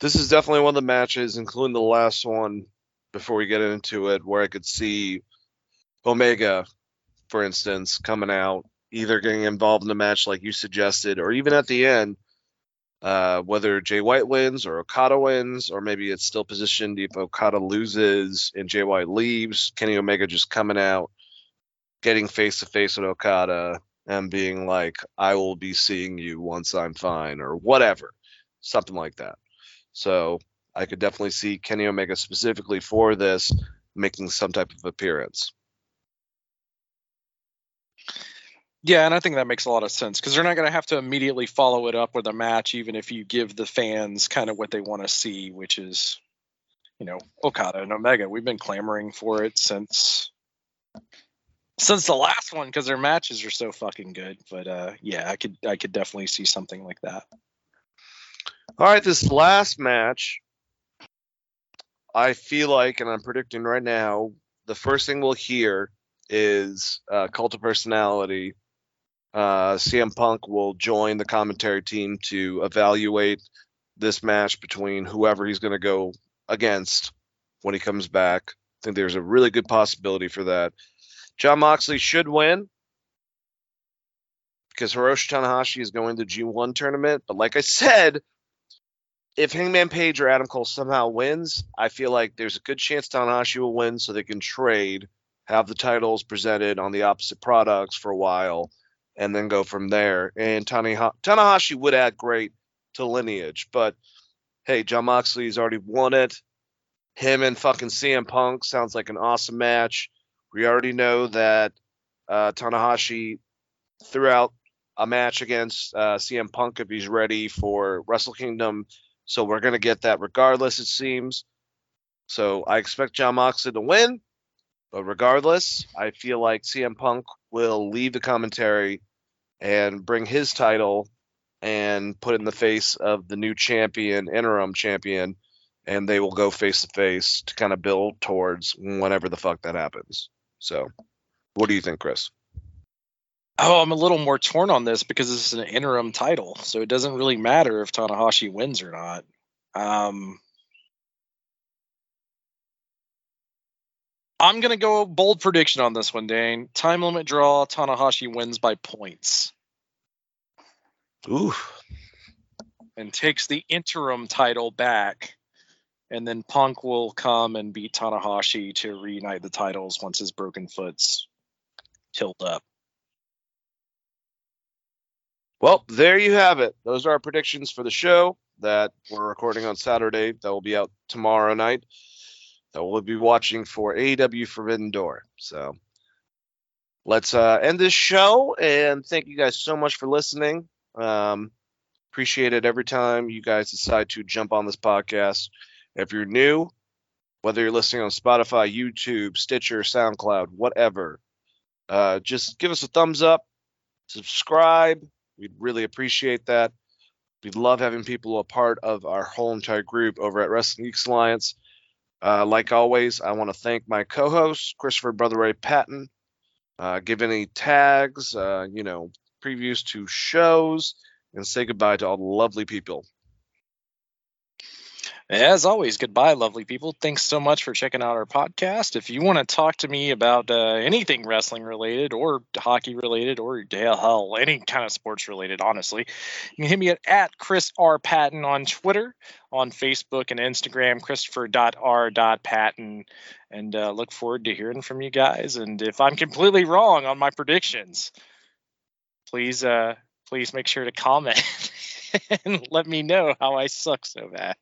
This is definitely one of the matches, including the last one, before we get into it, where I could see Omega, for instance, coming out, either getting involved in the match like you suggested, or even at the end, uh, whether Jay White wins or Okada wins, or maybe it's still positioned if Okada loses and Jay White leaves, Kenny Omega just coming out, getting face to face with Okada and being like, I will be seeing you once I'm fine, or whatever, something like that. So I could definitely see Kenny Omega specifically for this making some type of appearance. Yeah, and I think that makes a lot of sense because they're not going to have to immediately follow it up with a match, even if you give the fans kind of what they want to see, which is, you know, Okada and Omega. We've been clamoring for it since since the last one because their matches are so fucking good. But uh, yeah, I could I could definitely see something like that. All right, this last match, I feel like, and I'm predicting right now, the first thing we'll hear is uh, Cult of Personality. Uh, CM Punk will join the commentary team to evaluate this match between whoever he's going to go against when he comes back. I think there's a really good possibility for that. Jon Moxley should win because Hiroshi Tanahashi is going to the G1 tournament. But like I said, if Hangman Page or Adam Cole somehow wins, I feel like there's a good chance Tanahashi will win so they can trade, have the titles presented on the opposite products for a while, and then go from there. And Tanaha- Tanahashi would add great to lineage, but hey, Jon Moxley's already won it. Him and fucking CM Punk sounds like an awesome match. We already know that uh, Tanahashi threw out a match against uh, CM Punk if he's ready for Wrestle Kingdom. So we're going to get that regardless, it seems. So I expect Jon Moxley to win. But regardless, I feel like CM Punk will leave the commentary and bring his title and put in the face of the new champion, interim champion, and they will go face to face to kind of build towards whenever the fuck that happens. So, what do you think, Chris? Oh, I'm a little more torn on this because this is an interim title, so it doesn't really matter if Tanahashi wins or not. Um, I'm gonna go bold prediction on this one, Dane. Time limit draw. Tanahashi wins by points Ooh, and takes the interim title back, and then Punk will come and beat Tanahashi to reunite the titles once his broken foot's healed up. Well, there you have it. Those are our predictions for the show. that we're recording on Saturday that will be out tomorrow night that we'll be watching for AEW Forbidden Door. So let's uh, end this show and thank you guys so much for listening. Um, appreciate it every time you guys decide to jump on this podcast. If you're new, whether you're listening on Spotify, YouTube, Stitcher, SoundCloud, whatever, uh, just give us a thumbs up, subscribe. We'd really appreciate that. We'd love having people a part of our whole entire group over at Wrestling Geeks Alliance. Uh, like always, I want to thank my co-host Christopher Brother Ray Patton. Uh, give any tags, uh, you know, previews to shows, and say goodbye to all the lovely people. As always, goodbye, lovely people. Thanks so much for checking out our podcast. If you want to talk to me about uh, anything wrestling related or hockey related or hell, any kind of sports related, honestly, you can hit me at, at Chris R. Patton on Twitter, on Facebook and Instagram, Christopher.R.Patton. And uh, look forward to hearing from you guys. And if I'm completely wrong on my predictions, please, uh, please make sure to comment and let me know how I suck so bad.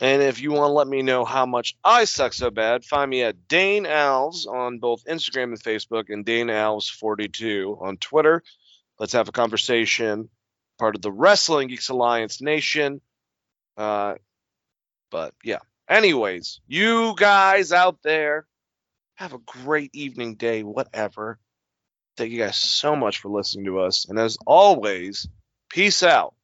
And if you want to let me know how much I suck so bad, find me at Dane Alves on both Instagram and Facebook, and Dane Alves42 on Twitter. Let's have a conversation. Part of the Wrestling Geeks Alliance Nation. Uh, but yeah. Anyways, you guys out there, have a great evening, day, whatever. Thank you guys so much for listening to us. And as always, peace out.